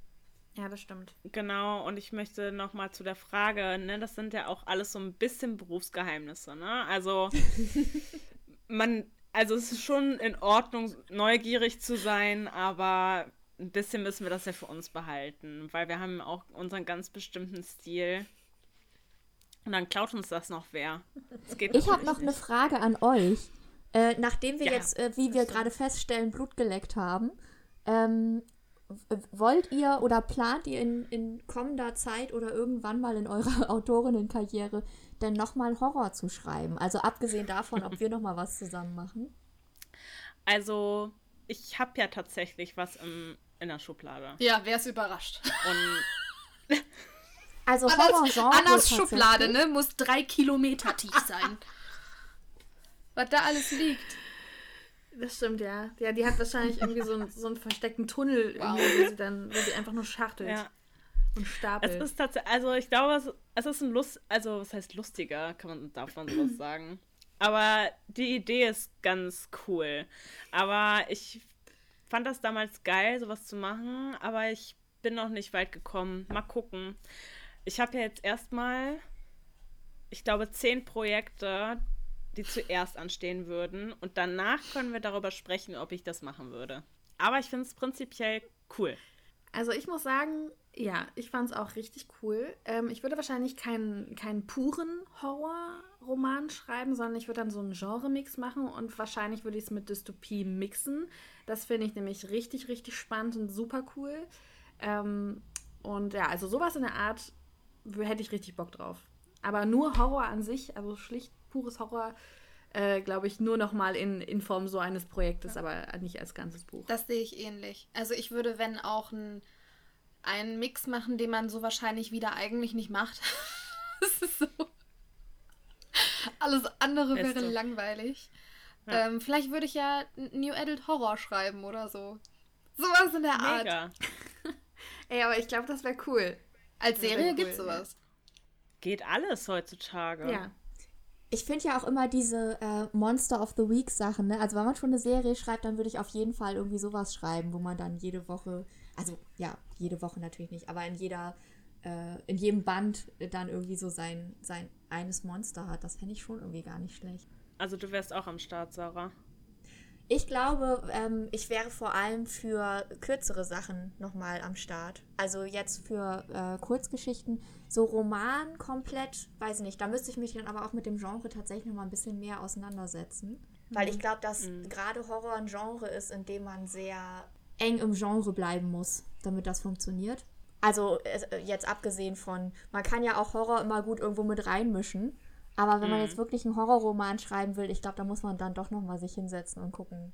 Ja, das stimmt. Genau, und ich möchte nochmal zu der Frage, ne, das sind ja auch alles so ein bisschen Berufsgeheimnisse, ne? Also man, also es ist schon in Ordnung, neugierig zu sein, aber ein bisschen müssen wir das ja für uns behalten, weil wir haben auch unseren ganz bestimmten Stil. Und dann klaut uns das noch wer. Das Ich habe noch eine nicht. Frage an euch. Äh, nachdem wir Ja, jetzt, äh, wie wir gerade feststellen, Blut geleckt haben, ähm, wollt ihr oder plant ihr in, in kommender Zeit oder irgendwann mal in eurer Autorinnenkarriere denn nochmal Horror zu schreiben? Also abgesehen davon, ob wir nochmal was zusammen machen. Also, ich habe ja tatsächlich was im, in der Schublade. Ja, wer ist überrascht? Und Also Horror-Genre. Annas. Schublade, ne? Muss drei Kilometer tief sein. Was da alles liegt. Das stimmt, ja. Ja, die hat wahrscheinlich irgendwie so, einen- so einen versteckten Tunnel, Wow. wo sie dann, wo sie einfach nur schachtelt ja. und Es stapelt. ist tatsächlich, also ich glaube, es, es ist ein Lust, also was heißt lustiger, kann man, darf man sowas sagen. Aber die Idee ist ganz cool. Aber ich fand das damals geil, sowas zu machen, aber ich bin noch nicht weit gekommen. Mal gucken. Ich habe ja jetzt erstmal, ich glaube, zehn Projekte, die zuerst anstehen würden. Und danach können wir darüber sprechen, ob ich das machen würde. Aber ich finde es prinzipiell cool. Also ich muss sagen, ja, ich fand es auch richtig cool. Ähm, ich würde wahrscheinlich keinen, keinen puren Horrorroman schreiben, sondern ich würde dann so einen Genre-Mix machen und wahrscheinlich würde ich es mit Dystopie mixen. Das finde ich nämlich richtig, richtig spannend und super cool. Ähm, und ja, also sowas in der Art hätte ich richtig Bock drauf. Aber nur Horror an sich, also schlicht pures Horror, äh, glaube ich, nur noch mal in, in Form so eines Projektes, aber nicht als ganzes Buch. Das sehe ich ähnlich. Also ich würde, wenn auch ein, einen Mix machen, den man so wahrscheinlich wieder eigentlich nicht macht. das ist so. Alles andere Beste. wäre langweilig. Ja. Ähm, vielleicht würde ich ja New Adult Horror schreiben oder so. Sowas in der Art. Mega. Ey, aber ich glaube, das wäre cool. Als Serie cool, gibt's sowas. Geht alles heutzutage. Ja. Ich finde ja auch immer diese äh, Monster of the Week Sachen, ne? Also wenn man schon eine Serie schreibt, dann würde ich auf jeden Fall irgendwie sowas schreiben, wo man dann jede Woche, also ja, jede Woche natürlich nicht, aber in jeder, äh, in jedem Band dann irgendwie so sein, sein eines Monster hat. Das fände ich schon irgendwie gar nicht schlecht. Also du wärst auch am Start, Sarah. Ich glaube, ähm, ich wäre vor allem für kürzere Sachen nochmal am Start. Also jetzt für äh, Kurzgeschichten, so Roman komplett, weiß ich nicht. Da müsste ich mich dann aber auch mit dem Genre tatsächlich nochmal ein bisschen mehr auseinandersetzen. Weil ich glaube, dass gerade Horror ein Genre ist, in dem man sehr eng im Genre bleiben muss, damit das funktioniert. Also äh, jetzt abgesehen von, man kann ja auch Horror immer gut irgendwo mit reinmischen. Aber wenn man jetzt wirklich einen Horrorroman schreiben will, ich glaube, da muss man dann doch nochmal sich hinsetzen und gucken,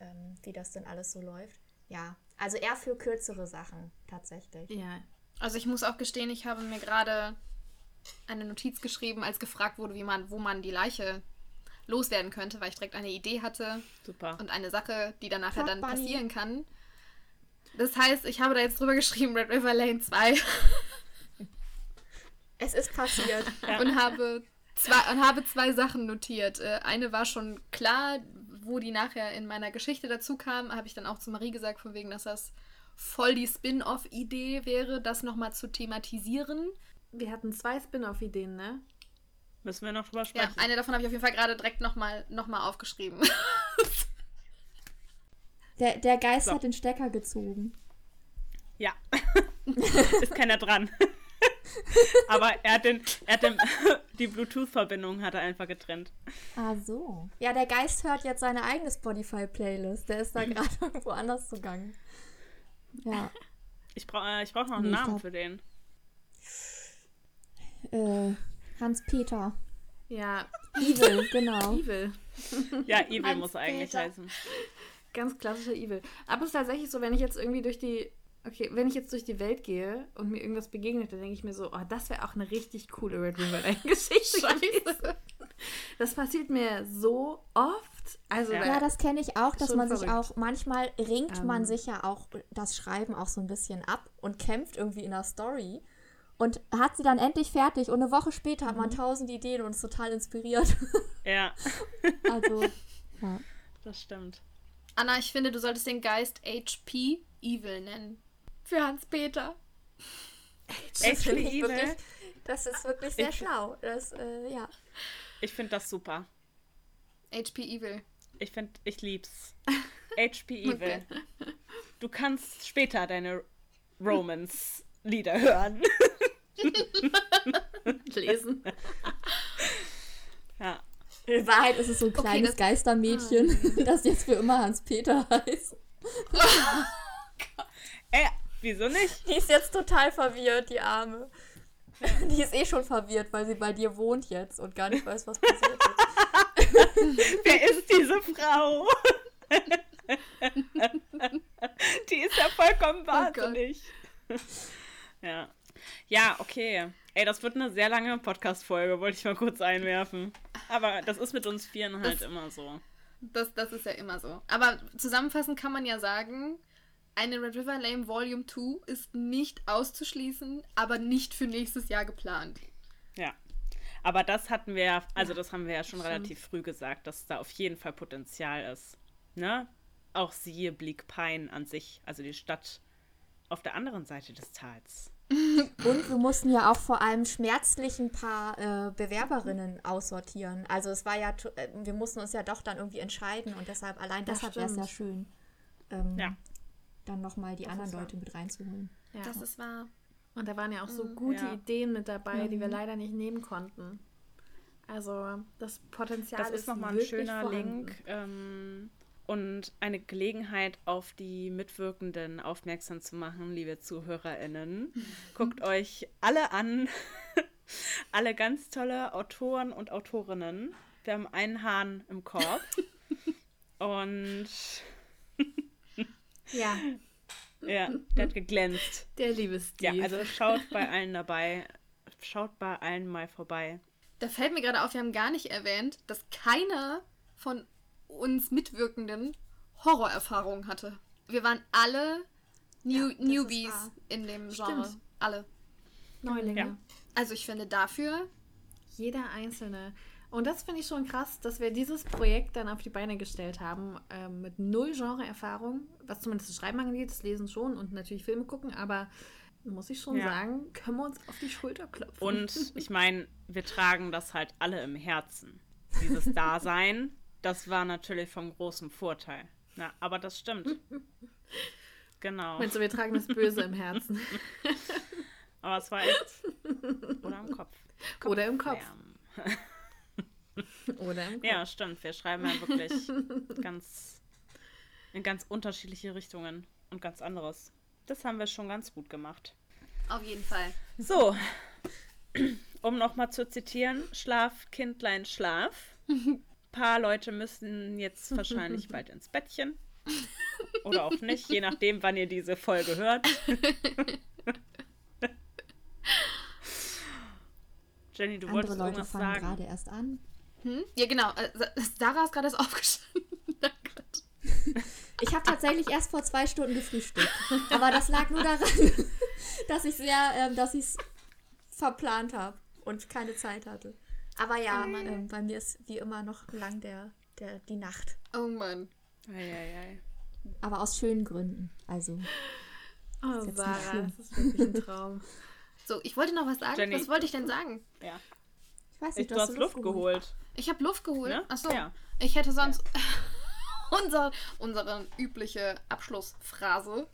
ähm, wie das denn alles so läuft. Ja, also eher für kürzere Sachen tatsächlich. Ja. Also ich muss auch gestehen, ich habe mir gerade eine Notiz geschrieben, als gefragt wurde, wie man, wo man die Leiche loswerden könnte, weil ich direkt eine Idee hatte Super. und eine Sache, die dann nachher Fuck dann passieren kann. Das heißt, ich habe da jetzt drüber geschrieben, Red River Lane 2 Es ist passiert. und habe zwei, und habe zwei Sachen notiert. Äh, Eine war schon klar, wo die nachher in meiner Geschichte dazu kam, habe ich dann auch zu Marie gesagt, von wegen, dass das voll die Spin-off-Idee wäre, das nochmal zu thematisieren. Wir hatten zwei Spin-off-Ideen, ne? Müssen wir noch drüber Ja, sprechen. eine davon habe ich auf jeden Fall gerade direkt nochmal noch mal aufgeschrieben. Der, der Geist So. hat den Stecker gezogen. Ja. ist keiner dran. Aber er hat, den, er hat den, die Bluetooth-Verbindung hat er einfach getrennt. Ah, so. Ja, der Geist hört jetzt seine eigene Spotify-Playlist. Der ist da gerade irgendwo anders zugange. Ja. Ich brauche ich brauch noch einen Nee, Namen für den. Äh, Hans-Peter. Ja, Evil, genau. Evil. Ja, Evil muss er eigentlich heißen. Ganz klassischer Evil. Aber es ist tatsächlich so, wenn ich jetzt irgendwie durch die. Okay, wenn ich jetzt durch die Welt gehe und mir irgendwas begegnet, dann denke ich mir so, oh, das wäre auch eine richtig coole Red River Lane Geschichte gewesen. Das passiert mir so oft. Also Ja. da- Ja, das kenne ich auch, dass man sich verrückt. auch, manchmal ringt man Ähm. sich ja auch das Schreiben auch so ein bisschen ab und kämpft irgendwie in der Story und hat sie dann endlich fertig und eine Woche später hat Mhm. man tausend Ideen und ist total inspiriert. Ja, Also, ja. das stimmt. Anna, ich finde, du solltest den Geist HP Evil nennen. Für Hans-Peter. Das wirklich, das ist wirklich sehr Ich- schlau. Das, äh, ja. Ich finde das super. HP Evil. Ich finde, ich lieb's. HP Evil. Du kannst später deine Romance-Lieder hören. lesen. Ja. In Wahrheit ist es so ein kleines das- Geistermädchen, das jetzt für immer Hans-Peter heißt. Ey, wieso nicht? Die ist jetzt total verwirrt, die Arme. Die ist eh schon verwirrt, weil sie bei dir wohnt jetzt und gar nicht weiß, was passiert ist. Wer ist diese Frau? Die ist ja vollkommen Gott. wahnsinnig. ja. Ja, okay. Ey, das wird eine sehr lange Podcast-Folge, wollte ich mal kurz einwerfen. Aber das ist mit uns Vieren halt Das- immer so. Das, das ist ja immer so. Aber zusammenfassend kann man ja sagen, eine Red River Lane Volume 2 ist nicht auszuschließen, aber nicht für nächstes Jahr geplant. Ja. Aber das hatten wir, ja- also das haben wir ja schon relativ früh gesagt, dass da auf jeden Fall Potenzial ist. Ne? Auch siehe Bleak Pine an sich, also die Stadt auf der anderen Seite des Tals. Und wir mussten ja auch vor allem schmerzlich ein paar äh, Bewerberinnen aussortieren. Also es war ja, äh, wir mussten uns ja doch dann irgendwie entscheiden und deshalb, allein Das deshalb wäre es ja schön. ähm, Ja. Dann nochmal die Das anderen ist. Leute mit reinzuholen. Ja. Das ist wahr. Und da waren ja auch so Mhm, gute ja. Ideen mit dabei, die wir Mhm. leider nicht nehmen konnten. Also das Potenzial Das ist nochmal ein wirklich schöner vorhanden. Link ähm, und eine Gelegenheit, auf die Mitwirkenden aufmerksam zu machen, liebe ZuhörerInnen. Guckt euch alle an. alle ganz tolle Autoren und Autorinnen. Wir haben einen Hahn im Korb. und Ja, ja, der hat geglänzt. der liebe Ja, Steve. also schaut bei allen dabei. Schaut bei allen mal vorbei. Da fällt mir gerade auf, wir haben gar nicht erwähnt, dass keiner von uns Mitwirkenden Horrorerfahrungen hatte. Wir waren alle New Ja, Newbies in dem Genre. Stimmt. Alle. Neulinge. Ja. Also ich finde dafür, Jeder einzelne. Und das finde ich schon krass, dass wir dieses Projekt dann auf die Beine gestellt haben, ähm, mit null Genre-Erfahrung, was zumindest das Schreiben angeht, das Lesen schon und natürlich Filme gucken, aber muss ich schon Ja. sagen, können wir uns auf die Schulter klopfen. Und ich meine, wir tragen das halt alle im Herzen. Dieses Dasein, das war natürlich vom großen Vorteil. Na, aber das stimmt. Genau. Meinst du, wir tragen das Böse im Herzen? Aber es war echt. Oder im Kopf. Oder im Kopf. Oder im Kopf. Ja, stimmt. Wir schreiben ja wirklich ganz in ganz unterschiedliche Richtungen und ganz anderes. Das haben wir schon ganz gut gemacht. auf jeden Fall. So, um nochmal zu zitieren, Schlaf, Kindlein, Schlaf. Ein paar Leute müssen jetzt wahrscheinlich bald ins Bettchen. Oder auch nicht, je nachdem, wann ihr diese Folge hört. Jenny, du Andere wolltest Leute irgendwas fangen sagen. gerade erst an. Hm? Ja, genau. Äh, Sa- Sarah ist gerade erst aufgestanden. Oh. Ich habe tatsächlich erst vor zwei Stunden gefrühstückt. Aber das lag nur daran, dass ich sehr, ähm, dass ich es verplant habe und keine Zeit hatte. Aber ja, ähm, bei mir ist wie immer noch lang der, der, die Nacht. oh Mann. Eieiei. Aber aus schönen Gründen. Also, Oh, Sarah, das ist wirklich ein Traum. So, ich wollte noch was sagen. Jenny. Was wollte ich denn sagen? Ja. ich weiß Ich, nicht, du hast Luft geholt. Ich habe Luft geholt. Ne? Achso. Ja. Ich hätte sonst unser, unsere übliche Abschlussphrase.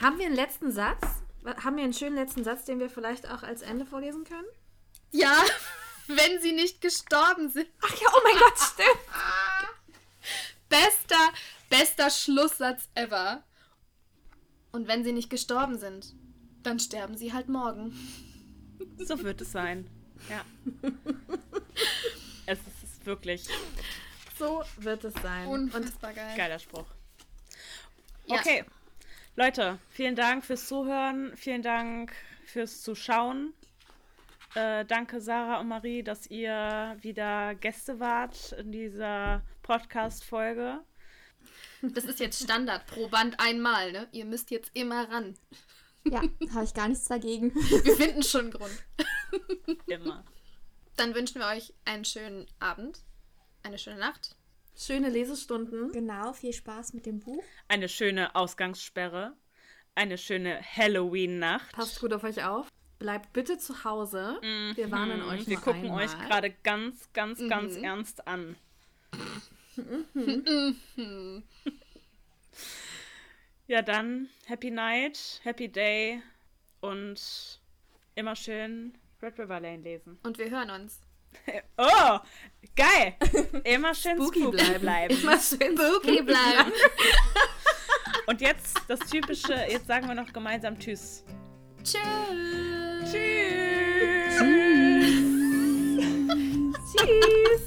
Haben wir einen letzten Satz? Haben wir einen schönen letzten Satz, den wir vielleicht auch als Ende vorlesen können? Ja, wenn sie nicht gestorben sind. Ach ja, oh mein Gott, stimmt. Bester, bester Schlusssatz ever. Und wenn sie nicht gestorben sind, dann sterben sie halt morgen. So wird es sein. Ja. es ist wirklich So wird es sein. Und Unfassbar geil. geiler Spruch. Ja. Okay. Leute, vielen Dank fürs Zuhören. Vielen Dank fürs Zuschauen. Äh, danke, Sarah und Marie, dass ihr wieder Gäste wart in dieser Podcast-Folge. Das ist jetzt Standard pro Band einmal, ne? Ihr müsst jetzt immer ran. Ja, habe ich gar nichts dagegen. Wir finden schon einen Grund. Immer. Dann wünschen wir euch einen schönen Abend, eine schöne Nacht. schöne Lesestunden. Genau, viel Spaß mit dem Buch. Eine schöne Ausgangssperre. Eine schöne Halloween-Nacht. Passt gut auf euch auf. Bleibt bitte zu Hause. Wir warnen euch Mhm. Wir noch gucken einmal. euch gerade ganz, ganz, ganz Mhm. ernst an. ja, dann Happy Night, Happy Day und immer schön Red River Lane lesen. Und wir hören uns. Oh, geil! Immer schön spooky, Spooky bleiben. bleiben. Immer schön Okay, bleiben. Und jetzt das typische, jetzt sagen wir noch gemeinsam Tschüss. Tschüss. Tschüss! Tschüss.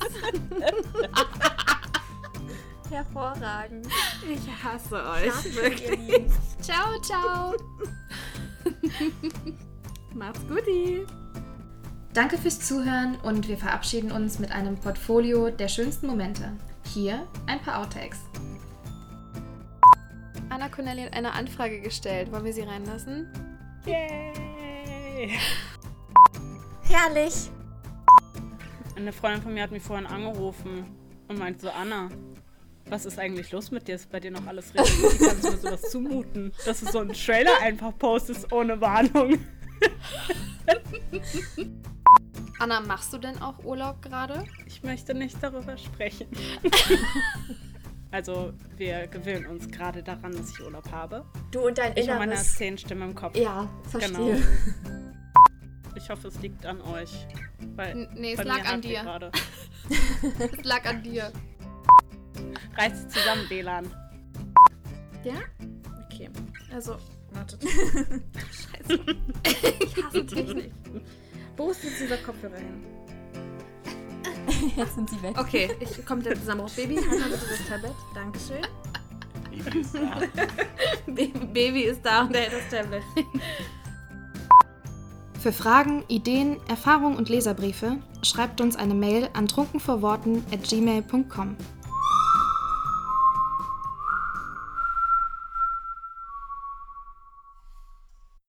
Hervorragend. Ich hasse euch. Gut, ihr Lieben. Ciao, ciao. Macht's guti. Danke fürs Zuhören und wir verabschieden uns mit einem Portfolio der schönsten Momente. Hier ein paar Outtakes. Anna Connelly hat eine Anfrage gestellt. Wollen wir sie reinlassen? Yay! Herrlich. Eine Freundin von mir hat mich vorhin angerufen und meinte so, Anna, was ist eigentlich los mit dir? Ist bei dir noch alles richtig? Wie kannst du mir sowas zumuten? Dass du so einen Trailer einfach postest ohne Warnung. Anna, machst du denn auch Urlaub gerade? Ich möchte nicht darüber sprechen. Also wir gewöhnen uns gerade daran, dass ich Urlaub habe. Du und dein Ich habe meine Inneres. Zehnstimme im Kopf. Ja, verstehe. Genau. Ich hoffe, es liegt an euch. Weil nee, es lag an dir. Es lag an dir. Reißt zusammen, WLAN. Ja? Okay. Also, wartet. Scheiße. Ich hasse Technik. Wo ist jetzt dieser Kopfhörer hin? Jetzt sind sie weg. Okay, ich komme der Zusammenbruch. Baby, halt mal bitte das Tablet. Dankeschön. Baby ist da. Ba- Baby ist da und er hält das Tablet. Für Fragen, Ideen, Erfahrungen und Leserbriefe schreibt uns eine Mail an trunkenvorworten at gmail.com.